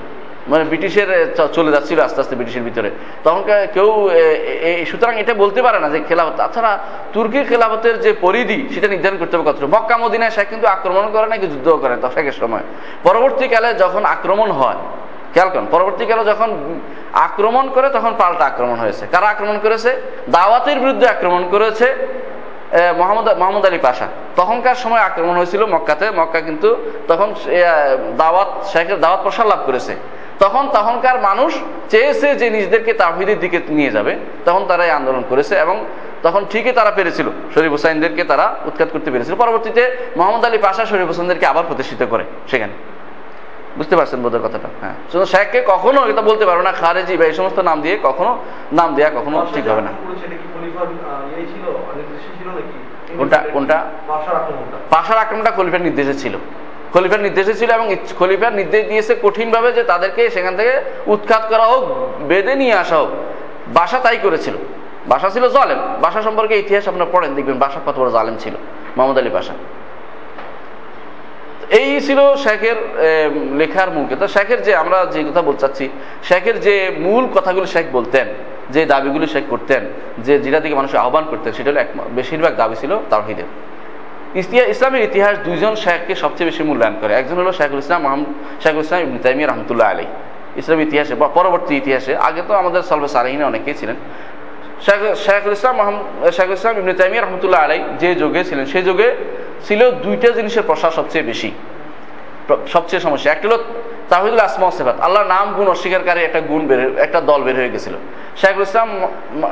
A: মানে ব্রিটিশের চলে যাচ্ছিল আস্তে আস্তে ব্রিটিশের ভিতরে। তখনকার কেউ সুতরাং এটা বলতে পারে না যে খেলাফত। তাছাড়া তুর্কির খেলাফতের যে পরিধি, সেটা নির্ধারণ করতে হবে কতটা মক্কা, মদিনায় শেখ কিন্তু আক্রমণ করে নাকি যুদ্ধ করে তো শেখের সময়। পরবর্তীকালে যখন আক্রমণ হয়, খেয়াল করেন, পরবর্তীকালে যখন আক্রমণ করে, তখন পাল্টা আক্রমণ হয়েছে। কারা আক্রমণ করেছে? দাওয়াতের বিরুদ্ধে আক্রমণ করেছে মোহাম্মদ মোহাম্মদ আলী পাশা। তখনকার সময় আক্রমণ হয়েছিল মক্কাতে। মক্কা কিন্তু তখন দাওয়াত শেখের দাওয়াত প্রসার লাভ করেছে। তখন তখনকার মানুষ চেয়েছে যে নিজেদেরকে তাহিদের দিকে নিয়ে যাবে। তখন তারা এই আন্দোলন করেছে এবং তখন ঠিকই তারা পেরেছিল। শরীফ হুসাইনদেরকে তারা উৎখাত করতে পেরেছিল। পরবর্তীতে মোহাম্মদ আলী পাশা শরীফ হোসেনদেরকে আবার প্রতিষ্ঠিত করে সেখানে। বুঝতে পারছেন বোধের কথাটা? হ্যাঁ। শুধু শেখকে কখনো এটা বলতে পারব না খারেজি বা এই সমস্ত নাম দিয়ে কখনো নাম দেওয়া কখনো ঠিক হবে না।
B: নাকি?
A: কোনটা? কোনটা? পাশার আক্রমণটা খলিফার নির্দেশে ছিল। খলিফার নির্দেশে ছিল এবং খলিফার নির্দেশ দিয়েছে কঠিনভাবে যে তাদেরকে সেখান থেকে উৎখাত করা হোক, বেঁধে নিয়ে আসা হোক। বাসা তাই করেছিল। বাসা ছিল জালেম। বাসা সম্পর্কে ইতিহাস আপনারা পড়েন, দেখবেন বাসা কত বড় জালেম ছিল, মোহাম্মদ আলী বাসা। এই ছিল শেখের লেখার মূল কথা শেখের যে, আমরা যে কথা বলতে চাচ্ছি, শেখের যে মূল কথাগুলো শেখ বলতেন, যে দাবিগুলো শেখ করতেন, যে যেটা দিকে মানুষ আহ্বান করতেন, সেটা হলো এক বেশিরভাগ দাবি ছিল তাওহিদের। ইসলামের ইতিহাস দুইজন শেখকে সবচেয়ে বেশি মূল্যায়ন করে। একজন হলো শেখুল ইসলাম শেখুল ইসলাম ইবন তাইমিয়া রহমতুল্লাহ আলী ইসলাম ইতিহাসে বা পরবর্তী ইতিহাসে, আগে তো আমাদের সলভে সালাহিনে অনেকেই ছিলেন। শেখ- শেখুল ইসলাম শেখুল ইসলাম ইবনে তাইমিয়া রহমতুল্লাহ আলাই যে যুগে ছিলেন, সেই যুগে ছিল দুইটা জিনিসের প্রসার সবচেয়ে বেশি সবচেয়ে সমস্যা। একটা হলো তাহিদুল আসমা সেফাত। আল্লাহ নাম গুণ অস্বীকারী একটা গুণ বের একটা দল বের হয়ে গেছিল। শেখুল ইসলাম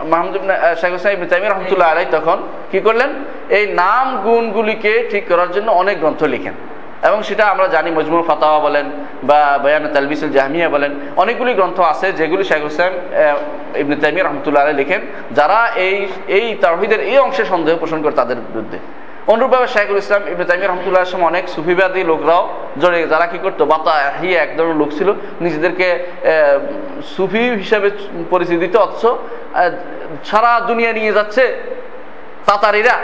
A: মাহমুদ শেখুল ইসলাম ইবনে তাইমিয়া রহমতুল্লাহ আলাই তখন কি করলেন? এই নাম গুণগুলিকে ঠিক করার জন্য অনেক গ্রন্থ লিখেন। এবং সেটা আমরা জানি মজমুল ফাতাওয়া বলেন বা বয়ান তালবিসুল জাহমিয়া বলেন। অনেকগুলি গ্রন্থ আছে যেগুলি ইসলাম আহ, ইবনে তাইমিয়া রহমতুল্লাহ আলাই লিখেন যারা এই এই তাহিদের এই অংশে সন্দেহ পোষণ করে তাদের বিরুদ্ধে। অনুরূপভাবে শাহুল ইসলাম ইবনে তাইমিয়া রহমতুল্লাহ ইসলাম অনেক সুফিবাদী লোকরাও জড়ে যারা কি করতো? বাতা হিয়া এক ধরনের লোক ছিল। নিজেদেরকে সুফি হিসাবে পরিচিতি দিত। অথচ সারা দুনিয়া নিয়ে যাচ্ছে তাতারিরা।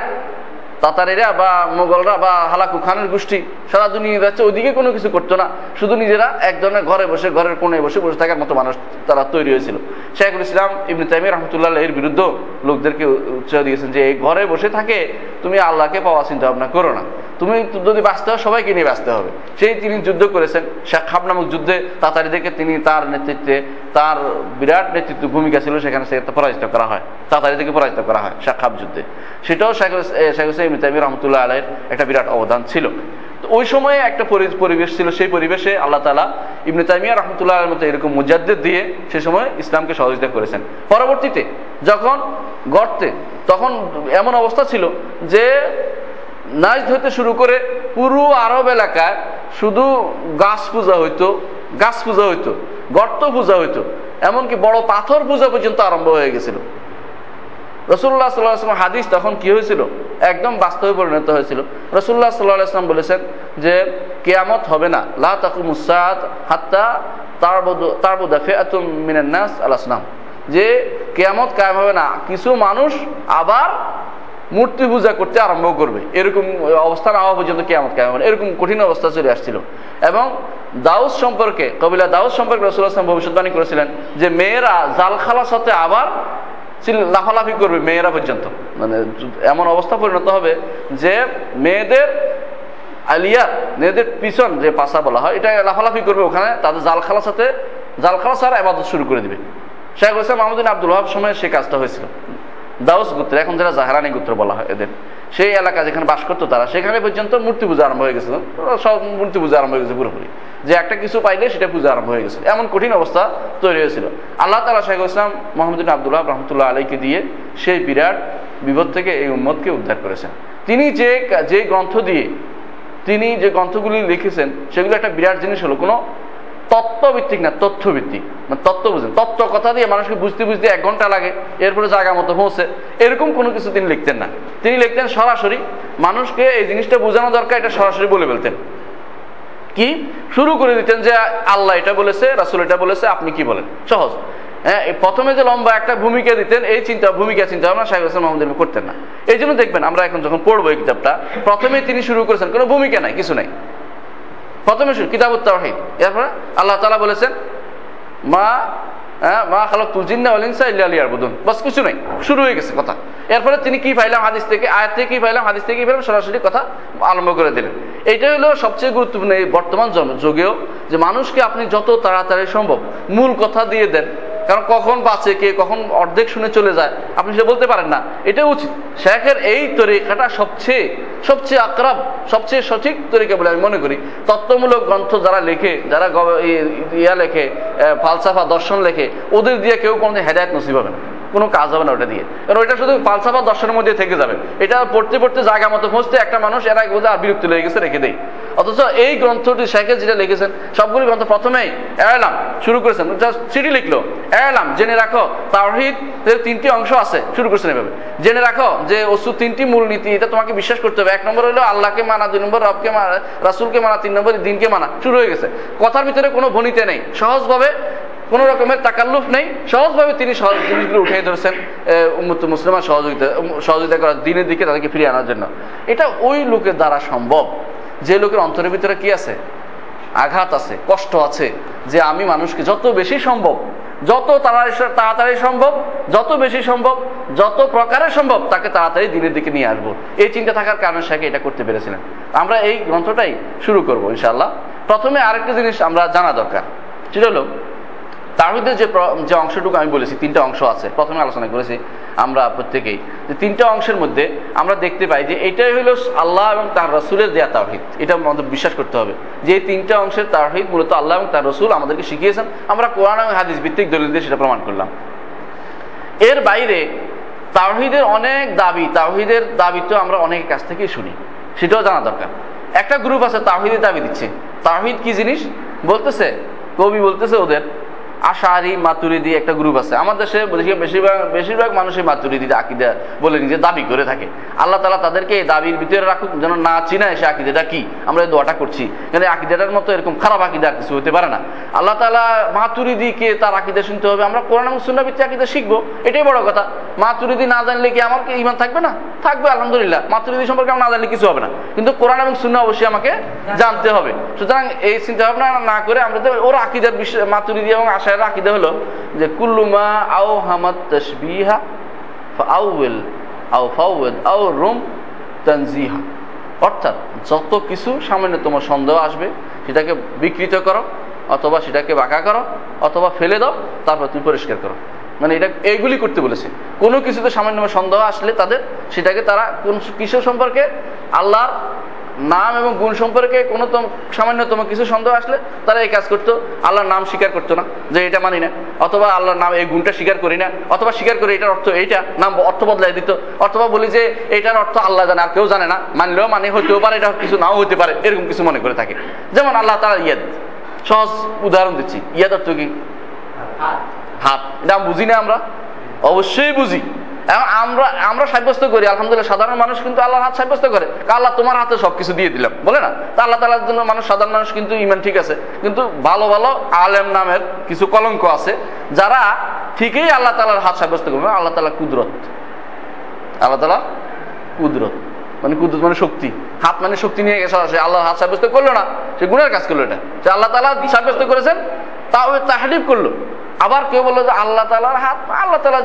A: তাতারিরা বা মোগলরা বা হালাকু খানের গোষ্ঠী সারা দুনিয়া যাচ্ছে, ওইদিকে কোনো কিছু করতো না। শুধু নিজেরা এক ধরনের ঘরে বসে, ঘরের কোণে বসে বসে থাকার মতো মানুষ তারা তৈরি হয়েছিল। শেখুল ইসলাম ইবনে তাইমি রহমতুল্লাহ এর বিরুদ্ধে লোকদেরকে উৎসাহ দিয়েছেন যে, এই ঘরে বসে থাকে, তুমি আল্লাহকে পাওয়া চিন্তা ভাবনা করো না। তুমি যদি বাঁচতে হয়, সবাইকে নিয়ে বাঁচতে হবে। সেই তিনি যুদ্ধ করেছেন। শেখ খাব নামক যুদ্ধে তাতারিদেরকে তিনি তার নেতৃত্বে, তার বিরাট নেতৃত্ব ভূমিকা ছিল, সেখানে সে পরাজিত করা হয়। তাতারিদেরকে পরাজিত করা হয় শেখ খাব যুদ্ধে। সেটাও শেখ শেখ হুসেন ইবনে তাইমিয়া রহমতুল্লাহ আলাইয়ের একটা বিরাট অবদান ছিল। তো ওই সময়ে একটা পরি- পরিবেশ ছিল। সেই পরিবেশে আল্লাহ তালা ইবনে তাইমিয়া রহমতুল্লাহ আলের মতো এরকম মুজাদ্দের দিয়ে সে সময় ইসলামকে সহযোগিতা করেছেন। পরবর্তীতে যখন গর্তে, তখন এমন অবস্থা ছিল যে নাচ হইতে শুরু করে পুরো আরব এলাকায় শুধু গাছ পূজা হইতো, গাছ পূজা হইতো, গর্ত পূজা হইতো, এমনকি বড় পাথর পূজা পর্যন্ত আরম্ভ হয়ে গেছিল। রসুল্লাহ সাল্লাহ হাদিস তখন কি হয়েছিল? একদম বাস্তবে পরিণত হয়েছিল। রসুল্লাহ সাল্লাহ আসলাম বলেছেন যে, কেয়ামত হবে না। লা তাকু মুসাদ হাত্তা তারবুদা ফেয়াতুম মিনান্নাস আল আসলাম যে কেয়ামত কায়েম হবে না। কিছু মানুষ আবার মূর্তি পূজা করতে আরম্ভ করবে। এরকম অবস্থা না হওয়া পর্যন্ত কেয়ামত কায়েম হবে। না। এরকম কঠিন অবস্থা চলে আসছিল। এবং দাউস সম্পর্কে, কবিলা দাউস সম্পর্কে রসুল্লাহ আসলাম ভবিষ্যৎবাণী করেছিলেন যে মেয়েরা জাল খালার সাথে আবার লাফালাফি করবে মেয়েরা পর্যন্ত। মানে এমন অবস্থা পরিণত হবে যে মেয়েদের আলিয়া, মেয়েদের পিছন যে পাশা বলা হয়, এটা লাফালাফি করবে ওখানে, তাদের জাল খালার সাথে, জাল খালা ছাড়া আবাদত শুরু করে দিবে। শেখ হোসেন মাহমুদিন আব্দুল ওহাব সময় সেই কাজটা হয়েছিল। দাউস গোত্র, এখন যারা জাহারানি গোত্র বলা হয় এদের, সেই এলাকা যেখানে বাস করতো তারা, সেখানে পর্যন্ত মূর্তি পূজা আরম্ভ হয়ে গেছিল। সব মূর্তি পূজা আরম্ভ হয়ে গেছে পুরোপুরি। যে একটা কিছু পাইলে সেটা পূজা আরম্ভ হয়ে গেছিল এমন কঠিন অবস্থা তৈরি হয়েছিল। আল্লাহ তালা শেখ ইসলাম মোহাম্মদিন আবদুল্লাহ রহমতুল্লাহ আলীকে দিয়ে সেই বিরাট বিপদ থেকে এই উম্মতকে উদ্ধার করেছেন। তিনি যে যে গ্রন্থ দিয়ে তিনি যে গ্রন্থগুলি লিখেছেন, সেগুলো একটা বিরাট জিনিস হলো কোনো তত্ত্বভিত্তিক না, তথ্যভিত্তিক। মানে তত্ত্ব বুঝেন। তত্ত্ব কথা দিয়ে মানুষকে বুঝতে বুঝতে এক ঘণ্টা লাগে, এরপরে জায়গা মতো পৌঁছে। এরকম কোনো কিছু তিনি লিখতেন না। তিনি লিখতেন সরাসরি, মানুষকে এই জিনিসটা বোঝানো দরকার, এটা সরাসরি বলে ফেলতেন। কি? শুরু করে দিতেন যে, আল্লাহ এটা বলেছে, রাসুল এটা বলেছে, আপনি কি বলেন? সহজ। হ্যাঁ প্রথমে যে লম্বা একটা ভূমিকা দিতেন, এই চিন্তা, ভূমিকা চিন্তা ভাবনা শাহেখ হোসেন মোহাম্মদ করতেন না। এই জন্য দেখবেন, আমরা এখন যখন পড়ব এই কিতাবটা, প্রথমে তিনি শুরু করেছেন, কোনো ভূমিকা নাই, কিছু নাই। প্রথমে শুরু কিতাব উত্তাহিদ এরপরে আল্লাহ তালা বলেছেন, মা হ্যাঁ মা খালক তুলজিন্না অলিনসা ইল্লা আলিয়ার বুদুন কিছু নাই, শুরু হয়ে গেছে কথা। এরপরে তিনি কি পাইলাম হাদিস থেকে, আয়াত থেকে কি পাইলাম হাদিস থেকে কি পাইলাম সরাসরি কথা আরম্ভ করে দিলেন। এইটাই হলো সবচেয়ে গুরুত্বপূর্ণ এই বর্তমান যুগেও যে মানুষকে আপনি যত তাড়াতাড়ি সম্ভব মূল কথা দিয়ে দেন। কারণ কখন বাঁচে কে, কখন অর্ধেক শুনে চলে যায়, আপনি সেটা বলতে পারেন না। এটা উচিত। শেখের এই তরিকাটা সবচেয়ে সবচেয়ে আক্রাব সবচেয়ে সঠিক তরিকা বলে আমি মনে করি। তত্ত্বমূলক গ্রন্থ যারা লেখে, যারা ইয়া লেখে ফালসাফা, দর্শন লেখে, ওদের দিয়ে কেউ কোনো হেদায়ত নসিব হবে না। কোনো কাজ হবে না ওটা দিয়ে। কারণ ওইটা শুধু ফালসাফা দর্শনের মধ্যে থেকে যাবে। এটা পড়তে পড়তে জায়গা মতো পৌঁছতে একটা মানুষ এরা বোধ আর বিরক্তি লেগে গেছে, রেখে দেয় অথচ এই গ্রন্থটি শেখে যেটা লিখেছেন, সবগুলি গ্রন্থ প্রথমেই এলাম, শুরু করেছেন। জাস্ট চিঠি লিখলো, এলাম, জেনে রাখো তাওহিদ এর তিনটি অংশ আছে, শুরু করেছেন এভাবে। জেনে রাখো যে ওষুধ তিনটি মূলনীতি এটা তোমাকে বিশ্বাস করতে হবে। এক নম্বর হলো আল্লাহকে মানা, দুই নম্বর রবকে মানা, রাসুলকে মানা, তিন নম্বর দিনকে মানা, শুরু হয়ে গেছে। কথার ভিতরে কোনো ভনিতে নেই। সহজভাবে কোনো রকমের তাকাল্লুফ নেই। সহজভাবে তিনি সহজ জিনিসগুলো উঠিয়ে ধরেছেন উম্মত মুসলিমান সহযোগিতা সহযোগিতা করার দিনের দিকে তাদেরকে ফিরিয়ে আনার জন্য। এটা ওই লোকের দ্বারা সম্ভব। যে লোকের অন্তরের ভিতরে কি আছে? আঘাত আছে, কষ্ট আছে, যে আমি মানুষকে যত বেশি সম্ভব, যত তাড়াতাড়ি সম্ভব, যত বেশি সম্ভব, যত প্রকারে সম্ভব তাকে তাড়াতাড়ি দিনের দিকে নিয়ে আসব। এই চিন্তা থাকার কারণে শেখে এটা করতে পেরেছিলেন। আমরা এই গ্রন্থটাই শুরু করব ইনশাল্লাহ প্রথমে আরেকটা জিনিস আমরা জানা দরকার, সেটা হলো তাহিদের যে যে অংশটুকু আমি বলেছি, তিনটা অংশ আছে, প্রথমে আলোচনা করেছি আমরা প্রত্যেকেই, যে তিনটা অংশের মধ্যে আমরা দেখতে পাই যে এটাই হলো আল্লাহ এবং তার রসুলের দেয়া তাহিদ এটা আমাদের বিশ্বাস করতে হবে যে এই তিনটা অংশের তাহিদ মূলত আল্লাহ এবং তার রসুল আমাদেরকে শিখিয়েছেন। আমরা কোরআন এবং হাদিস ভিত্তিক দলিল দিয়ে সেটা প্রমাণ করলাম। এর বাইরে তাওহিদের অনেক দাবি, তাওহিদের দাবি তো আমরা অনেকের কাছ থেকেই শুনি, সেটাও জানা দরকার। একটা গ্রুপ আছে তাওহিদের দাবি দিচ্ছে, তাওহিদ কি জিনিস? বলতেছে, কবি বলতেছে ওদের আশারি মাতুরিদি একটা গ্রুপ আছে। আমার দেশে বেশি- বেশিরভাগ বেশিরভাগ মানুষই মাতুরিদি আকিদা বলে নিজে দাবি করে থাকে। আল্লাহ তালা তাদেরকে এই দাবির ভিতরে রাখুক, যেন না চিনা এসে আকিদাটা কি। আমরা এই দোয়াটা করছি। কিন্তু আকিদাটার মতো এরকম খারাপ আকিদা কিছু হতে পারে না। আল্লাহ তালা মাতুরিদিকে তার আকিদা শুনতে হবে। আমরা কোরআন এবং সুন্না ভিত্তিক আকিদা শিখব। এটাই বড় কথা। মাতুরিদি না জানলে কি আমার কি ইমান থাকবে না? থাকবে, আলহামদুলিল্লাহ। মাতুরিদি সম্পর্কে আমরা না জানলে কিছু হবে না। কিন্তু কোরআন এবং সুন্না অবশ্যই আমাকে জানতে হবে। সুতরাং এই চিন্তা ভাবনা না করে আমরা ওর আকিদার বিষয় মাতুরিদি এবং আশায়ের আকিদা হলো যে কুল্লুমা আও হামাদ তসবিহা আউল আও ফাউদ আও রুম তানজিহা। অর্থাৎ যত কিছু সামান্যতম সন্দেহ আসবে, সেটাকে বিকৃত করো, অথবা সেটাকে বাঁকা করো, অথবা ফেলে দাও, তারপর তুমি পরিষ্কার করো। মানে এটা এইগুলি করতে বলেছে। কোনো কিছুতে সামান্য সন্দেহ আসলে তাদের, সেটাকে তারা কোন কিছু সম্পর্কে আল্লাহর নাম এবং গুণ সম্পর্কে কোনো তম সামান্যতম কিছু সন্দেহ আসলে তারা এই কাজ করতো। আল্লাহর নাম স্বীকার করতো না, যে এটা মানি না। অথবা আল্লাহর নাম, এই গুণটা স্বীকার করি না। অথবা স্বীকার করে এটার অর্থ এইটা, নাম অর্থ বদলাই দিত। অথবা বলি যে এটার অর্থ আল্লাহ জানে, আর কেউ জানে না। মানলেও মানে হতেও পারে, এটা কিছু নাও হতে পারে, এরকম কিছু মনে করে থাকে। যেমন আল্লাহ তারা ইয়াদ। সহজ উদাহরণ দিচ্ছি। ইয়াদ অর্থ কি? হাত। এটা বুঝি না আমরা? অবশ্যই বুঝি। আমরা আমরা সাব্যস্ত করি, আলহামদুলিল্লাহ সাধারণ মানুষ কিন্তু আল্লাহর হাত সাব্যস্ত করে। আল্লাহ তোমার হাতে সবকিছু দিয়ে দিলাম, বলে না? তা আল্লাহ তালার জন্য মানুষ, সাধারণ মানুষ কিন্তু ইমান ঠিক আছে, কিন্তু ভালো ভালো আলেম নামের কিছু কলঙ্ক আছে, যারা ঠিকই আল্লাহ তালার হাত সাব্যস্ত করবে। আল্লাহ তালা কুদরত। আল্লাহ তালা কুদরত। মানে কুদ্দুত মানে শক্তি। হাত মানে শক্তি নিয়ে গেছে সে আল্লাহ হাত সাব্যস্ত করল না, সে গুণের কাজ করল এটা। সে আল্লাহ তালা সাব্যস্ত করেছেন, তাও তাহারিফ করল। আবার কেউ বলল যে আল্লাহ তালার হাত, আল্লাহ তালা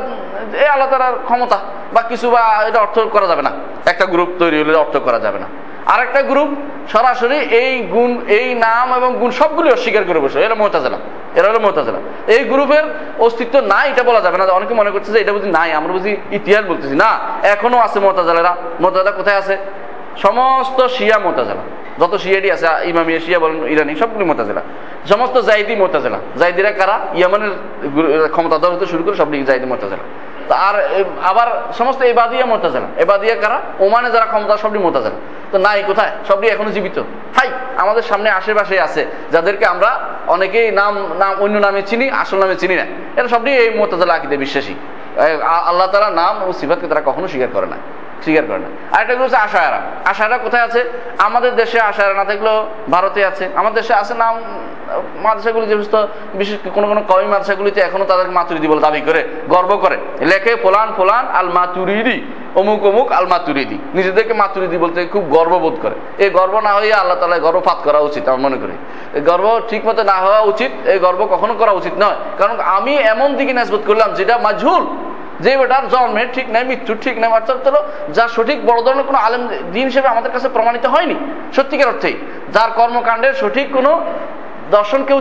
A: এই আল্লাহ তালার ক্ষমতা, বা কিছু বা এটা অর্থ করা যাবে না। একটা গ্রুপ তৈরি হলে অর্থ করা যাবে না। আর একটা গ্রুপ সরাসরি এই গুণ, এই নাম এবং গুণ সবগুলি অস্বীকার করে বসে। এরা মোহতাজেলা এরা হলো মোহতাজেলা এই গ্রুপের অস্তিত্ব নাই, এটা বলা যাবে না। অনেকে মনে করছে যে এটা বুঝি নাই, আমরা বুঝি ইতিহাস বলতেছি। না, এখনও আছে মোহতাজালেরা মোহতাজা কোথায় আছে? সমস্ত শিয়া মোতাজেলা। যত শিয়াডি আছে ইমামিয়া শিয়া বলেন, ইরানি, সবগুলি মোতাজেলা। সমস্ত জাইদি মোতাজেলা। জাইদিরা কারা? ইয়ামানের ক্ষমতা হতে শুরু করে সবগুলি জাইদি মোতাজেলা। আর আবার সমস্ত এবাদিয়া মোতাজেলা এবাদিয়া কারা? ওমানে যারা ক্ষমতা সবটি মোতাজেলা তো নাই কোথায়? সবই এখনও জীবিত। হাই আমাদের সামনে আশেপাশে আছে। যাদেরকে আমরা অনেকেই নাম নাম, অন্য নামে চিনি, আসল নামে চিনি না। এরা সবই এই মোতাজেলা আকিদে বিশ্বাসী। আল্লাহ তারা নাম ও সিফাতকে তারা কখনো স্বীকার করে না। স্বীকার করে না। আরেকটা গ্রুপ হচ্ছে আশায়ারা। আশায়ারা কোথায় আছে? আমাদের দেশে আশায়ারা না থাকলেও ভারতে আছে। আমাদের দেশে আছে নাম মাদ্রাসাগুলি যে সমস্ত, বিশেষ কোনো কোনো কমি মাদ্রাসাগুলিতে এখনও তাদেরকে মাতুরিদি বলে দাবি করে, গর্ব করে। লেখে ফোলান ফোলান আল মাতুরিদি অমুক অমুক আল মাতুরিদি নিজেদেরকে মাতুরিদি বলতে খুব গর্ববোধ করে। এই গর্ব না হয়ে আল্লাহ তালা গর্বপাত করা উচিত আমার মনে করি। এই গর্ব ঠিক মতো না হওয়া উচিত, এই গর্ব কখনো করা উচিত নয়। কারণ আমি এমন দিকে নাসবোধ করলাম যেটা মাঝুল যে বেটার জন্মের ঠিক নাই মৃত্যুর ঠিক নাই, অর্থাৎ যা সঠিক বড় ধরনের কোনো আলেম দিন হিসেবে আমাদের কাছে প্রমাণিত হয়নি। সত্যিকার অর্থে যার কর্মকাণ্ডের সঠিক কোনো দর্শন কেউ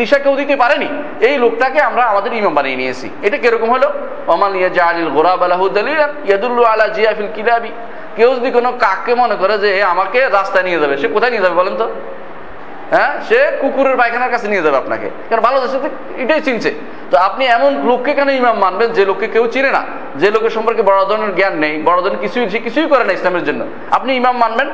A: দিশা কেউ দিতে পারেনি, এই লোকটাকে আমরা আমাদের ইমাম বানিয়ে নিয়েছি। এটা কীরকম হলো? ওমান ইয়া জালিল গোরাব আলাহু দালিলান ইয়াদুল্লু আলা জিয়াফিল কিলাবি। কেউ যদি কোনো কাককে মনে করে যে আমাকে রাস্তায় নিয়ে যাবে, সে কোথায় নিয়ে যাবে বলেন তো? হ্যাঁ? সে কুকুরের পায়খানার কাছে নিয়ে যাবে আপনাকে। কারণ ভালো দেশে এটাই চিনছে। তো আপনি এমন লোককে কেন ইমাম মানবেন যে লোককে কেউ চিনে না? যে লোকের সম্পর্কে বড় ধরনের জ্ঞান নেই, বড় ধরনের কিছুই, সে কিছুই করে না ইসলামের জন্য। আপনি ইমাম মানবেন?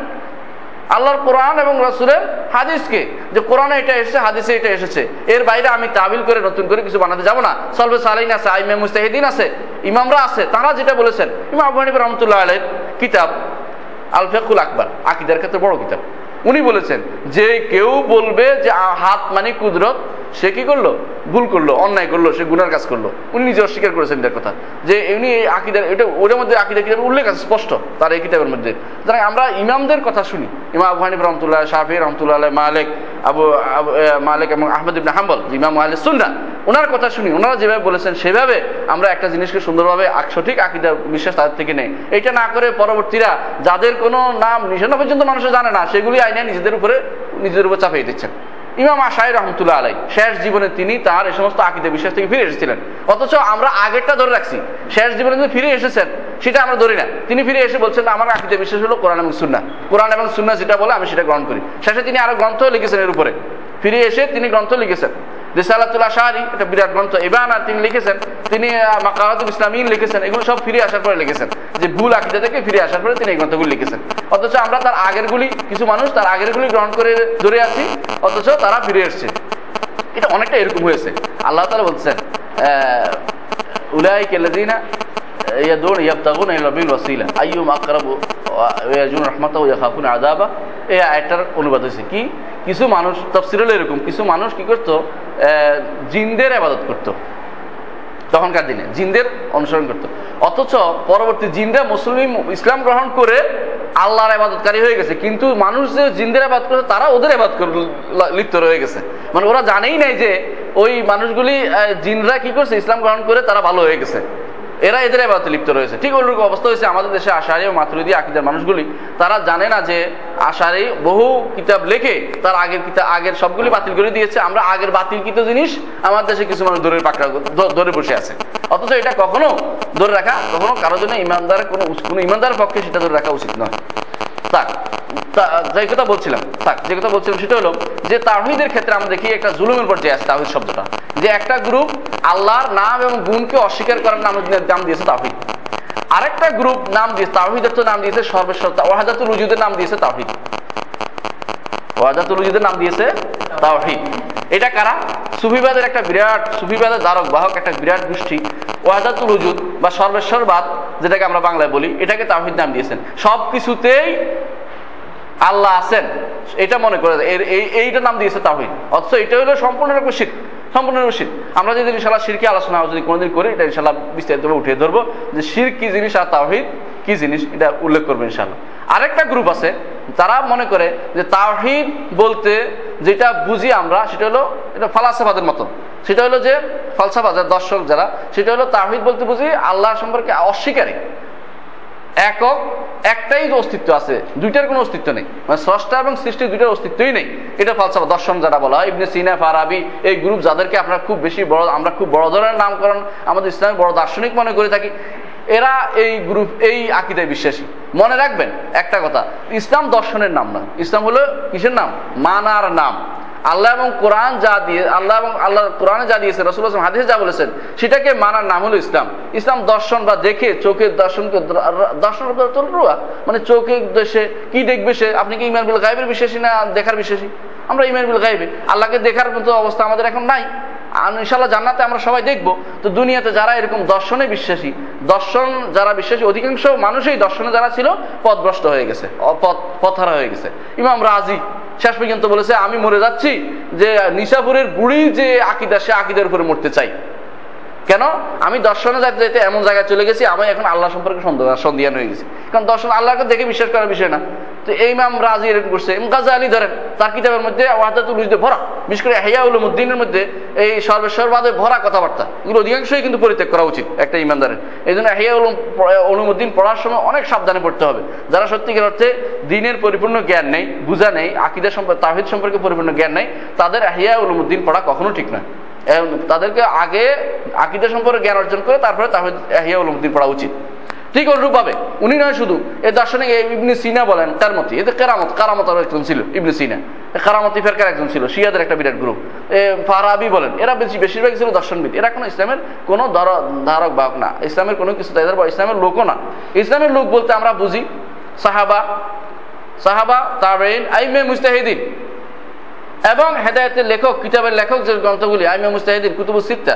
A: আল্লাহর কোরআন এবং রসুলের হাদিসকে। যে কোরআনে এটা এসেছে, হাদিসে এটা এসেছে। এর বাইরে আমি তাবিল করে নতুন করে কিছু বানাতে যাব না। সলবে সালাইন আছে, আইমে মুস্তাহিদিন আছে, ইমামরা আছে, তারা যেটা বলেছেন। ইমাম আবু হানিফা রহমতুল্লাহ আলের কিতাব আলফেকুল আকবর, আকিদার ক্ষেত্রে বড় কিতাব। উনি বলেছেন, যে কেউ বলবে যে হাত মানে কুদরত, সে কি করল? ভুল করল, অন্যায় করল, সে গুনার কাজ করল। উনি নিজে অস্বীকার করেছেন এটার কথা। যে উনি এই আকিদার, এটা ওটার মধ্যে আকিদা কিতাবের উল্লেখ আছে, স্পষ্ট, তার এই কিতাবের মধ্যে। সুতরাং আমরা ইমামদের কথা শুনি। ইমাম আবু হানিফ রহমতুল্লাহ শাহি রহমতুল্লাহ মালিক, আবু মালিক এবং আহমদ ইবনে হাম্বল, ইমাম আহলে সুন্না ওনার কথা শুনি, ওনারা যেভাবে বলেছেন, সেভাবে আমরা একটা জিনিসকে সুন্দরভাবে সঠিক আকিদা বিশ্বাস তাদের থেকে নেই। এটা না করে পরবর্তীরা যাদের কোনো নাম নিশানা পর্যন্ত মানুষ জানে না, সেগুলি আইনে নিজেদের উপরে, নিজেদের উপর চাপিয়ে দিচ্ছেন। ইমাম আশাই রহমতুল্লাহ আলাই শেষ জীবনে তিনি তার এই সমস্ত আকিদা বিশ্বাস থেকে ফিরে এসেছিলেন। অথচ আমরা আগেরটা ধরে রাখছি, শেষ জীবনে তিনি ফিরে এসেছেন, সেটা আমরা ধরি না। তিনি ফিরে এসে বলছেন আমার আকিদা বিশ্বাস হলো কোরআন এবং সুন্না কোরআন এবং সুন্না যেটা বলে, আমি সেটা গ্রহণ করি। শেষে তিনি আরও গ্রন্থ লিখেছেন এর উপরে। ফিরে এসে তিনি গ্রন্থ লিখেছেন। রিসালাতুল্লাহ শাহরি এটা বিরাট গ্রন্থ। তিনি লিখেছেন, তিনি মাকাহাতুল লিখেছেন, এগুলো সব ফিরে আসার পরে লিখেছেন। যে ভুল আকিদা থেকে ফিরে আসার পরে তিনি এই গ্রন্থগুলি লিখেছেন। অথচ আমরা তার আগেরগুলি, কিছু মানুষ তার আগেরগুলি গ্রহণ করে ধরে আছি, অথচ তারা ফিরে এসছে। এটা অনেকটা এরকম হয়েছে। আল্লাহ তালা বলছেন উলাই কেলাদিনা ইয়াদুন ইয়াবতাগুন ইলা বিল ওয়াসিলা। আইয়ুম আকরাবু ইয়াজুন রাহমাতাহু ইয়াখাফুন আযাবা। এই অনুবাদ হয়েছে। কি? কিছু মানুষ তাফসীর এরকম। কিছু মানুষ কি করতো? জিনদের আবাদত করত। তখনকার দিনে জিনদের অনুসরণ করত। অথচ পরবর্তী জিনরা মুসলিম, ইসলাম গ্রহণ করে আল্লাহর আবাদতকারী হয়ে গেছে। কিন্তু মানুষ যে জিনদের আবাদ করে তারা ওদের আবাদ লিপ্ত রয়ে গেছে। মানে ওরা জানেই নাই যে ওই মানুষগুলি জিনরা কি করছে, ইসলাম গ্রহণ করে তারা ভালো হয়ে গেছে। এরা এদের আবাদতে লিপ্ত রয়েছে। ঠিক ওইরকম অবস্থা হয়েছে আমাদের দেশে আশারি ও মাতুরিদি আকিদার মানুষগুলি। তারা জানে না যে আশারি বহু কিতাব লেখে, তার আগের কিতাব আগের সবগুলি বাতিল করে দিয়েছে। আমরা আগের বাতিলকৃত জিনিস আমাদের দেশে কিছু মানুষ ধরে পাকড়া ধরে বসে আছে। অথচ এটা কখনো ধরে রাখা, কখনো কারোর জন্য ইমানদার কোনো কোনো ইমানদার পক্ষে সেটা ধরে রাখা উচিত নয়। থাক তা- যে কথা বলছিলাম, তাক, যে কথা বলছিলাম সেটা হলো যে তাহিদের ক্ষেত্রে আমরা দেখি একটা জুলুমের পর্যায়ে আছে তাহিদ শব্দটা, যে একটা গ্রুপ আল্লাহর নাম এবং গুণকে অস্বীকার করার নাম নাম দিয়েছে তাহিদ আরেকটা গ্রুপ নাম দিয়েছে তাহিদের তো নাম দিয়েছে সর্বেশ্বর ওয়াহাদাতুল রুজুদের নাম দিয়েছে তাহিদ ওয়াহাদাতুল উজুদের নাম দিয়েছে তাওহিদ। এটা কারা? সুফিবাদের একটা বিরাট, সুফিবাদের বাহক একটা বিরাট গোষ্ঠী। ওয়াহাদাতুল উজুদ বা সর্বেশ্বরবাদ যেটাকে আমরা বাংলায় বলি, এটাকে তাওহিদ নাম দিয়েছেন। সব কিছুতেই আল্লাহ আছেন। এটা মনে করে, এর- এই এইটা নাম দিয়েছে তাহিদ অথচ এটা হলো সম্পূর্ণরূপে শিখ সম্পূর্ণরূপে শিখ আমরা যদি ইনশাল্লাহ শিরকে আলোচনা যদি কোনোদিন করে, এটা ইনশাল্লাহ বিস্তারিতভাবে উঠিয়ে ধরবো যে শির কি জিনিস আর তাহিদ কি জিনিস, এটা উল্লেখ করব ইনশাল্লাহ আরেকটা গ্রুপ আছে, তারা মনে করে যে তাওহিদ বলতে যেটা বুঝি আমরা, সেটা হলো এটা ফালাসাবাদের মতো। সেটা হলো যে ফালসাফাদের দর্শক যারা, সেটা হলো তাওহিদ বলতে বুঝি আল্লাহ সম্পর্কে অস্বীকারী। একক একটাই অস্তিত্ব আছে, দুইটার কোনো অস্তিত্ব নেই। মানে স্রষ্টা এবং সৃষ্টির দুইটার অস্তিত্বই নেই। এটা ফালসাফা দর্শন যারা বলা হয়, ইবনে সিনা, ফারাবি, এই গ্রুপ যাদেরকে আপনার খুব বেশি বড়, আমরা খুব বড় ধরনের নামকরণ আমাদের ইসলামের বড় দার্শনিক মনে করে থাকি। এরা এই গ্রুপ এই আকিদায় বিশ্বাসী। মনে রাখবেন, একটা কথা, ইসলাম দর্শনের নাম নয় ইসলাম হলো কিসের নাম? মানার নাম। আল্লাহ এবং কোরআন যা দিয়ে, আল্লাহ এবং আল্লাহ কোরআনে যা দিয়েছে রসুল আসলাম হাদিসে যা বলেছেন, সেটাকে মানার নাম হলো ইসলাম। ইসলাম দর্শন বা দেখে চোখের দর্শনকে দর্শন তলরুয়া মানে চোখে দেশে কি দেখবে সে? আপনি কি ইমান বিল গাইবের বিশ্বাসী না দেখার বিশ্বাসী? আমরা ইমান বিল গাইবে আল্লাহকে দেখার মতো অবস্থা আমাদের এখন নাই। আর ইনশাল্লাহ জান্নাতে আমরা সবাই দেখব। তো দুনিয়াতে যারা এরকম দর্শনে বিশ্বাসী, দর্শন যারা বিশ্বাসী, অধিকাংশ মানুষই দর্শনে যারা ছিল, পথভ্রষ্ট হয়ে গেছে, অপথ, পথহারা হয়ে গেছে। ইমাম রাজি শেষ পর্যন্ত বলেছে, আমি মরে যাচ্ছি যে নিশাপুরের বুড়ি যে আকিদা, সে আকিদের উপরে মরতে চাই। কেন? আমি দর্শনে যাইতে যাইতে এমন জায়গায় চলে গেছি, আমি এখন আল্লাহ সম্পর্কে সন্দেহ- সন্দিহান হয়ে গেছি। কারণ দর্শন আল্লাহকে দেখে বিশ্বাস করার বিষয় না। তো এই ইমাম রাজি এরকম করছে। ইমাম গাজা আলী ধরেন, তার কিতাবের মধ্যে ওয়াহাদাতুল উজদে ভরা। বিশেষ করে হেয়া উলুমুদ্দিনের মধ্যে এই সর্বেশ্বরবাদে ভরা কথাবার্তা। এগুলো অধিকাংশই কিন্তু পরিত্যাগ করা উচিত একটা ইমানদারের। এই জন্য হেয়া উলুম, উলুমুদ্দিন পড়ার সময় অনেক সাবধানে পড়তে হবে। যারা সত্যিকার অর্থে দিনের পরিপূর্ণ জ্ঞান নেই, বুঝা নেই আকিদের সম্পর্কে তাহিদ সম্পর্কে পরিপূর্ণ জ্ঞান নেই, তাদের হেয়া উলুমুদ্দিন পড়া কখনো ঠিক নয়। তাদেরকে আগে আকিদা সম্পর্কে জ্ঞান অর্জন করে তারপরে তাহিদ হিয়া উলুমুদ্দিন পড়া উচিত। ঠিক অনুরূপভাবে উনি নয় শুধু এই দার্শনিক ইবনে সিনা বলেন তার মতে এদের কেরামত, কারামত আর একজন ছিল, ইবনে সিনা। কারামতি ফেরকার একজন ছিল, শিয়াদের একটা বিরাট গ্রুপ এ ফারাবি বলেন, এরা বেশি বেশিরভাগ ছিল দর্শনবিদ। এরা কোনো ইসলামের কোনো ধর- ধারক বাহক না, ইসলামের কোনো কিছু তাদের বা ইসলামের লোকও না। ইসলামের লোক বলতে আমরা বুঝি, সাহাবা সাহাবা তাবেইন আইমে মুস্তাহিদিন এবং হেদায়তের লেখক, কিতাবের লেখক যে গ্রন্থগুলি, আইমা মুস্তাহিদিন কুতুবু সিত্তা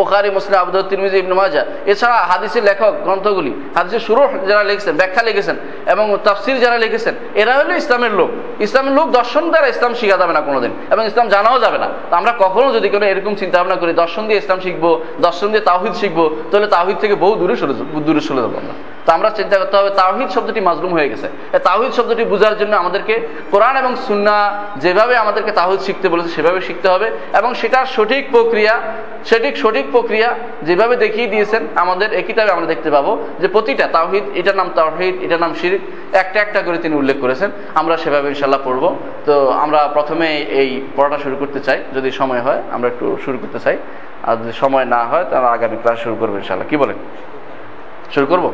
A: বুখারি, মুসলিম আবুদ তিরমিজি, ইবনু মাজা এছাড়া হাদিসের লেখক গ্রন্থগুলি, হাদিসের শুরু যারা লিখেছেন, ব্যাখ্যা লিখেছেন, এবং তাফসির যারা লিখেছেন, এরা হলো ইসলামের লোক। ইসলামের লোক দর্শন দ্বারা ইসলাম শিখা যাবে না কোনোদিন, এবং ইসলাম জানাও যাবে না। তো আমরা কখনো যদি কোনো এরকম চিন্তা ভাবনা করি, দর্শন দিয়ে ইসলাম শিখব, দর্শন দিয়ে তাওহিদ শিখব, তাহলে তাওহিদ থেকে বহু দূরে সরে দূরে সরে যাব আমরা। তো আমরা চিন্তা করতে হবে, তাওহিদ শব্দটি মাজলুম হয়ে গেছে। এই তাওহিদ শব্দটি বোঝার জন্য আমাদেরকে কোরআন এবং সুন্না যেভাবে আমাদেরকে তাওহিদ শিখতে বলেছে, সেভাবে শিখতে হবে। এবং সেটার সঠিক প্রক্রিয়া, সঠিক সঠিক প্রক্রিয়া যেভাবে দেখিয়ে দিয়েছেন, আমাদের কিতাবে আমরা দেখতে পাবো যে প্রতিটা তাওহিদ, এটার নাম তাওহিদ, এটার নাম শিরিক, একটা একটা করে তিনি উল্লেখ করেছেন। আমরা সেভাবে ইনশাল্লাহ পড়ব। তো আমরা প্রথমে এই পড়াটা শুরু করতে চাই। যদি সময় হয়, আমরা একটু শুরু করতে চাই। আর যদি সময় না হয়, তাহলে আগামী ক্লাস শুরু করব ইনশাল্লাহ কি বলেন? শুরু করব?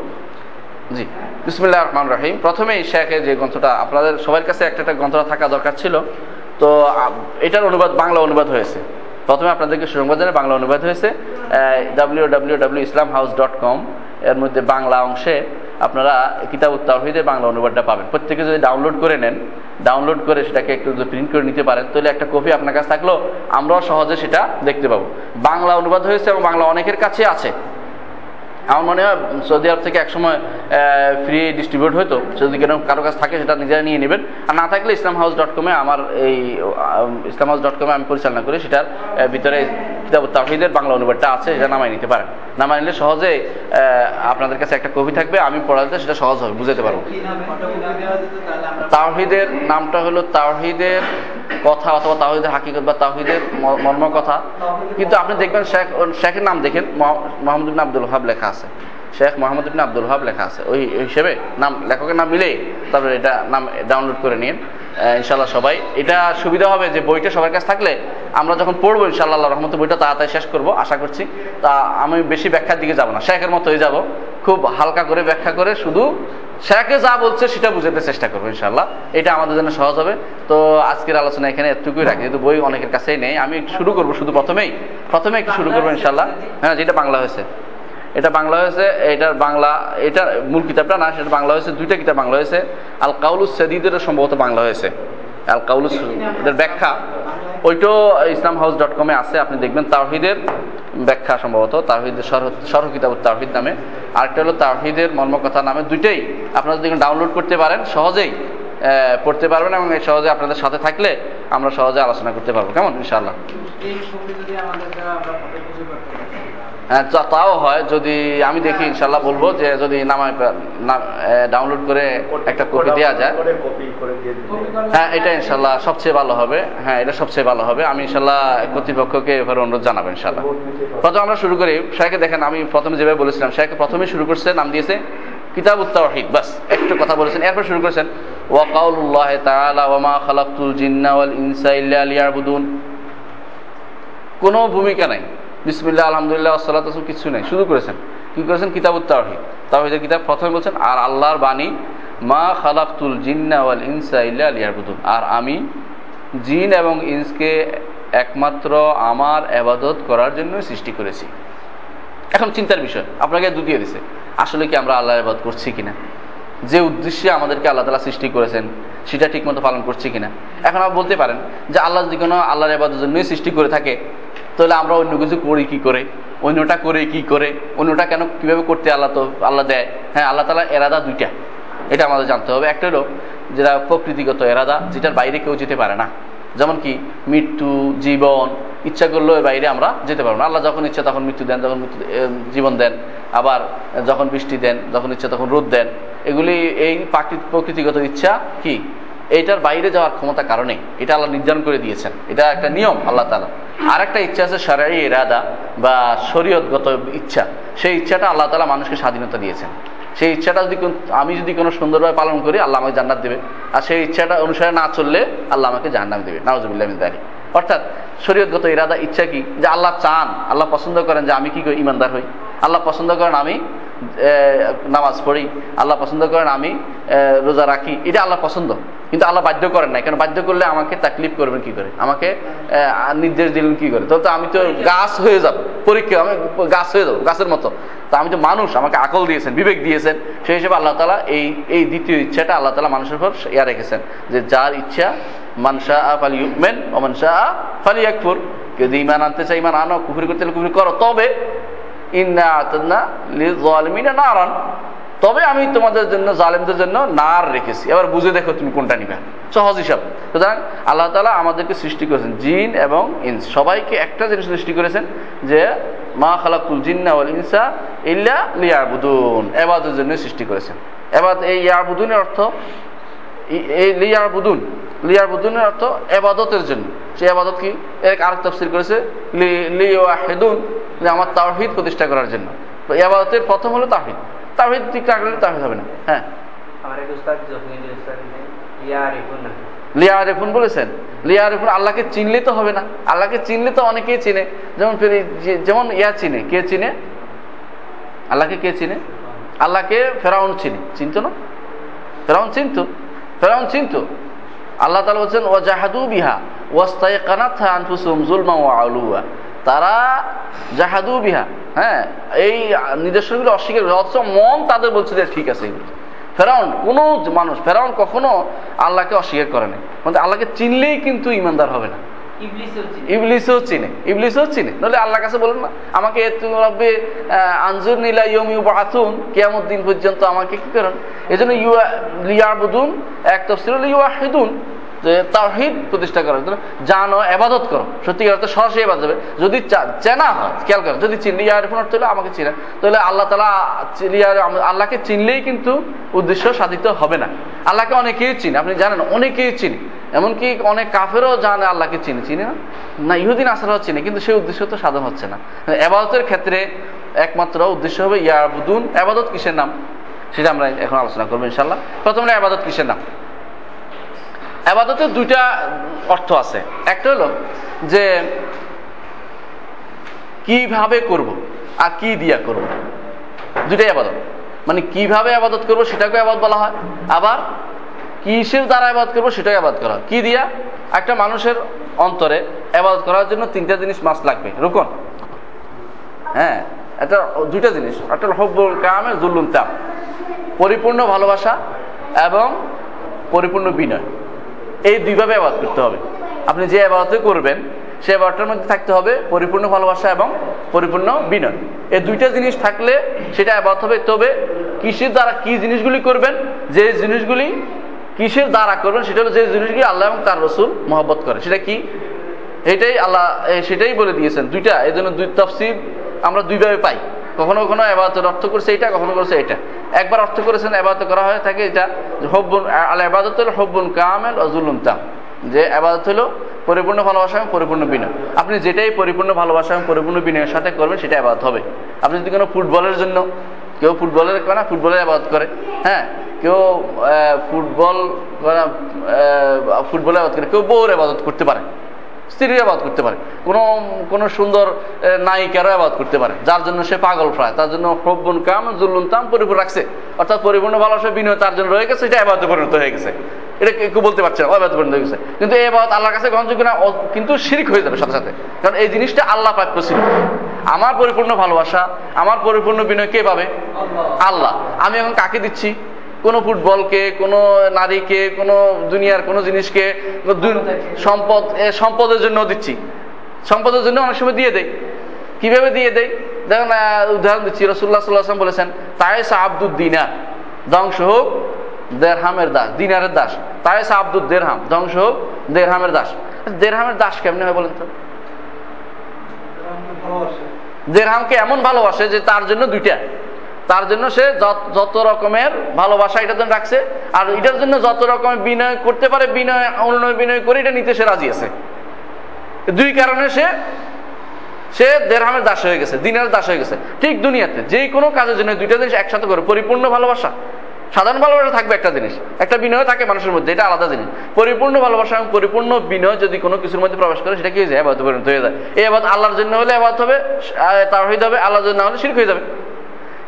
A: জি। বিসমুল্লাহ রহমান রাহিম। প্রথমেই শেখে যে গ্রন্থটা, আপনাদের সবার কাছে একটা একটা গ্রন্থটা থাকা দরকার ছিল। তো এটার অনুবাদ, বাংলা অনুবাদ হয়েছে। প্রথমে আপনাদেরকে সুসংবাদ জানাই বাংলা অনুবাদ হয়েছে W W W Islam House dot com এর মধ্যে বাংলা অংশে আপনারা কিতাব তাওহিদের বাংলা অনুবাদটা পাবেন। প্রত্যেকে যদি ডাউনলোড করে নেন ডাউনলোড করে সেটাকে একটু যদি প্রিন্ট করে নিতে পারেন, তাহলে একটা কপি আপনার কাছে থাকলেও আমরাও সহজে সেটা দেখতে পাবো। বাংলা অনুবাদ হয়েছে এবং বাংলা অনেকের কাছে আছে। আমার মনে হয় সৌদি আরব থেকে একসময় ফ্রি ডিস্ট্রিবিউট হতো যদি কেন কারও কাছে থাকে, সেটা নিজেরা নিয়ে নেবেন। আর না থাকলে ইসলাম হাউস ডট কমে আমার এই ইসলাম হাউস ডট কমে আমি পরিচালনা করি। সেটার ভিতরে কিতাব তাহিদের বাংলা অনুবাদটা আছে, সেটা নামাই নিতে পারেন। নামাই নিলে সহজে আপনাদের কাছে একটা কপি থাকবে, আমি পড়াতে সেটা সহজ হবে বুঝাতে পারব। তাওহিদের নামটা হলো তাওহিদের কথা অথবা তাওহিদের হাকিকত বা তাওহিদের ম- মর্ম কথা কিন্তু আপনি দেখবেন শেখ, শেখের নাম দেখেন, মহ- মোহাম্মদ আব্দুল হাব লেখা আছে। Sheikh Muhammad ibn Abdul Wahhab লেখা আছে। ওই হিসেবে নাম, লেখকের নাম মিলে তারপরে এটা নাম ডাউনলোড করে নিন। ইনশাল্লাহ সবাই। এটা সুবিধা হবে যে বইটা সবার কাছে থাকলে আমরা যখন পড়ব ইনশাল্লাহ রহমতে বইটা তাড়াতাড়ি শেষ করব, আশা করছি। তা আমি বেশি ব্যাখ্যার দিকে যাব না। শেখের মতো হয়ে যাব। খুব হালকা করে ব্যাখ্যা করে শুধু শেখে যা বলছে সেটা বুঝাতে চেষ্টা করব ইনশাল্লাহ এটা আমাদের জন্য সহজ হবে। তো আজকের আলোচনা এখানে এতটুকুই রাখি। যেহেতু বই অনেকের কাছেই নেই, আমি শুরু করব শুধু প্রথমেই। প্রথমে একটু শুরু করব ইনশাল্লাহ হ্যাঁ যেটা বাংলা হয়েছে। এটা বাংলা হয়েছে এটার বাংলা, এটা মূল কিতাবটা না, সেটা বাংলা হয়েছে, দুইটা কিতাব বাংলা হয়েছে। আল কাউলুস সদিদের সম্ভবত বাংলা হয়েছে। আল কাউলুস এদের ব্যাখ্যা। ওইটাও ইসলাম হাউস ডট কমে আছে, আপনি দেখবেন তাওহিদের ব্যাখ্যা সম্ভবত, তাওহিদের সরহ কিতাব তাওহিদ নামে। আরেকটা হলো তাওহিদের মর্মকথা নামে দুইটাই। আপনারা যদি ডাউনলোড করতে পারেন, সহজেই পড়তে পারবেন এবং এই সহজে আপনাদের সাথে থাকলে আমরা সহজে আলোচনা করতে পারব। কেমন? ইনশাআল্লাহ। তাও হয় যদি আমি দেখি ইনশাল্লাহ বলব যে যদি নামায় ডাউনলোড করে একটা কপি দেওয়া যায়। হ্যাঁ এটা ইনশাল্লাহ সবচেয়ে ভালো হবে। হ্যাঁ এটা সবচেয়ে ভালো হবে। আমি ইনশাল্লাহ কর্তৃপক্ষকে এভাবে অনুরোধ জানাব ইনশাল্লাহ প্রথম আমরা শুরু করি। শাহকে দেখেন আমি প্রথমে যেভাবে বলেছিলাম শাহকে প্রথমে শুরু করছে নাম দিয়েছে কিতাব উত্তাহিদ বাস একটু কথা বলেছেন। এরপর শুরু করেছেন ওয়াকাউল্লাহ তাআলা ওয়ামা খালাকতুল জিন্না ওয়াল ইনসা ইল্লা লিয়াবুদুন। কোনো ভূমিকা নাই। বিসমিল্লাহ, আলহামদুলিল্লাহ আসসালাত কিছু নেই। শুরু করেছেন। কি করেছেন? কিতাবুত তাওহিদ। তাওহিদের কিতাব প্রথমে বলছেন, আর আল্লাহর বাণী, মা খালাকতুল জিন্না ওয়াল ইনসা ইল্লা লিয়াবুদুন। আর আমি, জিন এবং ইনসকে একমাত্র আমার আবাদত করার জন্য সৃষ্টি করেছি। এখন চিন্তার বিষয়, আপনাকে দুটিয়ে দিছে। আসলে কি আমরা আল্লাহর আবাদ করছি কিনা? যে উদ্দেশ্যে আমাদেরকে আল্লাহ তালা সৃষ্টি করেছেন, সেটা ঠিকমতো পালন করছি কিনা? এখন আপনি বলতে পারেন যে আল্লাহ যদি কোনো আল্লাহর আবাদের জন্যই সৃষ্টি করে থাকে তাহলে আমরা অন্য কিছু করি কি করে? অন্যটা করে কি করে? অন্যটা কেন কীভাবে করতে আল্লাহ তো আল্লাহ দেয়? হ্যাঁ আল্লাহ তালা এরাদা দুইটা। এটা আমাদের জানতে হবে। একটা হলো যেটা প্রকৃতিগত এরাদা, যেটার বাইরে কেউ যেতে পারে না। যেমন কি, মৃত্যু, জীবন, ইচ্ছা করলেও বাইরে আমরা যেতে পারব না। আল্লাহ যখন ইচ্ছা তখন মৃত্যু দেন, যখন মৃত্যু জীবন দেন। আবার যখন বৃষ্টি দেন, যখন ইচ্ছা তখন রোদ দেন। এগুলি এই প্রাকৃতিক প্রকৃতিগত ইচ্ছা কি? এইটার বাইরে যাওয়ার ক্ষমতা কারণে, এটা আল্লাহ নির্ধারণ করে দিয়েছেন। এটা একটা নিয়ম, আল্লাহ তালা আর একটা ইচ্ছা আছে সারাই এরাদা বা শরীয়তগত ইচ্ছা। সেই ইচ্ছাটা আল্লাহ তালা মানুষকে স্বাধীনতা দিয়েছেন। সেই ইচ্ছাটা যদি আমি যদি কোনো সুন্দরভাবে পালন করি, আল্লাহ আমাকে জান্নাত দেবে। আর সেই ইচ্ছাটা অনুসারে না চললে, আল্লাহ আমাকে জান্নাত দেবে। নাওজুবিল্লাহ দাঁড়ি অর্থাৎ শরীয়তগত ইরাদা ইচ্ছা কি? যে আল্লাহ চান, আল্লাহ পছন্দ করেন যে আমি কি করি? ইমানদার হই। আল্লাহ পছন্দ করেন আমি নামাজ পড়ি, আল্লাহ পছন্দ করেন আমি রোজা রাখি, এটা আল্লাহ পছন্দ। কিন্তু আল্লাহ বাধ্য করেন না কেন বাধ্য করলে আমাকে তাকলিফ করবেন কি করে? আমাকে নির্দেশ দিলেন কি করে? তো আমি তো গাছ হয়ে যাব, পরীক্ষা, আমি গাছ হয়ে যাব, গাছের মতো। তা আমি তো মানুষ, আমাকে আকল দিয়েছেন, বিবেক দিয়েছেন, সেই হিসেবে আল্লাহ তালা এই এই দ্বিতীয় ইচ্ছাটা আল্লাহ তালা মানুষের উপর ইয়া রেখেছেন, যে যার ইচ্ছা মানসা ফালি ইউমেন ও মানসা ফালি একফুর যদি ইমান আনতে চাই ইমান আনো, কুফরি করতে হলে কুফরি করো। তবে ইন্না তবে আমি তোমাদের জন্য, জালেমদের জন্য নার রেখেছি। এবার বুঝে দেখো তুমি কোনটা নিবে। সহজ হিসাব। সুতরাং আল্লাহ তালা আমাদেরকে সৃষ্টি করেছেন জিন এবং ইনস। সবাইকে একটা জিনিস সৃষ্টি করেছেন যে, মা খালাকুল জিন্না ওয়াল ইনসা ইল্লা লিয়াবুদুন। এবাদের জন্য সৃষ্টি করেছেন। এবার এই ইয়াবুদুনের অর্থ এই লিয়ার বুদুন লিয়ার বুদুনের অর্থ এবাদতের জন্য। সে এবাদত কি? এক আরেক তফসির করেছে লি লিওয়াহিদুন যে আমার তাওহিদ প্রতিষ্ঠা করার জন্য। তো এবাদতের প্রথম হলো তাহিদ তাহিদ ঠিক করলে তাহিদ হবে না। হ্যাঁ। লিয়া রেফুন বলেছেন। লিয়া রেফুন আল্লাহকে চিনলে তো হবে না। আল্লাহকে চিনলে তো অনেকেই চিনে। যেমন ফের- যেমন ইয়া চিনে। কে চিনে? আল্লাহকে কে চিনে? আল্লাহকে ফেরাউন চিনে। চিনতো না? ফেরাউন চিনতো? ফেরাউন চিনতো। আল্লাহ তালা বলছেন ও জাহাদু বিহা ওয়াস্তাই কানাথা আনফুসুম জুলমা ও আলুয়া। তারা জাহাদু বিহা হ্যাঁ এই নিদর্শনগুলো অস্বীকার করে, অথচ মন তাদের বলছে যে ঠিক আছে। ফেরাউন, কোনো মানুষ, ফেরাউন কখনো আল্লাহকে অস্বীকার করে না মানে আল্লাহকে চিনলেই কিন্তু ইমানদার হবে না।
D: ইবলিসও চিনি।
A: ইবলিসও চিনে নাহলে আল্লাহর কাছে বলেন না, আমাকে রব্বে আনজুর নীলা ইয়ম ইউ বাথুন কেয়ামত দিন পর্যন্ত আমাকে কি করেন? এই জন্য ইউয়া লিয়াবুদুন, এক তফসিল ইউয়াহিদুন যে তাওহিদ প্রতিষ্ঠা করার জন্য জানো, এবাদত করো। সত্যিকার অর্থে সরাসরি যদি চেনা হয়, খেয়াল করো, যদি চিনলি ইয়ার ফোন অর্থ আমাকে চিনে। তাহলে আল্লাহ তালা চিলিয়ার আল্লাহকে চিনলেই কিন্তু উদ্দেশ্য সাধিত হবে না। আল্লাহকে অনেকেই চিনে, আপনি জানেন, অনেকেই চিনে। এমনকি অনেক কাফেরও জানে আল্লাহকে চিনে। চিনে না? না, ইহুদিন আসারাও চিনে, কিন্তু সেই উদ্দেশ্য তো সাধন হচ্ছে না। এবাদতের ক্ষেত্রে একমাত্র উদ্দেশ্য হবে ইয়াবুদুন এবাদত কিসের নাম? সেটা আমরা এখন আলোচনা করব ইনশাল্লাহ প্রথমে এবাদত কিসের নাম? আবাদতের দুইটা অর্থ আছে। একটা হলো যে কীভাবে করব আর কি দিয়া করব। দুইটাই আবাদত। মানে কীভাবে আবাদত করব সেটাকে আবাদ বলা হয়। আবার কিসের দ্বারা আবাদ করব সেটাই আবাদ করা হয়। কি দিয়া? একটা মানুষের অন্তরে আবাদত করার জন্য তিনটা জিনিস মাছ লাগবে। রুকন। হ্যাঁ একটা দুইটা জিনিস। একটা হব্বুল কামে জুল্লুম তাম। পরিপূর্ণ ভালোবাসা এবং পরিপূর্ণ বিনয়। এই দুইভাবে আবাদ করতে হবে। আপনি যে আবাদতে করবেন, সে আবাদটার মধ্যে থাকতে হবে পরিপূর্ণ ভালোবাসা এবং পরিপূর্ণ বিনয়। এই দুইটা জিনিস থাকলে সেটা আবাদ হবে। তবে কিসের দ্বারা কি জিনিসগুলি করবেন, যে জিনিসগুলি কিসের দ্বারা করবেন, সেটা হলো যে জিনিসগুলি আল্লাহ এবং তার রসুল মহব্বত করে। সেটা কি? এটাই আল্লাহ সেটাই বলে দিয়েছেন। দুইটা এই জন্য দুই তফসির আমরা দুইভাবে পাই। কখনো কখনো এবাদতের অর্থ করছে এটা কখনো করছে এটা। একবার অর্থ করেছেন, এবাদত করা হয়ে থাকে এটা হব্বুন, আল এবাদত হলো হব্বুন কামেল অজুলুম তাম। যে এবাদত হলো পরিপূর্ণ ভালোবাসা এবং পরিপূর্ণ বিনয়। আপনি যেটাই পরিপূর্ণ ভালোবাসা এবং পরিপূর্ণ বিনয়ের সাথে করবেন, সেটা আবাদত হবে। আপনি যদি কোনো ফুটবলের জন্য, কেউ ফুটবলের করে না ফুটবলের আবাদত করে। হ্যাঁ কেউ ফুটবল ফুটবলের আবাদত করে, কেউ বউর আবাদত করতে পারে। স্ত্রীর আবাদ করতে পারে। কোনো কোনো সুন্দর নায়িকারও আবাদ করতে পারে। যার জন্য সে পাগল প্রায় তার জন্য হব্বন কাম জুল্লুন তাম পরিপূর্ণ রাখছে। অর্থাৎ পরিপূর্ণ ভালোবাসা বিনয় তার জন্য রয়ে গেছে, এটা আবাদে পরিণত হয়ে গেছে। এটা কেউ বলতে পারছে না আবাদে পরিণত হয়ে গেছে। কিন্তু এই আবাদ আল্লাহর কাছে গ্রহণযোগ্য না কিন্তু শিরিক হয়ে যাবে সাথে সাথে। কারণ এই জিনিসটা আল্লাহ প্রাপ্য ছিল আমার পরিপূর্ণ ভালোবাসা, আমার পরিপূর্ণ বিনয় কে পাবে? আল্লাহ। আমি এখন কাকে দিচ্ছি? কোনো ফুটবলকে, কোনো নারীকে, কোনো দুনিয়ার কোনো জিনিসকে সম্পদ সম্পদের জন্য দিচ্ছি। সম্পদের জন্য অনেক সময় দিয়ে দেয়। কীভাবে দিয়ে দেয়? দেখুন উদাহরণ দিচ্ছি। রসুল্লাহ সাল্লাহাম বলেছেন, তায়েসা আব্দুল দিনার। ধ্বংস হোক, দেড়হামের দাস, দিনারের দাস। তায়েসা আব্দুল দেড়হাম, ধ্বংস হোক, দেড়হামের দাস। দেড়হামের দাস কেমনি হয় বলেন তো? দেড়হামকে এমন ভালোবাসে যে তার জন্য দুইটা। তার জন্য সে যত- রকমের ভালোবাসা এটার জন্য রাখছে, আর এটার জন্য যত রকমের বিনয় করতে পারে, বিনয় অন্য বিনয় করে এটা নিতে সে রাজি আছে। দুই কারণে সে সে দেড়হামের দাস হয়ে গেছে, দিনের দাস হয়ে গেছে। ঠিক দুনিয়াতে যে কোনো কাজের জন্য দুইটা জিনিস একসাথে করে, পরিপূর্ণ ভালোবাসা। সাধারণ ভালোবাসা থাকবে একটা জিনিস, একটা বিনয় থাকে মানুষের মধ্যে, এটা আলাদা জিনিস। পরিপূর্ণ ভালোবাসা এবং পরিপূর্ণ বিনয় যদি কোনো কিছুর মধ্যে প্রবেশ করে, সেটা কি হয়ে যায়? পরিণত হয়ে যায়। এই আবাদ আল্লাহর জন্য হলে আবাদ হবে তার হয়ে যাবে আল্লাহর জন্য হলে শিরক হয়ে যাবে।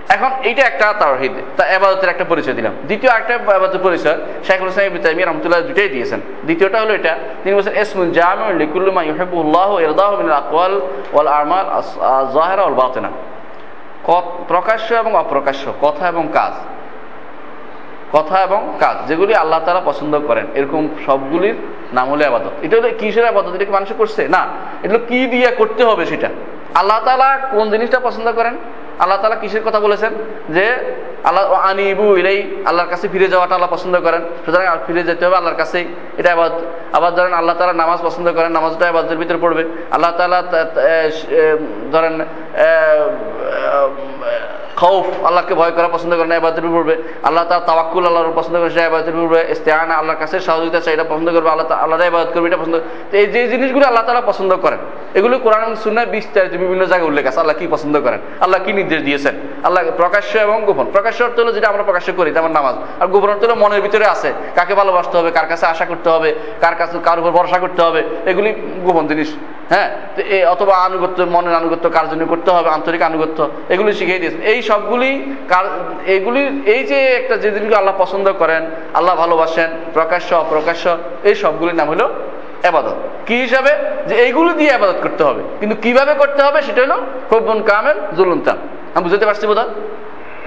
A: এখন এইটা একটা তাওহিদ, তা এবাদতের একটা পরিচয় দিলাম। দ্বিতীয় একটা এবাদতের পরিচয় শেখুল ইসলাম ইবনে তাইমিয়া রাহমাতুল্লাহ দুটাই দিয়েছেন। দ্বিতীয়টা হলো এটা, তিনি বলছেন ইসমুল জামিউ লিকুল্লি মা ইউহিব্বুল্লাহ ওয়া ইয়ারদাহু মিনাল আকওয়াল ওয়াল আমাল আস-যাহিরা ওয়াল বাতিনা। প্রকাশ্য এবং অপ্রকাশ্য, কথা এবং কাজ। কথা এবং কাজ, যেগুলি আল্লাহ তারা পছন্দ করেন, এরকম সবগুলির নাম হলো আবাদত এটা হলো কিসের আবাদত এটা কি মানুষ করছে? না, এটা হলো কি দিয়ে করতে হবে সেটা? আল্লাহ তালা কোন জিনিসটা পছন্দ করেন? আল্লাহ তালা কিসের কথা বলেছেন? যে আল্লাহ আনিবু ইলেই, আল্লাহর কাছে ফিরে যাওয়াটা আল্লাহ পছন্দ করেন। সুতরাং ফিরে যেতে হবে আল্লাহর কাছেই। এটা আবার আবার ধরেন আল্লাহ তালা নামাজ পছন্দ করেন, নামাজটা আবাদের ভিতরে পড়বে। আল্লাহ তালা ধরেন খৌফ, আল্লাহকে ভয় করা পছন্দ করেন আবাদের পড়বে। আল্লাহ তার তাওয়াক্কুল আল্লাহর পছন্দ করে সেটা আবাদের পড়বে। ইস্তেহানা আল্লাহর কাছে সহযোগিতা চাই, এটা পছন্দ করবে। আল্লাহ আল্লাহর আবাদ করবে, এটা পছন্দ এই যে জিনিসগুলো আল্লাহ তালা পছন্দ করেন, এগুলো কোরআন সুন্নায় বিস্তারিত বিভিন্ন জায়গায় উল্লেখ আছে। আল্লাহ কি পছন্দ করেন? আল্লাহ কি নির্দেশ দিয়েছেন? আল্লাহ প্রকাশ্য এবং গোপন। প্রকাশ্য অর্থ হলো যেটা আমরা প্রকাশ্য করি, যেমন নামাজ। আর গোপন অর্থ হলো মনের ভিতরে আছে, কাকে ভালোবাসতে হবে, কার কাছে আশা করতে হবে, কার কাছে, কার উপর ভরসা করতে হবে, এগুলি গোপন জিনিস হ্যাঁ? অথবা আনুগত্য, মনের আনুগত্য কার জন্য করতে হবে, আন্তরিক আনুগত্য, এগুলি শিখিয়ে দিয়েছে এই সবগুলি এইগুলি এই যে একটা যে জিনিসগুলো আল্লাহ পছন্দ করেন আল্লাহ ভালোবাসেন প্রকাশ্য অপ্রকাশ্য এই সবগুলির নাম হলো এবাদত কি হিসাবে? যে এইগুলো দিয়ে আবাদত করতে হবে। কিন্তু কীভাবে করতে হবে সেটা হলো হব্বন কামেল জুলুন আমি বুঝতে পারছি বোধ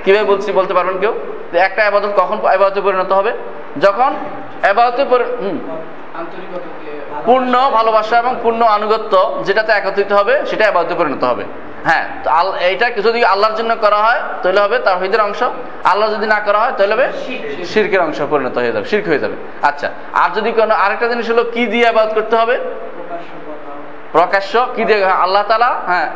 A: কীভাবে বলছি বলতে পারবেন কেউ? যে একটা আবাদত কখন আবাদতে পরিণত হবে? যখন আবাদতে পূর্ণ ভালোবাসা এবং পূর্ণ আনুগত্য যেটাতে একত্রিত হবে সেটা আবাদতে পরিণত হবে। হ্যাঁ তো এইটা যদি আল্লাহর জন্য করা হয় তাহলে হবে তাহিদের অংশ। আল্লাহ যদি না করা হয় তাহলে হবে শিরকের অংশ পরিণত হয়ে যাবে শিরক হয়ে যাবে। আচ্ছা আর যদি কোনো আরেকটা জিনিস হলো কি দিয়ে আবাদ করতে হবে?
D: প্রকাশ্য
A: প্রকাশ্য কি দিয়ে আল্লাহ তালা হ্যাঁ।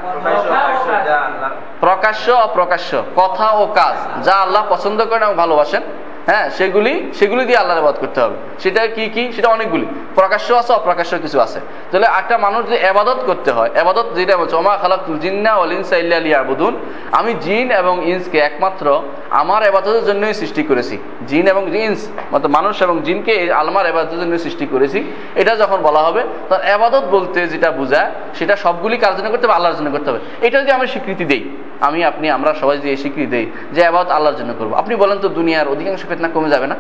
A: প্রকাশ্য অপ্রকাশ্য কথা ও কাজ যা আল্লাহ পছন্দ করেন এবং ভালোবাসেন। হ্যাঁ সেগুলি সেগুলি দিয়ে আল্লাহর আবাদ করতে হবে। সেটা কি কি? সেটা অনেকগুলি। প্রকাশ্য আছে, অপ্রকাশ্য কিছু আছে। তাহলে একটা মানুষ যদি আবাদত করতে হয় আবাদত যেটা বলছে, ওমা খালাকুল জিন্না ওয়াল ইনসা ইল্লা লিয়াবুদুন আমি জিন এবং ইন্সকে একমাত্র আমার আবাদতের জন্যই সৃষ্টি করেছি। জিন এবং ইন্স মতো মানুষ এবং জিনকে আলমার আবাদতের জন্য সৃষ্টি করেছি। এটা যখন বলা হবে তখন আবাদত বলতে যেটা বোঝায়, সেটা সবগুলি কার জন্য করতে হবে? আল্লাহর জন্য করতে হবে। এটা যদি আমি স্বীকৃতি দেই, আমি, আপনি, আমরা সবাই যে স্বীকৃতি দেই যে আবাদত আল্লাহর জন্য করব। আপনি বলেন তো, দুনিয়ার অধিকাংশ ফেতনা কমে যাবে না।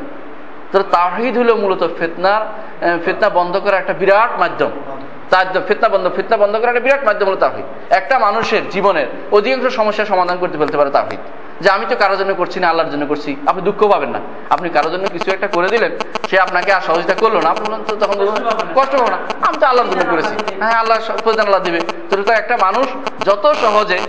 A: তো তাহিদ হলো মূলত ফেতনার ফেতনা বন্ধ করার একটা বিরাট মাধ্যম। তার ফেতনা বন্ধ ফেতনা বন্ধ করার একটা বিরাট মাধ্যম হলো তাহিদ একটা মানুষের জীবনের অধিকাংশ সমস্যার সমাধান করতে ফেলতে পারে তাহিদ যে আমি তো কারোর জন্য করছি না আল্লাহর জন্য করছি। আপনি দুঃখ পাবেন না। আপনি কারোর জন্য কিছু একটা করে দিলেন সে আপনাকে আর সহযোগিতা করল না। আপনি তো তখন কষ্ট পাবো না। আমি তো আল্লাহর জন্য করেছি। হ্যাঁ আল্লাহ প্রধান আল্লাহ দিবে। তো তো একটা মানুষ যত সহজে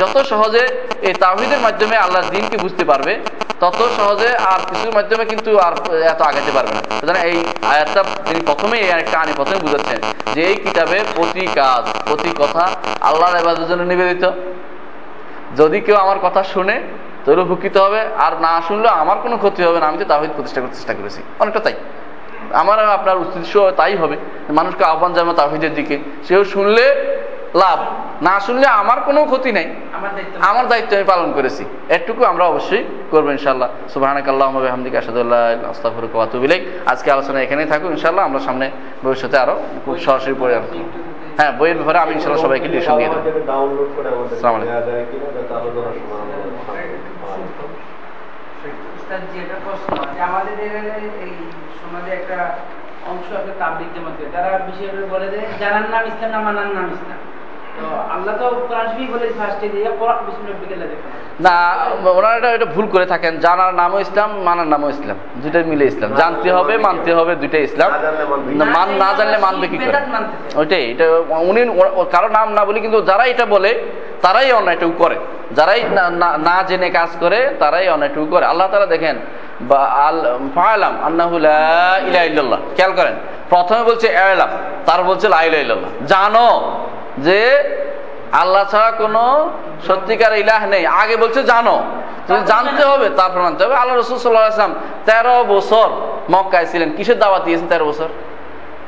A: যত সহজে এই তাহিদের মাধ্যমে আল্লাহর দিনকে বুঝতে পারবে তত সহজে আর কিছুর মাধ্যমে কিন্তু আর এত আগাতে পারবে না। সুতরাং এই আয়াতটা তিনি প্রথমেই এই একটা আনি প্রথমে বুঝাচ্ছেন যে এই কিতাবে প্রতি কাজ প্রতি কথা আল্লাহর এবাদের জন্য নিবেদিত। যদি কেউ আমার কথা শুনে তাহলে উপকৃত হবে আর না শুনলে আমার কোনো ক্ষতি হবে না আমি তো তাহিদ প্রতিষ্ঠা করতে চেষ্টা করেছি। অনেকটা তাই। আমার আপনার উদ্দেশ্য তাই হবে। মানুষকে আহ্বান জানাব তাহিদের দিকে। সেও শুনলে লাভ না শুনলে আমার কোনো ক্ষতি নেই।
D: আমার দায়িত্ব
A: আমি পালন করেছি। এটুকু আমরা অবশ্যই করব ইনশাল্লাহ সুবাহানাক আল্লাহ হামদিক আসাদুল্লাহ আস্তাফরুক আজকে আলোচনা এখানেই থাকুক ইনশাল্লাহ আমরা সামনে ভবিষ্যতে আরও খুব সরাসরি পড়ে আনব হ্যাঁ বইয়ের ব্যাপারে আমি ইনশাল্লাহ সবাইকে টিউশন দিয়ে দেবো
C: আমাদের
D: একটা এই সমাজে একটা অংশ আছে তাবলিগ জামাতে তারা বিশেষভাবে বলে যে জানার নাম ইসলাম না মানার নাম ইসলাম।
A: না ওনারা এটা এটা ভুল করে থাকেন। জানার নামও ইসলাম মানার নামও ইসলাম। দুইটাই মিলে ইসলাম। জানতে হবে মানতে হবে দুইটাই ইসলাম। মান না জানলে মানবে কি করে? ওইটাই এটা উনি কারও নাম না বলি কিন্তু যারা এটা বলে তারাই অন্যায়টুকু করে। যারাই না- জেনে কাজ করে তারাই অন্যায়টুকু করে। আল্লাহ তারা দেখেন বা আল ফালাম আন্নাহু লা ইলাহা ইল্লাল্লাহ। খেয়াল করেন প্রথমে বলছে এলাম তার বলছে লা ইলাহা ইল্লাল্লাহ। জানো যে আল্লাহ ছাড়া কোনো সত্যিকার ইলাহ নেই। আগে বলছে জানো। জানতে হবে তারপর মানতে হবে। আল্লাহ রসুল সাল্লাহ আসলাম তেরো বছর মক্কায় ছিলেন। কিসের দাওয়াত দিয়েছেন তেরো বছর?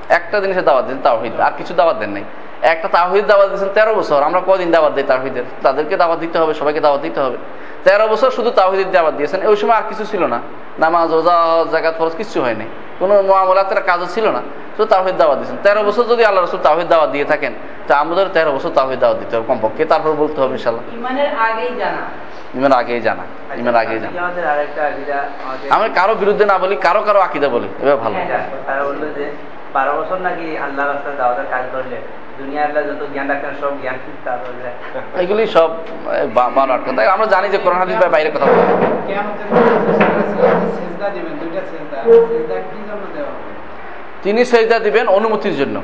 A: একটা জিনিসের দাওয়াত দিয়েছেন তাওহিদ। আর কিছু দাওয়াত দেন নাই। একটা তাওহিদ দাওয়াত দিয়েছেন তেরো বছর। আমরা কদিন দাওয়াত দিই তাওহিদের? তাদেরকে দাওয়াত দিতে হবে সবাইকে দাওয়াত দিতে হবে। তেরো বছর শুধু তাওহিদের দাওয়াত দিয়েছেন। ওই সময় আর কিছু ছিল না। নামাজ ওজা হজ, জাকাত ফরজ কিছু হয়নি। কোনো মামলাতের কাজও ছিল না। শুধু তাওহিদ দাওয়াত দিয়েছেন। তেরো বছর যদি আল্লাহ রসুল তাওহিদ দাওয়াত দিয়ে থাকেন তা আমাদের তেরো বছর তাওহিদ দাওয়াত দিতে হবে কমপক্ষে। তারপর বলতে হবে ইনশাল্লাহ
D: আগেই জানা।
A: ইমান আগেই জানা। ইমান আগেই জানা। আমি কারও বিরুদ্ধে না বলি কারও কারও আকিদা বলি। এবার ভালো।
E: তারা বলল যে
D: বারো বছর নাকি আল্লাহ রাস্তায় দাওয়াতের কাজ করলে? দুনিয়া যত জ্ঞান রাখেন সব হয়ে
A: এগুলি কথা আমরা জানি যে কোরআন হাদিস বা বাইরে কথা বলে তিনি সেজদা দিবেন অনুমতির জন্য।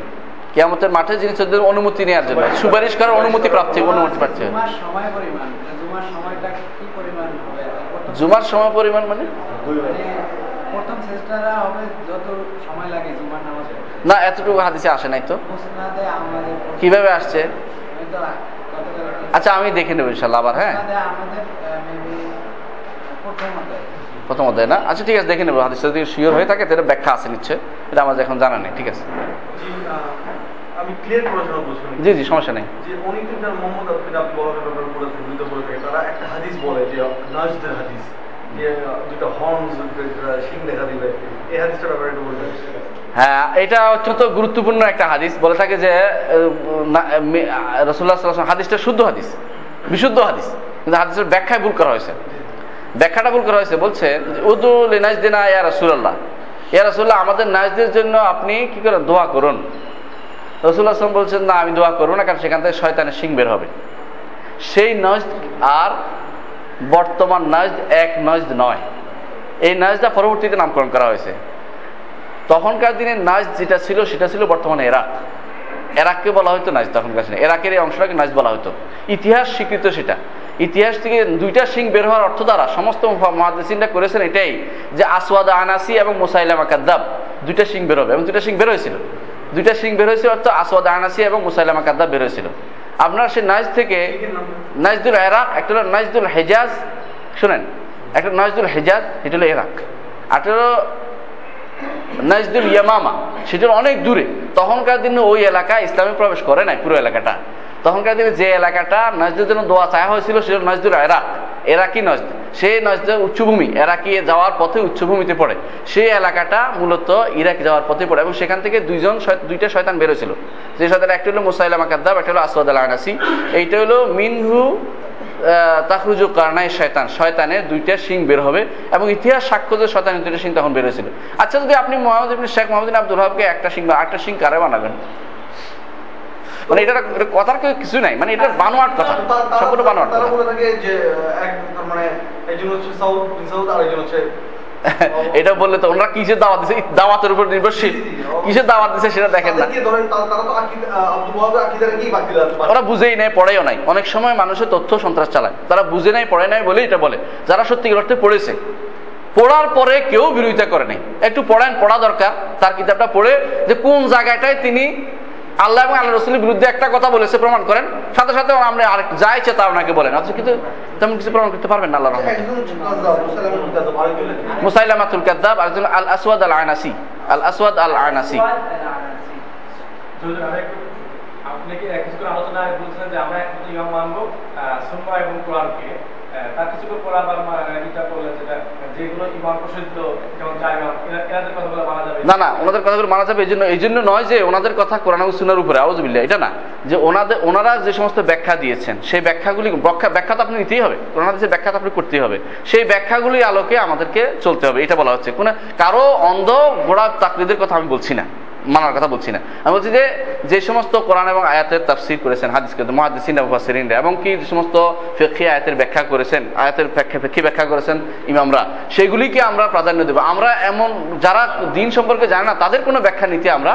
A: কেয়ামতের মাঠে যিনি অনুমতি নেওয়ার জন্য। সুপারিশ করার অনুমতি প্রাপ্তি অনুমতি পাচ্ছে
D: জুমার সময় পরিমাণ জুমার সময়টা কি পরিমাণ হবে? প্রথম-
A: জুমার সময় পরিমাণ মানে না এতটুকু হাদিসে আসে নাই তো কীভাবে আসছে আচ্ছা আমি দেখে নেব ইনশাল্লাহ আবার হ্যাঁ
D: প্রথম অধ্যায়।
A: না আচ্ছা ঠিক আছে দেখে নেব হাদিসটা যদি শিওর হয়ে থাকে তাহলে ব্যাখ্যা আছে নিচ্ছে এটা আমাদের এখন জানা নেই ঠিক আছে
B: জি আমি ক্লিয়ার
A: জি জি সমস্যা নেই
B: যে অনেকদিন যারা মোহাম্মদ আব্দুল আব্দুল ব্যাপারে বলেছেন তারা একটা হাদিস বলে যে নাজদের হাদিস বলবেন
A: হ্যাঁ এটা অত্যন্ত গুরুত্বপূর্ণ একটা হাদিস। বলে থাকে যে রসুল্লাহ হাদিসটা শুদ্ধ হাদিস, বিশুদ্ধ হাদিস। কিন্তু হাদিসের ব্যাখ্যায় ভুল করা হয়েছে। ব্যাখ্যাটা ভুল করা হয়েছে, বলছে উদু লিনাজ দিনা ইয়া রসুল্লাহ ইয়া রসুল্লাহ আমাদের নাজদের জন্য আপনি কি করেন দোয়া করুন? রসুল্লাহ বলছেন, না, আমি দোয়া করব না, কারণ সেখান থেকে শয়তানের সিং বের হবে। সেই নজদ আর বর্তমান নজদ এক নজদ নয়। এই নজদা পরবর্তীতে নামকরণ করা হয়েছে। তখনকার দিনে নাচ যেটা ছিল, সেটা ছিল বর্তমানে এরাক। এরাককে বলা হতো নাচ তখনকার দিনে। এরাকের এই অংশটাকে নাচ বলা হতো। ইতিহাস স্বীকৃত সেটা। ইতিহাস থেকে দুইটা সিং বের হওয়ার অর্থ দ্বারা সমস্ত মহাদিসিনরা করেছেন এটাই যে আসওয়াদ, আনাসি এবং মুসাইলামা কাদ্দাব দুইটা সিং বের হবে এবং দুইটা সিং বের হয়েছিল। দুইটা সিং বের হয়েছিল অর্থ আসওয়াদ, আনাসি এবং মুসাইলামা কাদ্দাব বের হয়েছিল। আপনার সে নাইজ থেকে নাজদুল এরাক একটা হলো নাজদুল হেজাজ, শুনেন, একটা নাজদুল হেজাজ, এটা হলো এরাক আর হলো নাজদুল ইয়ামামা, সেটা অনেক দূরে। তখনকার দিনে ওই এলাকায় ইসলামে প্রবেশ করে নাই, পুরো এলাকাটা। তখনকার দিনে যে এলাকাটা নজদের জন্য দোয়া চাওয়া হয়েছিল, সেটা নজদুল এরাক। এরাকি নজদ সেই নজদের উচ্চভূমি, এরাকি যাওয়ার পথে উচ্চভূমিতে পড়ে। সেই এলাকাটা মূলত ইরাক যাওয়ার পথে পড়ে এবং সেখান থেকে দুইজন দুইটা শয়তান বেরোছিল যে শয়তান একটা হলো মুসাইলামা কাদ্দাব, একটা হলো আসওয়াদ আল আনাসি এইটা হলো মিনহু তাকরুজু কারনাই শয়তান। শয়তানের দুইটা শিং বের হবে এবং ইতিহাস সাক্ষ্য যে শয়তানের দুইটা শিং তখন বেরোছিল আচ্ছা যদি আপনি মোহাম্মদ শেখ মোহাম্মদ আব্দুল হাবকে একটা শিং বা আটটা সিং কারে বানাবেন? মানে এটা কথার কেউ কিছু নাই। মানে এটা বানোয়াট কথা। সম্পূর্ণ বানোয়াট কথা।
B: মানে
A: এটা বললে তো ওনারা কিসের দাওয়াত দিছে? দাওয়াতের উপর নির্ভরশীল। কিসের দাওয়াত দিছে সেটা দেখেন না।
B: আছে
A: ওরা বুঝেই নেয় পড়েও নাই। অনেক সময় মানুষের তথ্য সন্ত্রাস চালায়। তারা বুঝে নাই পড়ে নাই বলে এটা বলে। যারা সত্যিকার অর্থে পড়েছে। পড়ার পরে কেউ বিরোধিতা করে নাই। একটু পড়েন পড়া দরকার। তার কিতাবটা পড়ে যে কোন জায়গাটায় তিনি আল্লাহ এবং আল্লাহ রসুলের বিরুদ্ধে একটা কথা বলেছে প্রমাণ করেন। সাথে সাথে আমরা আরেক যা ইচ্ছে তা ওনাকে বলেন। অথচ কিন্তু তেমন কিছু প্রমাণ করতে পারবেন না আল্লাহ
B: রহমান
A: মুসাইলামাতুল কাদ্দাব আর একজন আল আসওয়াদ আল আনাসি আল আসওয়াদ আল আনাসি
E: আলোচনায় বলছিলেন যে আমরা একমাত্র ইমাম এবং কোরআনকে তার
A: না না, ওনাদের মানা যাবে, এই জন্য এই জন্য নয় যে ওনাদের কথা উপরে এটা না। যে ওনাদের ওনারা যে সমস্ত ব্যাখ্যা দিয়েছেন, সেই ব্যাখ্যাগুলি, ব্যাখ্যা তো আপনি নিতেই হবে। ব্যাখ্যা তো আপনি করতেই হবে। সেই ব্যাখ্যাগুলি আলোকে আমাদেরকে চলতে হবে, এটা বলা হচ্ছে। কোনো, কারও অন্ধ, গোড়া তাকলিদের কথা আমি বলছি না। মানার কথা বলছি না। আমি বলছি যে যে সমস্ত কোরআন এবং আয়াতের তাফসির করেছেন হাদিস মহাদিসিন মুফাসসিরিনরা এবং কি যে সমস্ত ফিকহি আয়াতের ব্যাখ্যা করেছেন আয়াতের ফিকহি ব্যাখ্যা করেছেন ইমামরা সেগুলিকে আমরা প্রাধান্য দেব। আমরা এমন যারা দিন সম্পর্কে জানে না তাদের কোনো ব্যাখ্যা নিতে আমরা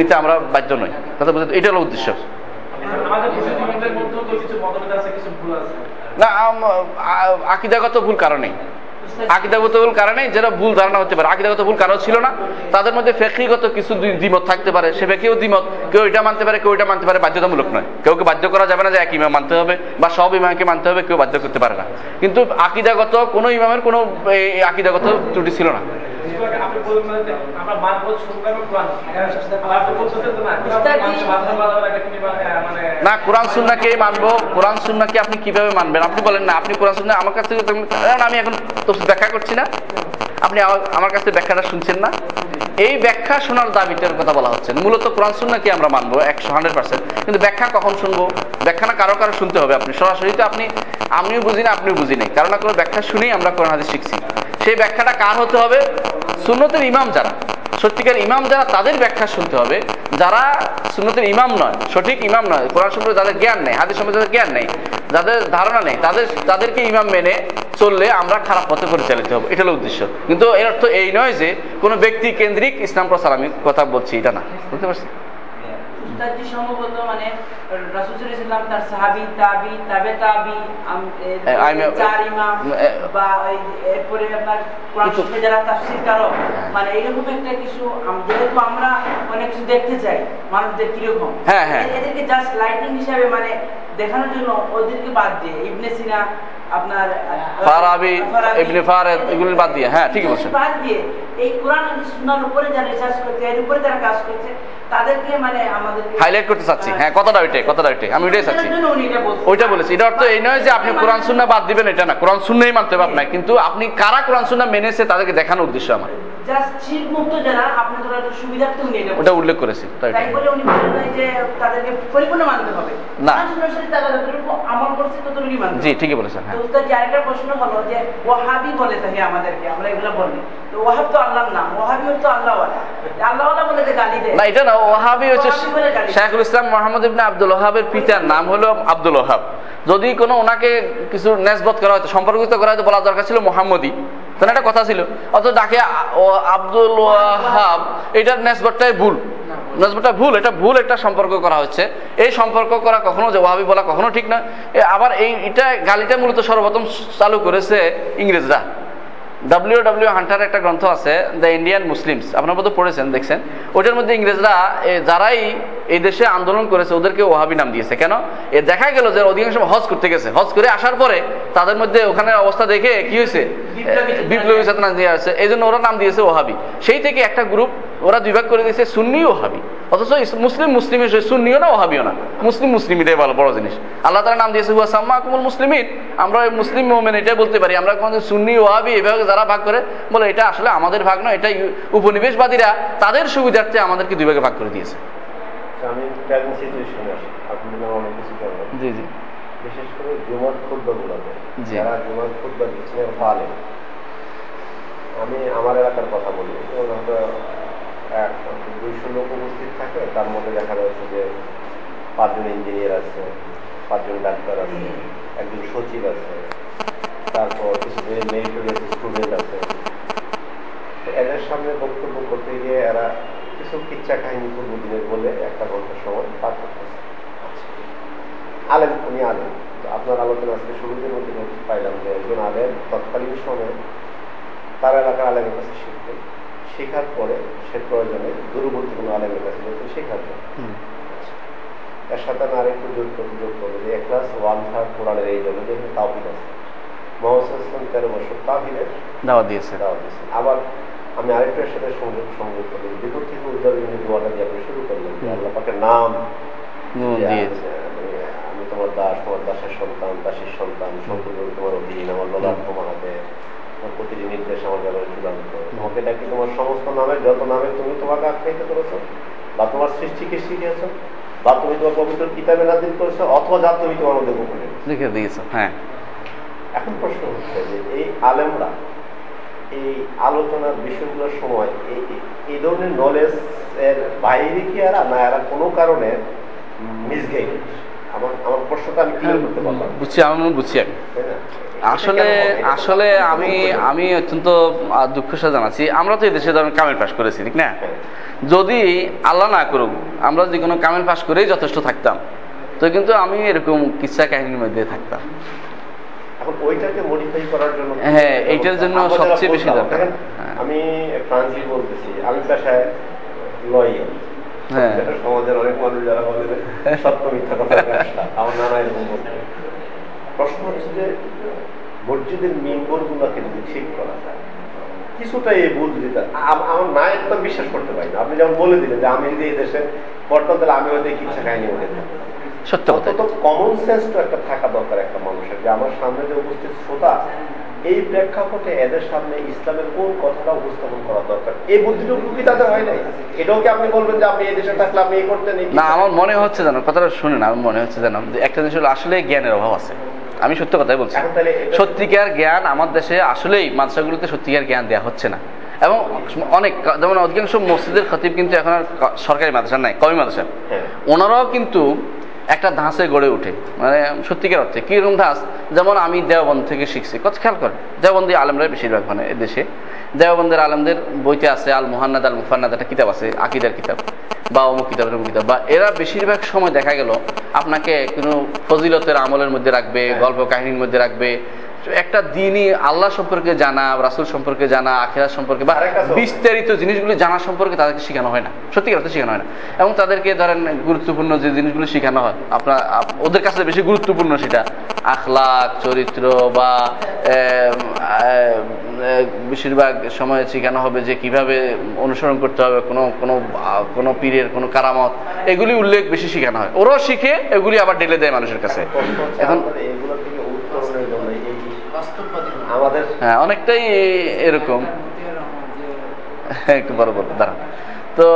A: নিতে আমরা বাধ্য নই। কথা বুঝতে এটা হলো উদ্দেশ্য। না আকিদাগত ভুল কারণেই। আকিদাগত ভুল কারণে যারা ভুল ধারণা হতে পারে আকিদাগত ভুল কারণ ছিল না, তাদের মধ্যে ফেকিগত কিছু দ্বিমত থাকতে পারে। সে ফেকিও দ্বিমত, কেউ এটা মানতে পারে, কেউ এটা মানতে পারে, বাধ্যতামূলক নয়। কেউ বাধ্য করা যাবে না যে এক ইমাম মানতে হবে, বা সব ইমামকে মানতে হবে, কেউ বাধ্য করতে পারে না। কিন্তু আকিদাগত কোনো ইমামের কোনো আকিদাগত ত্রুটি ছিল না।
E: না মানা মানে
A: কোরআন সুন্নাকে মানবো? কোরআন সুন্নাকে আপনি কীভাবে মানবেন? আপনি বলেন না আপনি কোরআন সুন্না আমার কাছ থেকে আমি এখন তো ব্যাখ্যা করছি না। আপনি আমার- আমার কাছে ব্যাখ্যাটা শুনছেন না। এই ব্যাখ্যা শোনার দাবিটার কথা বলা হচ্ছে। মূলত কোরআন সুন্নাকে আমরা মানবো? একশো হান্ড্রেড পার্সেন্ট। কিন্তু ব্যাখ্যা কখন শুনব? ব্যাখ্যা না কারও কারও শুনতে হবে আপনি। সরাসরি তো আপনি আমিও বুঝি না আপনিও বুঝি নাই। কারণ না কোনো ব্যাখ্যা শুনেই আমরা কোরআন হাদিস শিখছি। সেই ব্যাখ্যাটা কার হতে হবে? সুন্নতের ইমাম যারা, সত্যিকার ইমাম যারা, তাদের ব্যাখ্যা শুনতে হবে। যারা সুন্নতের ইমাম নয়, সঠিক ইমাম নয়, কোরআন সম্পর্কে যাদের জ্ঞান নেই, হাদিস সম্পর্কে যাদের জ্ঞান নেই, যাদের ধারণা নেই, তাদের, তাদেরকে ইমাম মেনে চললে আমরা খারাপ পথে পরিচালিত হব। এটা হলো উদ্দেশ্য। কিন্তু এর অর্থ এই নয় যে কোনো ব্যক্তি কেন্দ্রিক ইসলাম প্রসার, আমি কথা বলছি, এটা না। বুঝতে পারছি
D: সম্ভবত মানে রাসূল ইসলাম তার সাহাবী তাবি তাবে তাবি বা এরপরে আপনার যারা তাফসীর কারক মানে এইরকম একটা কিছু যেহেতু আমরা অনেক কিছু দেখতে চাই মানুষদের কীরকম
A: হ্যাঁ, হ্যাঁ।
D: এদেরকে জাস্ট লাইটিং হিসাবে মানে দেখানোর জন্য ওদেরকে বাদ দিয়ে ইবনে সিনা আপনার
A: ফারাবি,
D: ফারাবি,
A: ইবনে ফারেদ, এগুলো বাদ দিয়ে, হ্যাঁ, ঠিকই বলছেন।
D: বাদ দিয়ে এই কোরআন সুন্নাহর উপরে যারা রিসার্চ করছে এর উপরে যারা কাজ করছে তাদেরকে মানে আমাদের
A: হাইলাইট করতে চাচ্ছি। হ্যাঁ কথাটা ওইটাই কথাটা ওইটাই। আমি ওইটাই চাচ্ছি। ওইটা বলেছি। এটা অর্থ এই নয় যে আপনি কোরআন সুন্না বাদ দিবেন এটা না। কোরআন সুন্নাই মানতে হবে আপনাকে। কিন্তু আপনি কারা কোরআন সুন্না মেনেছে তাদেরকে দেখানোর উদ্দেশ্য আমার।
D: জাস্ট শির মুক্ত যারা আপনি ধরো সুবিধার্থে উনি এটা
A: ওটা উল্লেখ করেছি তাই
D: তাই বলে উনি বলেন নাই যে তাদেরকে পরিপূর্ণ মানতে হবে।
A: না।
D: কোরআন সুন্নাহর সাথে তারা যতটুকু আমল করছে ততটুকুই মানতে
A: জি ঠিকই বলেছেন হ্যাঁ।
D: উস্তাদ যে আরেকটা প্রশ্ন হলো যে ওয়াহাবি বলে থাকে আমাদেরকে আমরা এগুলো বলি। তো ওয়াহাব তো আল্লাহর নাম ওয়াহাবি হচ্ছে আল্লাহওয়ালা। আল্লাহওয়ালা বলে যে গালি দেয়।
A: না এটা না ওহাবি হচ্ছে
D: ওহাবি বলে গালি দেয়।
A: শেখুল ইসলাম মোহাম্মদ ইবনে আব্দুল ওহাবের পিতার নাম হলো আব্দুল ওহাব যদি কোনো ওনাকে কিছু নেসবত করা হয়তো সম্পর্কিত করা হয়তো বলা দরকার ছিল মোহাম্মদী। তাহলে একটা কথা ছিল। অত ডাকে আব্দুল ওয়াহাব, এটার নেসবতটাই ভুল। নেসবতটা ভুল, এটা ভুল একটা সম্পর্ক করা হচ্ছে। এই সম্পর্ক করা কখনো ওয়াহাবি বলা কখনো ঠিক না। আবার এই, এটা গালিটা মূলত সর্বপ্রথম চালু করেছে ইংরেজরা। ডাব্লিউ ডাব্লিউ হান্টার একটা গ্রন্থ আছে দ্য ইন্ডিয়ান মুসলিমস আপনার মতো পড়েছেন, দেখছেন। ওটার মধ্যে ইংরেজরা যারাই এই দেশে আন্দোলন করেছে, ওদেরকে ওহাবি নাম দিয়েছে। কেন? এ দেখা গেল যে অধিকাংশ হজ করতে গেছে। হজ করে আসার পরে তাদের মধ্যে ওখানে অবস্থা দেখে কি হয়েছে?
D: বিপ্লবী চেতনা
A: দিয়ে আসছে এই জন্য ওরা নাম দিয়েছে ওহাবি সেই থেকে একটা গ্রুপ ওরা দুই ভাগ করে দিয়েছে, সুন্নি ওহাবি অথচ মুসলিম মুসলিম সুন্নিও না ওহাবিও না। মুসলিম মুসলিম এটাই ভালো, বড় জিনিস। আল্লাহ তালা নাম দিয়েছে, হুয়া সাম্মা কুমুল মুসলিমিন। আমরা মুসলিম মোমেন, এটাই বলতে পারি। আমরা কোনদিন সুন্নি ওহাবি এভাবে যারা ভাগ করে, বলে এটা আসলে আমাদের ভাগ নয় এটা উপনিবেশবাদীরা তাদের সুবিধার্থে আমাদেরকে দুই ভাগে ভাগ করে দিয়েছে।
C: আমি প্রেজেন্ট সিচুয়েশনে আসি আপনি অনেক কিছু জানেন
A: জি জি।
C: বিশেষ করে জুমার খুদ্বাগুলোতে
A: জি।
C: যারা জুমার খুদ্া দিচ্ছেন ফালে আমি আমার এলাকার কথা বলি। দুইশো লোক উপস্থিত থাকে। তার মধ্যে দেখা যাচ্ছে যে পাঁচজন ইঞ্জিনিয়ার আছে পাঁচজন ডাক্তার আছে একজন সচিব আছে তারপর কিছু মেরিটোরিয়াস স্টুডেন্ট আছে। এদের সামনে বক্তব্য করতে গিয়ে এরা কিছু কিচ্ছা কাহিনী পূর্ব দিনের বলে একটা ঘণ্টার সময় পার করতেছে। আলেম উনি আলেম। আপনার আলোচনা আজকে শুরুতে মধ্যে পাইলাম যে একজন আলেম তৎকালীন সময়ে তার এলাকার আলেমের কাছে শিখতেন শেখার পরে সে প্রয়োজনে দূরবর্তী কোনো আলেমের কাছে যেতেন শেখার
A: হুম।
C: এর সাথে আমি আরেকটু যোগ করতে যোগ করব যে একলাস ওয়ান থার্ড কোরআনের এই জন্য যে তাওহিদ আছে। মোহাম্মদ ইসলাম তেরো বছর তাহিদের
A: দাওয়া দিয়েছে।
C: দাওয়া দিয়েছেন আবার আমি আরেকটার সাথে সংযোগ সংযোগ করি বিপদ থেকে জন্য দোয়াটা দিয়ে আপনি শুরু করলেন যে আল্লাহ পাকের নাম আমি- তোমার দাস তোমার দাসের সন্তান দাসের সন্তান সম্পূর্ণ তোমার অধীন আমার লোলার তোমার হাতে। তোমার প্রতিটি নির্দেশ আমার ব্যাপারে চূড়ান্ত। তোমাকে ডাকি তোমার সমস্ত নামে যত নামে তুমি তোমাকে আখ্যায়িত করেছ বা তোমার সৃষ্টিকে শিখিয়েছ বা তুমি তোমার পবিত্র কিতাবে নাজিল করেছ অথবা যা তুমি তোমার মধ্যে গোপনে
A: লিখে দিয়েছে হ্যাঁ।
C: এখন প্রশ্ন হচ্ছে যে এই আলেমরা এই আলোচনার বিষয়গুলোর সময় এই ধরনের নলেজ এর বাইরে কি এরা না এরা কোনো কারণে মিসগাইড আমার আমার প্রশ্নটা আমি ক্লিয়ার করতে পারলাম।
A: বুঝছি আমি বুঝছি আমি। আসলে আসলে আমি আমি অত্যন্ত সাথে জানাচ্ছি। আমরা তো এই দেশে ধরেন কামেল পাস করেছি ঠিক না। যদি আল্লাহ না করুক আমরা যে কোনো কামেল পাস করেই যথেষ্ট থাকতাম। তো কিন্তু আমি এরকম কিচ্ছা কাহিনীর মধ্যে থাকতাম।
C: এখন ওইটাকে মডিফাই করার জন্য
A: হ্যাঁ, এইটার জন্য সবচেয়ে বেশি দরকার। হ্যাঁ।
C: আমি ফ্রান্সি বলতেছি আমি পেশায় লয়ার
A: হ্যাঁ।
C: সমাজের অনেক মানুষ যারা বলে সত্য মিথ্যা কথা আমার নানা এরকম প্রশ্ন হচ্ছে যে মসজিদের মেম্বর গুলাকে যদি ঠিক করা যায় কিছুটা এই বুঝ দিতে আমার না একদম বিশ্বাস করতে পারি না আপনি যেমন বলে দিলেন যে আমি যদি এই দেশে পড়তাম তাহলে আমি হয়তো এই কিচ্ছা কাহিনী থাকতাম
A: সত্য কথা
C: কমন সেন্স তো একটা থাকা দরকার একটা মানুষের যে আমার সামনে যে উপস্থিত শ্রোতা এই প্রেক্ষাপটে এদের সামনে ইসলামের কোন কথাটা উপস্থাপন করা দরকার? এই বুদ্ধিটুকু কি তাদের হয় নাই? এটাও কি আপনি বলবেন যে আপনি এই দেশে থাকলে আপনি এই করতেন
A: না আমার মনে হচ্ছে জানো কথাটা শুনে না আমার মনে হচ্ছে জানো যে একটা জিনিস হলো আসলে জ্ঞানের অভাব আছে। আমি সত্য কথাই বলছি। সত্যিকার জ্ঞান আমার দেশে আসলেই মাদ্রাসাগুলোতে সত্যিকার জ্ঞান দেওয়া হচ্ছে না। এবং অনেক যেমন অধিকাংশ মসজিদের খতিব কিন্তু এখন আর সরকারি মাদ্রাসা নাই কমি মাদ্রাসা
C: হ্যাঁ।
A: ওনারাও কিন্তু একটা ধাঁচে গড়ে ওঠে মানে সত্যিকার অর্থে। কীরকম ধাঁচ? যেমন আমি দেওবন্দ থেকে শিখছি কত খেয়াল করে দেওবন্দি আলমরাই বেশিরভাগ মানে দেশে দেওবন্দের আলমদের বইতে আছে আল মুহান্নাদ আল মুফান্নাদ একটা কিতাব আছে আকিদার কিতাব বা অমুক কিতাব অমুক কিতাব। বা এরা বেশিরভাগ সময় দেখা গেল আপনাকে কোনো ফজিলতের আমলের মধ্যে রাখবে গল্প কাহিনীর মধ্যে রাখবে একটা দিনই আল্লাহ সম্পর্কে জানা রাসুল সম্পর্কে জানা আখেরা সম্পর্কে বা বিস্তারিত জিনিসগুলো জানা সম্পর্কে তাদেরকে শেখানো হয় না। সত্যিকার অর্থে শেখানো হয় না। এবং তাদেরকে ধরেন গুরুত্বপূর্ণ যে জিনিসগুলো শেখানো হয় আপনার ওদের কাছে বেশি গুরুত্বপূর্ণ সেটা আখলাক চরিত্র বা বেশিরভাগ সময় শেখানো হবে যে কীভাবে অনুসরণ করতে হবে কোনো কোনো কোনো পীরের কোনো কারামত। এগুলি উল্লেখ বেশি শেখানো হয়। ওরাও শিখে এগুলি আবার ঢেলে দেয় মানুষের কাছে। এখন হ্যাঁ অনেকটাই এরকম। একটু বড় বড় দাঁড়ান। তো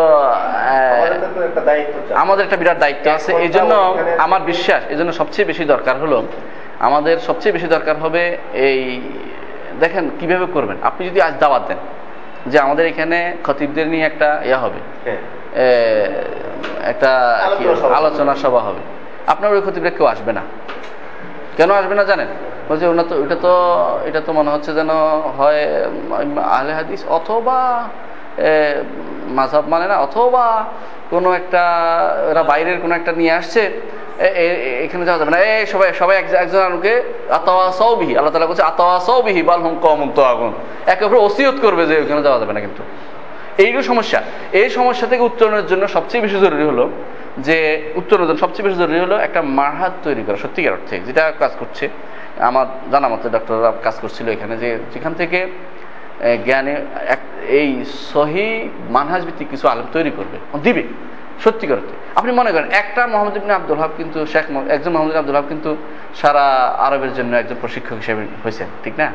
C: আমাদের একটা
A: বিরাট দায়িত্ব আছে। এই জন্য আমার বিশ্বাস এই জন্য সবচেয়ে বেশি দরকার হলো আমাদের সবচেয়ে বেশি দরকার হবে এই দেখেন কীভাবে করবেন। আপনি যদি আজ দাওয়াত দেন যে আমাদের এখানে খতিবদের নিয়ে একটা ইয়া হবে
C: হ্যাঁ।
A: একটা।
C: আলোচনা সভা
A: হবে। আপনার ওই খতিবরা কেউ আসবে না। কেন আসবে না জানেন? বলছে, ওনা তো, এটা তো এটা তো মনে হচ্ছে যেন হয় আহলে হাদিস অথবা মাঝাব মানে না, অথবা কোনো একটা ওরা বাইরের কোনো একটা নিয়ে আসছে, এ- এ- এ- এখানে যাওয়া যাবে না। এই, সবাই সবাই এক- একজন আনুকে, আতাওয়া সৌবিহি আল্লাহ তালা বলছে, আতাওয়া সৌবিহি বাল হুম কম তো আগুন। একে অপরে ওসিয়ত করবে যে ওখানে যাওয়া যাবে না কিন্তু। এইগুলো সমস্যা। এই সমস্যা থেকে উত্তরণের জন্য সবচেয়ে বেশি জরুরি হলো যে উত্তরণের জন্য সবচেয়ে বেশি জরুরি হলো একটা মারহাত তৈরি করা, সত্যিকার অর্থে, যেটা কাজ করছে। আমার জানা মতো ডক্টররা কাজ করছিল এখানে যে যেখান থেকে জ্ঞানে এক, এই সহি মানহাজ ভিত্তিক কিছু আলেম তৈরি করবে দিবে, সত্যিকার অর্থে। আপনি মনে করেন, একটা মোহাম্মদ ইবনে আব্দুল হাব কিন্তু, শেখ একজন মোহাম্মদ আব্দুল হাব কিন্তু সারা আরবের জন্য একজন প্রশিক্ষক হিসেবে হয়েছেন, ঠিক না?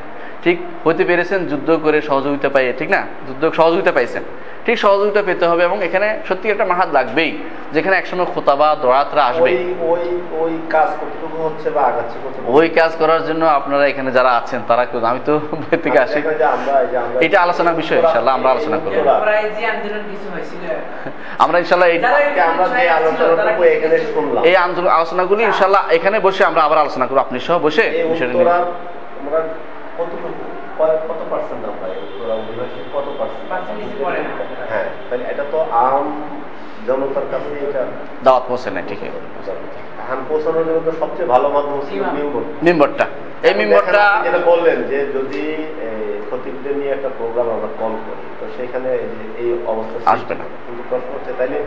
A: ঠিক হতে পেরেছেন, যুদ্ধ করে সহযোগিতা পাইয়ে, ঠিক না? যুদ্ধ সহযোগিতা পাইছেন। ঠিক সহযোগিতা পেতে হবে এবং এখানে সত্যি একটা মাহাত লাগবেই যেখানে একসময় খোতাবা দোয়াতরা আসবে
C: ওই কাজ বা আগাচ্ছে কতটুকু?
A: ওই কাজ করার জন্য আপনারা এখানে যারা আছেন তারা কেউ আমি তো থেকে আসি। এটা আলোচনা বিষয়, ইনশাল্লাহ আমরা আলোচনা করব। আমরা ইনশাল্লাহ এই আলোচনাগুলি ইনশাল্লাহ এখানে বসে আমরা আবার আলোচনা করব। আপনি সহ বসে
C: কত পার্সেন্ট আমরা এই উত্তরা অধিবাসী কত পার্সেন্ট
D: Percentage পড়ে না।
C: হ্যাঁ তাহলে এটা তো আম জনতার কাছে এটা
A: দাওয়াত পৌঁছে না ঠিক
C: আম পৌঁছানোর জন্য তো সবচেয়ে ভালো মাধ্যম হচ্ছে মেম্বর।
A: মেম্বারটা। এই মেম্বারটা
C: যেটা বললেন যে যদি খতিবদের নিয়ে একটা প্রোগ্রাম আমরা কল করি তো সেখানে এই অবস্থা
A: আসবে না।
C: কিন্তু প্রশ্ন হচ্ছে তাইলে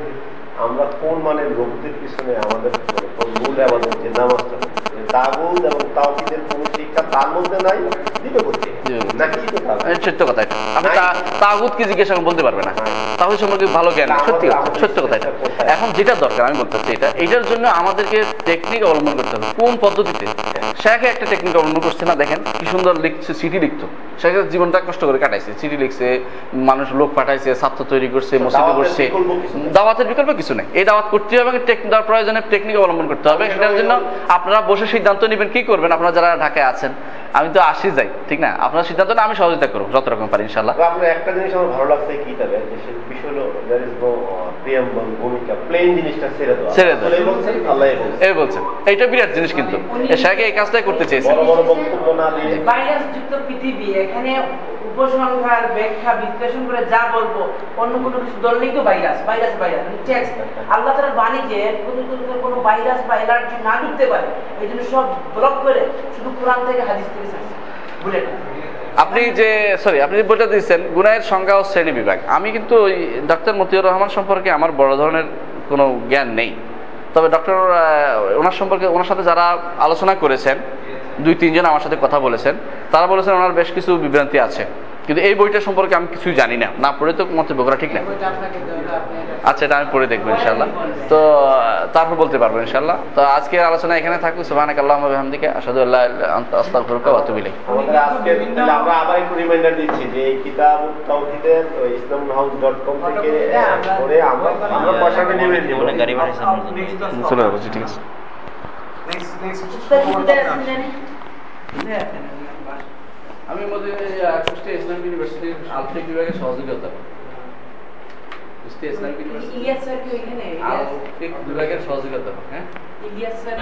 C: আমরা কোন মানের লোকদের পিছনে আমাদের মানে মূল আমাদের যে নামাজটা যে তাগুদ এবং তাওহিদের কোন শিক্ষা তার মধ্যে নাই করতে
A: সত্য কথা এটা আপনি তা- কি জিজ্ঞাসা বলতে পারবে না। সম্পর্কে ভালো জ্ঞান সত্যি সত্য কথা এটা এখন যেটা দরকার আমি বলতে চাচ্ছি এটা এটার জন্য আমাদেরকে টেকনিক অবলম্বন করতে হবে। কোন পদ্ধতিতে? শেখে একটা টেকনিক অবলম্বন করছে না দেখেন কি সুন্দর লিখছে চিঠি লিখতো। শেখের জীবনটা কষ্ট করে কাটাইছে। চিঠি লিখছে মানুষ লোক পাঠাইছে ছাত্র তৈরি করছে মসজিদে করছে। দাওয়াতের বিকল্প কিছু নেই। এই দাওয়াত করতে হবে তার প্রয়োজনে টেকনিক অবলম্বন করতে হবে। সেটার জন্য আপনারা বসে সিদ্ধান্ত নেবেন কি করবেন আপনারা যারা ঢাকায় আছেন। আমি তো আসি যাই ঠিক না? আপনার সিদ্ধান্ত না আমি সহযোগিতা করব যত রকম পারি ইনশাল্লাহ
C: আপনার একটা জিনিস আমার ভালো লাগছে কি তবে বিষয় হলো দ্যার ইজ নো প্রিয়াম্বল ভূমিকা প্লেন জিনিসটা ছেড়ে দেওয়া।
A: ছেড়ে দেওয়া।
C: আসলে বলছেন আল্লাহ
A: এই বলছেন। এইটা বিরাট জিনিস কিন্তু। শেখে এই কাজটাই করতে চেয়েছেন?
C: বড় বড় বক্তব্য না দিয়ে
D: ভাইরাস যুক্ত পৃথিবী এখানে উপসংহার, ব্যাখ্যা, বিশ্লেষণ করে যা বলব, অন্য কোনো কিছু ধরলেই তো virus virus virus text Allah তারা বাণী যে কোনো ভাইরাস বা অ্যালার্জি না ঢুকতে পারে, এই জন্য সব ব্লক করে শুধু কোরআন থেকে হাদিস থেকে চাইছে বুলেট
A: আপনি যে সরি আপনি যে বইটা দিয়েছেন, গুনাহের সংজ্ঞা ও শ্রেণি বিভাগ। আমি কিন্তু ওই ডক্টর মতিউর রহমান সম্পর্কে আমার বড় ধরনের কোনো জ্ঞান নেই। তবে ডক্টর ওনার সম্পর্কে, ওনার সাথে যারা আলোচনা করেছেন দুই তিনজন আমার সাথে কথা বলেছেন। তারা বলেছেন ওনার বেশ কিছু বিভ্রান্তি আছে। কিন্তু এই বইটা সম্পর্কে আমি কিছুই জানি না। না পড়ে তো মন্তব্য করা ঠিক না। আচ্ছা এটা আমি পড়ে দেখব ইনশাল্লাহ তো তারপর বলতে পারব ইনশাল্লাহ তো আজকের আলোচনা এখানে থাকুক। সুবহানাক আল্লাহুম্মা ওয়া বিহামদিকা আশহাদু আল্লা ইলাহা ইল্লা আনতা আস্তাগফিরুকা ওয়া আতুবু ইলাইক।
C: আমাদের আজকে তাহলে আমরা আবার একটু রিমাইন্ডার দিচ্ছি যে এই কিতাব তাওহিদের ইসলাম হাউস ডট কম থেকে করে আমরা আমরা পয়সাটা নেমে দিব
A: চলে যাব ঠিক আছে। আমি মধ্যে কুষ্টিয়া ইসলামিক ইউনিভার্সিটির আলফিক বিভাগের সহযোগিতা। কুষ্টিয়া ইসলামিক ইউনিভার্সিটি আলফিক বিভাগের সহযোগিতা হ্যাঁ?
D: ইলিয়াস স্যার